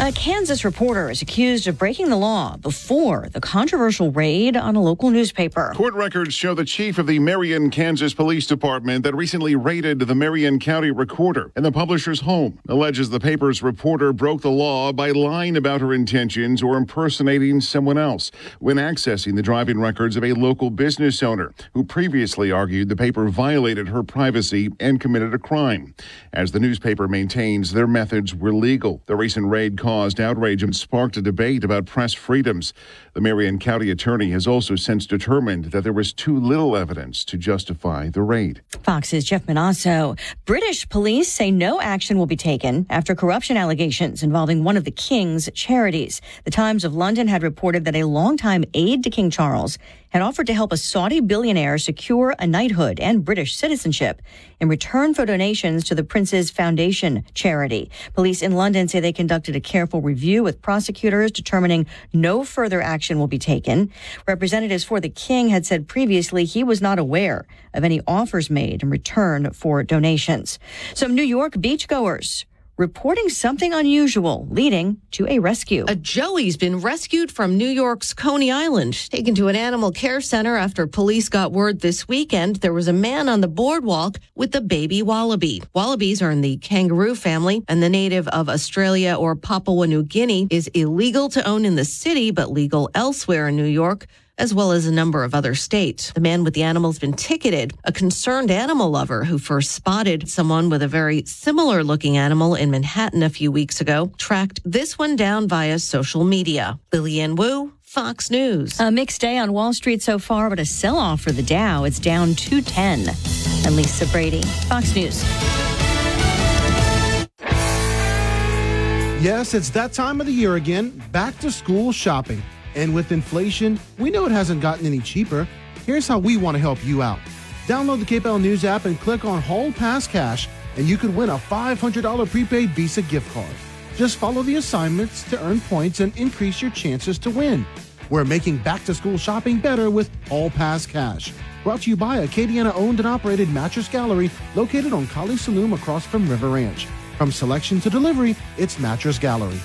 A Kansas reporter is accused of breaking the law before the controversial raid on a local newspaper. Court records show the chief of the Marion, Kansas Police Department that recently raided the Marion County Recorder and the publisher's home alleges the paper's reporter broke the law by lying about her intentions or impersonating someone else when accessing the driving records of a local business owner who previously argued the paper violated her privacy and committed a crime. As the newspaper maintains, their methods were legal. The recent raid caused outrage and sparked a debate about press freedoms. The Marion County attorney has also since determined that there was too little evidence to justify the raid. Fox's Jeff Monosso. British police say no action will be taken after corruption allegations involving one of the king's charities. The Times of London had reported that a longtime aide to King Charles had offered to help a Saudi billionaire secure a knighthood and British citizenship in return for donations to the Prince's Foundation charity. Police in London say they conducted a careful review with prosecutors determining no further action will be taken. Representatives for the king had said previously he was not aware of any offers made in return for donations. Some New York beachgoers reporting something unusual, leading to a rescue. A joey's been rescued from New York's Coney Island, taken to an animal care center after police got word this weekend there was a man on the boardwalk with a baby wallaby. Wallabies are in the kangaroo family, and the native of Australia or Papua New Guinea is illegal to own in the city, but legal elsewhere in New York as well as a number of other states. The man with the animal's been ticketed. A concerned animal lover who first spotted someone with a very similar looking animal in Manhattan a few weeks ago tracked this one down via social media. Lillian Wu, Fox News. A mixed day on Wall Street so far, but a sell off for the Dow. It's down 210. And Lisa Brady, Fox News. Yes, it's that time of the year again, back to school shopping. And with inflation, we know it hasn't gotten any cheaper. Here's how we want to help you out. Download the KPEL News app and click on Hall Pass Cash, and you could win a $500 prepaid Visa gift card. Just follow the assignments to earn points and increase your chances to win. We're making back to school shopping better with Hall Pass Cash. Brought to you by Acadiana owned and operated Mattress Gallery located on Kali Saloom across from River Ranch. From selection to delivery, it's Mattress Gallery.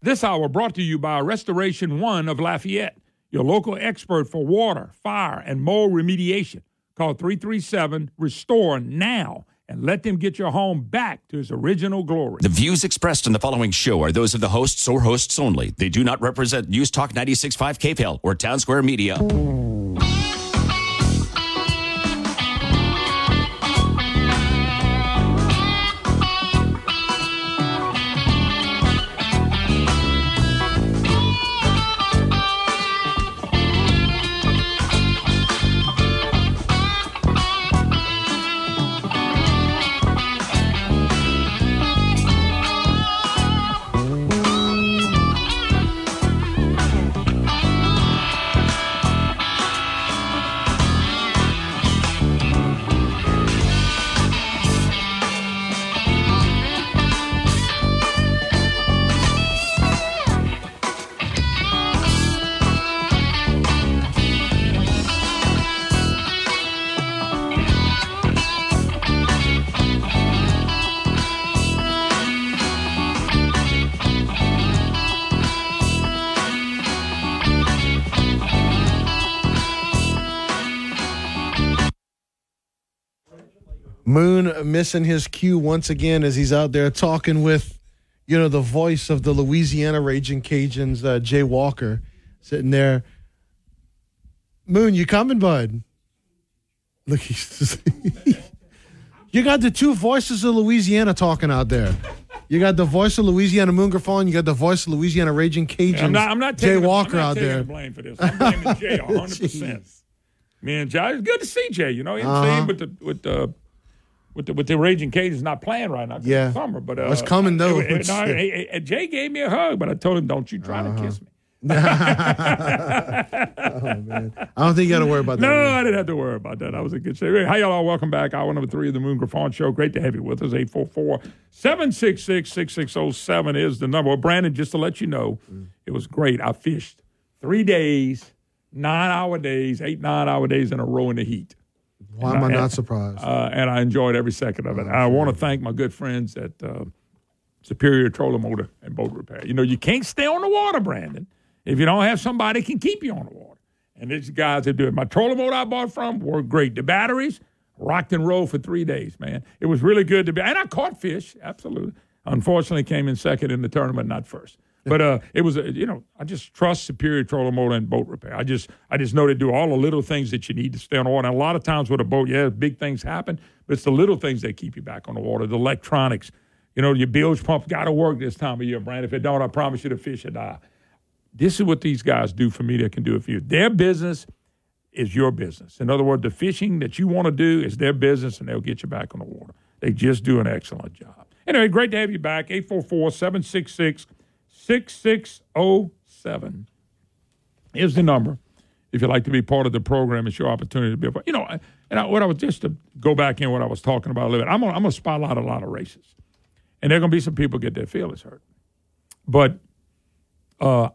This hour brought to you by Restoration One of Lafayette, your local expert for water, fire, and mold remediation. Call 337 Restore now and let them get your home back to its original glory. The views expressed in the following show are those of the hosts or hosts only. They do not represent News Talk 96.5 KPEL or Town Square Media. Moon missing his cue once again as he's out there talking with, you know, the voice of the Louisiana Raging Cajuns, uh, Jay Walker, sitting there. Moon, you coming, bud? Look, he's [LAUGHS] you got the two voices of Louisiana talking out there. You got the voice of Louisiana Moon Griffon. You got the voice of Louisiana Raging Cajuns. I'm not. I'm not Jay the- Walker I'm not out taking there. the blame for this. I'm blaming Jay [LAUGHS] 100. percent Me and Jay. It's good to see Jay. You know, you Uh-huh. with the with the. With the, with the Raging Cajuns not playing right now. Yeah. it's summer, but uh, It's coming, though. it- it- no, hey, Jay gave me a hug, but I told him, "Don't you try Uh-huh. to kiss me." [LAUGHS] oh man, I don't think you got to worry about that. No, I didn't have to worry about that. I was in good shape. Hey, Hi, y'all. Welcome back. Hour number three of the Moon Griffon Show. Great to have you with us. 844 766 6607 is the number. Well, Brandon, just to let you know, it was great. I fished three days, nine hour days, eight, nine hour days in a row in the heat. Why am I not surprised? Uh, and I enjoyed every second of it. I want to thank my good friends at uh, Superior Trolling Motor and Boat Repair. You know, you can't stay on the water, Brandon, if you don't have somebody can keep you on the water. And these guys that do it. My trolling motor I bought from were great. The batteries rocked and rolled for three days, man. It was really good to be. And I caught fish, absolutely. Unfortunately, came in second in the tournament, not first. But uh, it was, a, you know, I just trust Superior Trolling Motor and Boat Repair. I just, I just know they do all the little things that you need to stay on the water. And a lot of times with a boat, yeah, big things happen, but it's the little things that keep you back on the water. The electronics, you know, your bilge pump got to work this time of year, Brian. If it don't, I promise you the fish will die. This is what these guys do for me that can do it for you. Their business is your business. In other words, the fishing that you want to do is their business and they'll get you back on the water. They just do an excellent job. Anyway, great to have you back. 844 766 6607 is the number. If you'd like to be part of the program, it's your opportunity to be a part. You know, and I, what I was just to go back in what I was talking about a little bit, I'm going to spotlight a lot of races. And there are going to be some people get their feelings hurt. But uh,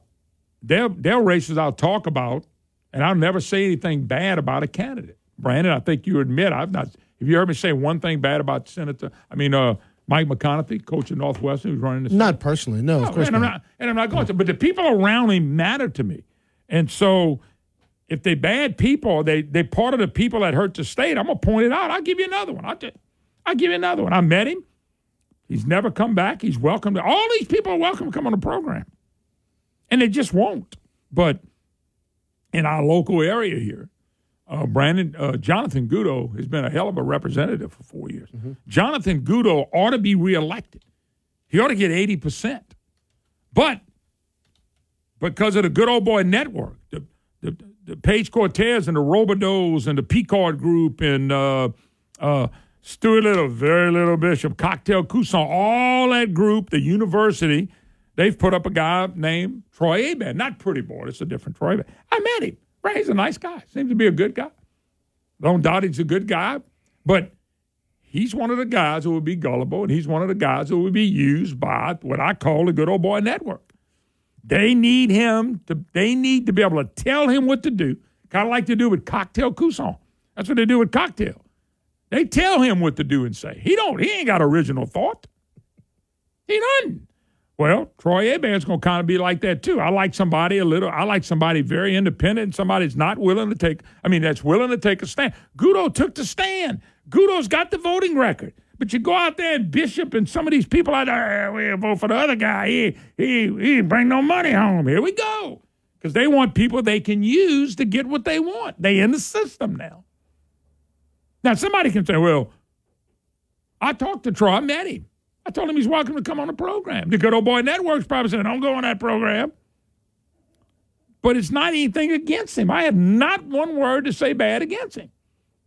there, there are races I'll talk about, and I'll never say anything bad about a candidate. Brandon, I think you admit I've not. Have you heard me say one thing bad about Senator? I mean, uh, Mike McConathy, coach of Northwestern, who's running this. Not personally, no, of course and I'm not. not. And I'm not going to. But the people around him matter to me, and so if they bad people, they they part of the people that hurt the state. I'm gonna point it out. I'll give you another one. I'll, just, I'll give you another one. I met him. He's never come back. He's welcome to all these people are welcome to come on the program. And they just won't. But in our local area here, uh, Brandon uh, Jonathan Goudeau has been a hell of a representative for four years. Jonathan Goudeau ought to be reelected. He ought to get eighty percent. But because of the good old boy network, the the, the Page Cortez and the Robideauxs and the Picard Group and uh, uh, Stuart Little, very little Bishop, Cocktail Cousin, all that group, the university, they've put up a guy named Troy Hebert. Not Pretty Boy, it's a different Troy Hebert. I met him. Right, he's a nice guy. Seems to be a good guy. Don't doubt he's a good guy, but he's one of the guys who would be gullible, and he's one of the guys who would be used by what I call the good old boy network. They need him to. They need to be able to tell him what to do, kind of like they do with Cocktail Cousin. That's what they do with Cocktail. They tell him what to do and say. He don't. He ain't got original thought. He doesn't. Well, Troy Hebert's going to kind of be like that too. I like somebody a little. I like somebody very independent, and somebody that's not willing to take. I mean, that's willing to take a stand. Goudeau took the stand. Goudeau's got the voting record. But you go out there and Bishop and some of these people out there, "Eh, we vote for the other guy. He he he bring no money home. Here we go. Because they want people they can use to get what they want. They in the system now. Now somebody can say, well, I talked to Troy, I met him. I told him he's welcome to come on the program. The good old boy network's probably saying, don't go on that program. But it's not anything against him. I have not one word to say bad against him.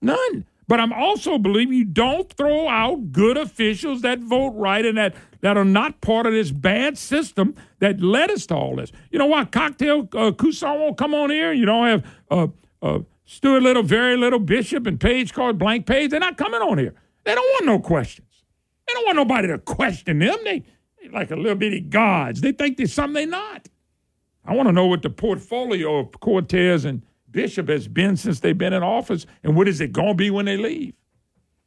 None. But I'm also believe you don't throw out good officials that vote right and that, that are not part of this bad system that led us to all this. You know what? Cocktail uh, Cousin won't come on here. You don't have uh, uh, Stuart Little, very little Bishop, and Page called blank page. They're not coming on here. They don't want no questions. They don't want nobody to question them. They, they like a little bitty gods. They think they're something they're not. I want to know what the portfolio of Cortez and Bishop has been since they've been in office, and what is it going to be when they leave?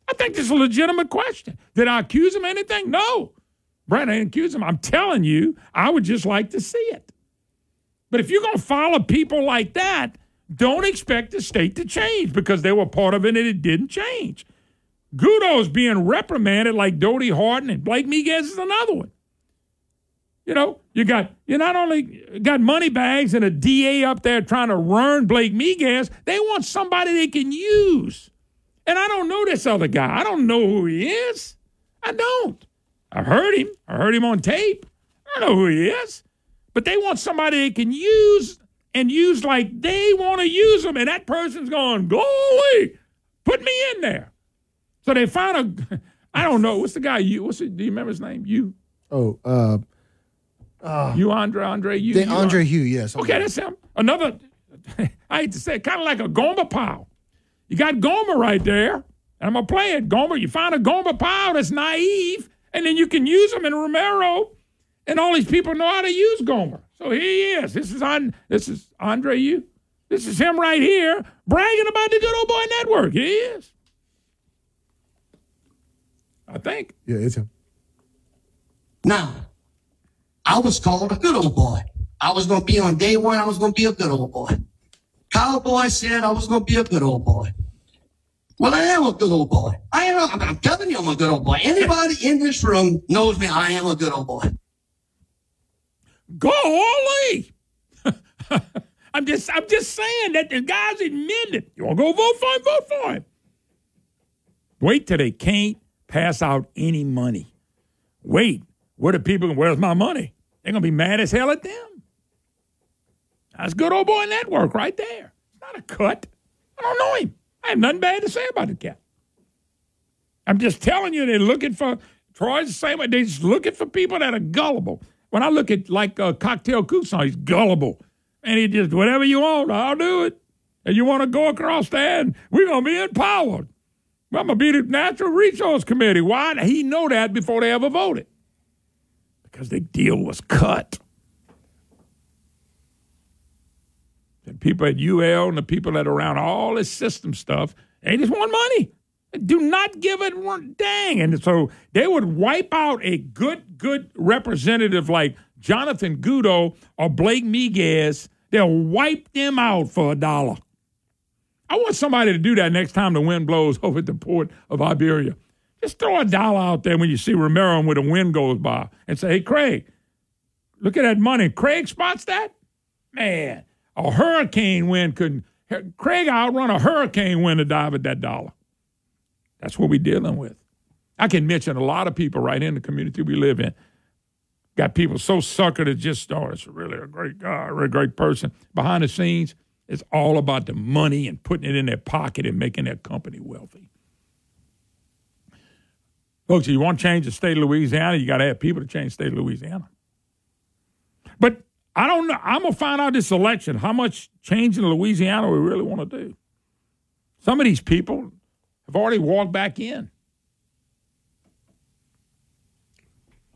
I think this is a legitimate question. Did I accuse them of anything? No. Brent, I didn't accuse them. I'm telling you, I would just like to see it. But if you're going to follow people like that, don't expect the state to change because they were part of it and it didn't change. Goudeau's being reprimanded like Dodie Horton and Blake Miguez is another one. You know, you got you not only got money bags and a DA up there trying to run Blake Miguez, they want somebody they can use. And I don't know this other guy. I don't know who he is. I don't. I heard him. I heard him on tape. I don't know who he is. But they want somebody they can use and use like they want to use them. And that person's going, golly, put me in there. So they found a, I don't know, what's the guy you, what's it, do you remember his name? You? Oh, uh, uh, you, Andre, Andre, you? the you Andre Hugh, yes. Okay, that's him. Another, [LAUGHS] I hate to say, kind of like a Gomer Pyle. You got Gomer right there, and I'm gonna play it. Gomer, you find a Gomer Pyle that's naive, and then you can use them in Romero, and all these people know how to use Gomer. So here he is. This is on. This is Andre. You. This is him right here bragging about the Good Old Boy Network. Here he is. I think. Yeah, it's him. Now, I was called a good old boy. I was going to be on day one, I was going to be a good old boy. Cowboy said I was going to be a good old boy. Well, I am a good old boy. I am. I'm, I'm telling you, I'm a good old boy. Anybody in this room knows me. I am a good old boy. Go, Golly! [LAUGHS] I'm just, I'm just saying that the guys admit it. You want to go vote for him? Vote for him. Wait till they can't pass out any money. Wait, what are people? Where's my money? They're gonna be mad as hell at them. That's good old boy network right there. It's not a cut. I don't know him. I have nothing bad to say about the cat. I'm just telling you, they're looking for Troy's the same way. They're just looking for people that are gullible. When I look at like uh, Cocktail Cousin, he's gullible, and he just whatever you want, I'll do it. And you want to go across there, and we're gonna be empowered. I'm gonna be the Natural Resource Committee. Why? He know that before they ever voted, because the deal was cut. The people at UL and the people that are around all this system stuff, they just want money. Do not give it one dang. And so they would wipe out a good, good representative like Jonathan Goudeau or Blake Miguez. They'll wipe them out for a dollar. I want somebody to do that next time the wind blows [LAUGHS] over at the port of Iberia. Just throw a dollar out there when you see Romero when the wind goes by and say, hey, Craig, look at that money. Craig spots that? Man, a hurricane wind couldn't. Craig outrun a hurricane wind to dive at that dollar. That's what we're dealing with. I can mention a lot of people right in the community we live in. Got people so suckered that just, oh, it's really a great guy, a really great person. Behind the scenes, it's all about the money and putting it in their pocket and making their company wealthy. Folks, if you want to change the state of Louisiana, you got to have people to change the state of Louisiana. But I don't know. I'm going to find out this election how much change in Louisiana we really want to do. Some of these people have already walked back in.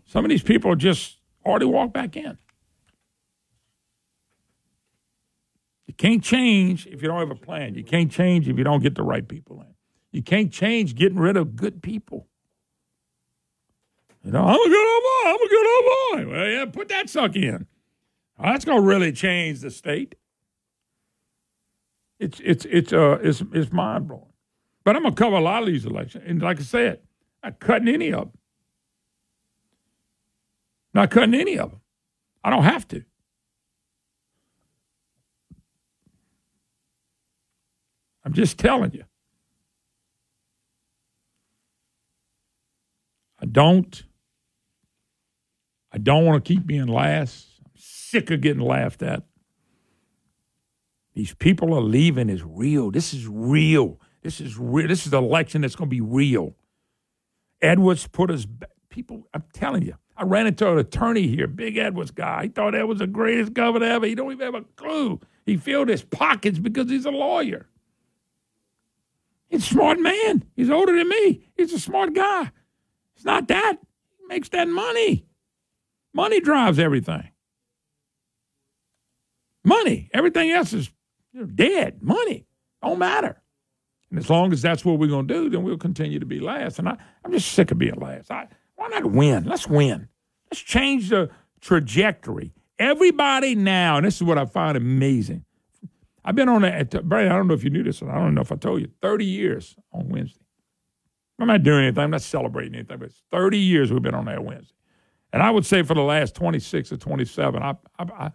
Some of these people just already walked back in. You can't change if you don't have a plan. You can't change if you don't get the right people in. You can't change getting rid of good people. You know, I'm a good old boy. I'm a good old boy. Well, yeah, put that suck in. That's gonna really change the state. It's it's it's uh it's it's mind blowing. But I'm gonna cover a lot of these elections, and like I said, not cutting any of them. Not cutting any of them. I don't have to. I'm just telling you. I don't. I don't want to keep being last. I'm sick of getting laughed at. These people are leaving is real. This is real. This is real. This is the election that's going to be real. Edwards put us back. People, I'm telling you, I ran into an attorney here, big Edwards guy. He thought that was the greatest governor ever. He don't even have a clue. He filled his pockets because he's a lawyer. He's a smart man. He's older than me. He's a smart guy. It's not that. He makes that money. Money drives everything. Money. Everything else is dead. Money. Don't matter. And as long as that's what we're going to do, then we'll continue to be last. And I, I'm just sick of being last. I, why not win? Let's win. Let's change the trajectory. Everybody now, and this is what I find amazing. I've been on that, Brad, I don't know if you knew this, I don't know if I told you, 30 years on Wednesday. I'm not doing anything. I'm not celebrating anything. But it's 30 years we've been on that Wednesday. And I would say for the last 26 or 27, I, I, I,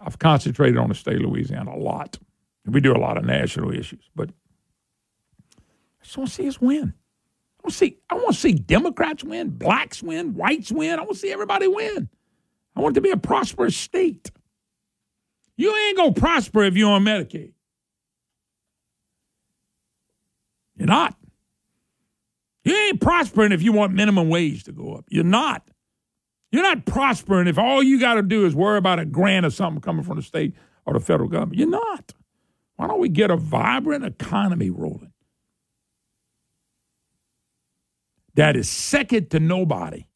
I've concentrated on the state of Louisiana a lot. We do a lot of national issues, but I just want to see us win. I want to see. I want to see Democrats win, blacks win, whites win. I want to see everybody win. I want it to be a prosperous state. You ain't gonna prosper if you're on Medicaid. You're not. You ain't prospering if you want minimum wage to go up. You're not. You're not prospering if all you got to do is worry about a grant or something coming from the state or the federal government. You're not. Why don't we get a vibrant economy rolling? That is second to nobody.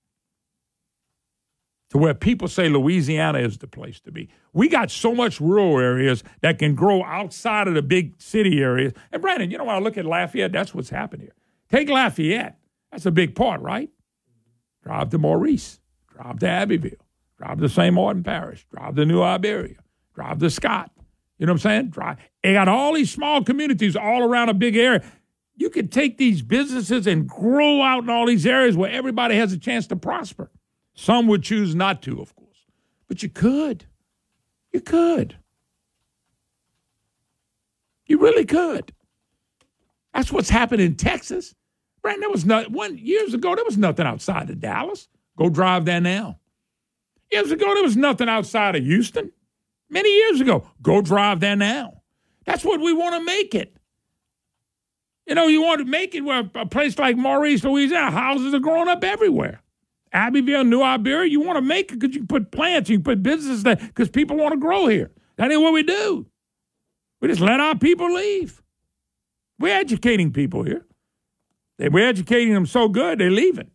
To where people say Louisiana is the place to be. We got so much rural areas that can grow outside of the big city areas. And Brandon, you know, when I look at Lafayette, that's what's happened here. Take Lafayette. That's a big part, right? Drive to Maurice. Drive to Abbeville. Drive to St. Martin Parish. Drive to New Iberia. Drive to Scott. You know what I'm saying? Drive. They got all these small communities all around a big area. You could take these businesses and grow out in all these areas where everybody has a chance to prosper. Some would choose not to, of course, but you could. You could. You really could. That's what's happened in Texas. Brandon, there was not one years ago. There was nothing outside of Dallas. Go drive there now. Years ago, there was nothing outside of Houston. Many years ago, go drive there now. That's what we want to make it. You know, you want to make it where a place like Maurice, Louisiana, houses are growing up everywhere. Abbeville, New Iberia, you want to make it because you put plants, you put businesses there because people want to grow here. That ain't what we do. We just let our people leave. We're educating people here. We're educating them so good, they're leaving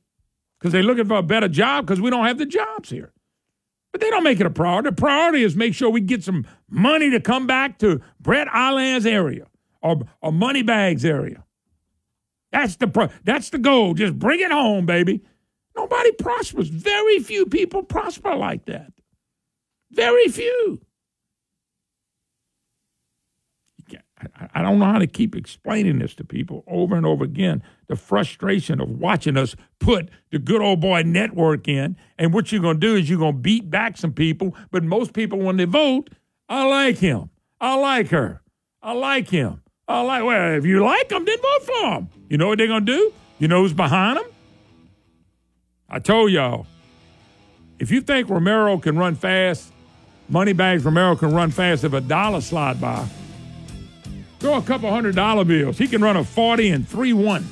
because they're looking for a better job because we don't have the jobs here. But they don't make it a priority. The priority is make sure we get some money to come back to Bret Allain's area or, or Moneybags area. That's the pro- that's the goal. Just bring it home, baby. Nobody prospers. Very few people prosper like that. Very few. I don't know how to keep explaining this to people over and over again. The frustration of watching us put the good old boy network in, and what you're going to do is you're going to beat back some people. But most people, when they vote, I like him. I like her. I like him. I like. Well, if you like them, then vote for them. You know what they're going to do? You know who's behind them? I told y'all. If you think Romero can run fast, Moneybags Romero can run fast if a dollar slide by. Throw a couple hundred dollar bills. He can run a 40 and 3 1.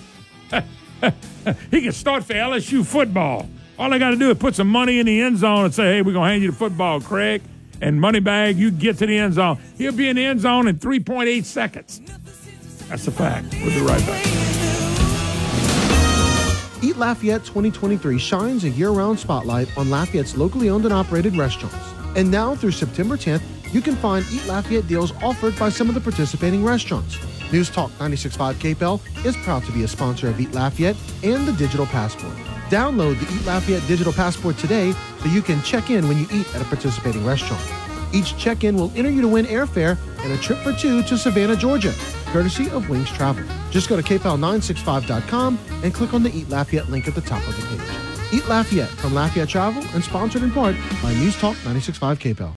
[LAUGHS] he can start for LSU football. All I got to do is put some money in the end zone and say, hey, we're going to hand you the football, Craig. And money bag, you get to the end zone. He'll be in the end zone in 3.8 seconds. That's a fact. We'll be right back. Eat Lafayette 2023 shines a year round spotlight on Lafayette's locally owned and operated restaurants. And now through September 10th, you can find Eat Lafayette deals offered by some of the participating restaurants. News Talk 96.5 KPEL is proud to be a sponsor of Eat Lafayette and the Digital Passport. Download the Eat Lafayette Digital Passport today so you can check in when you eat at a participating restaurant. Each check in will enter you to win airfare and a trip for two to Savannah, Georgia, courtesy of Wings Travel. Just go to kpel965.com and click on the Eat Lafayette link at the top of the page. Eat Lafayette from Lafayette Travel and sponsored in part by News Talk 96.5 KPEL.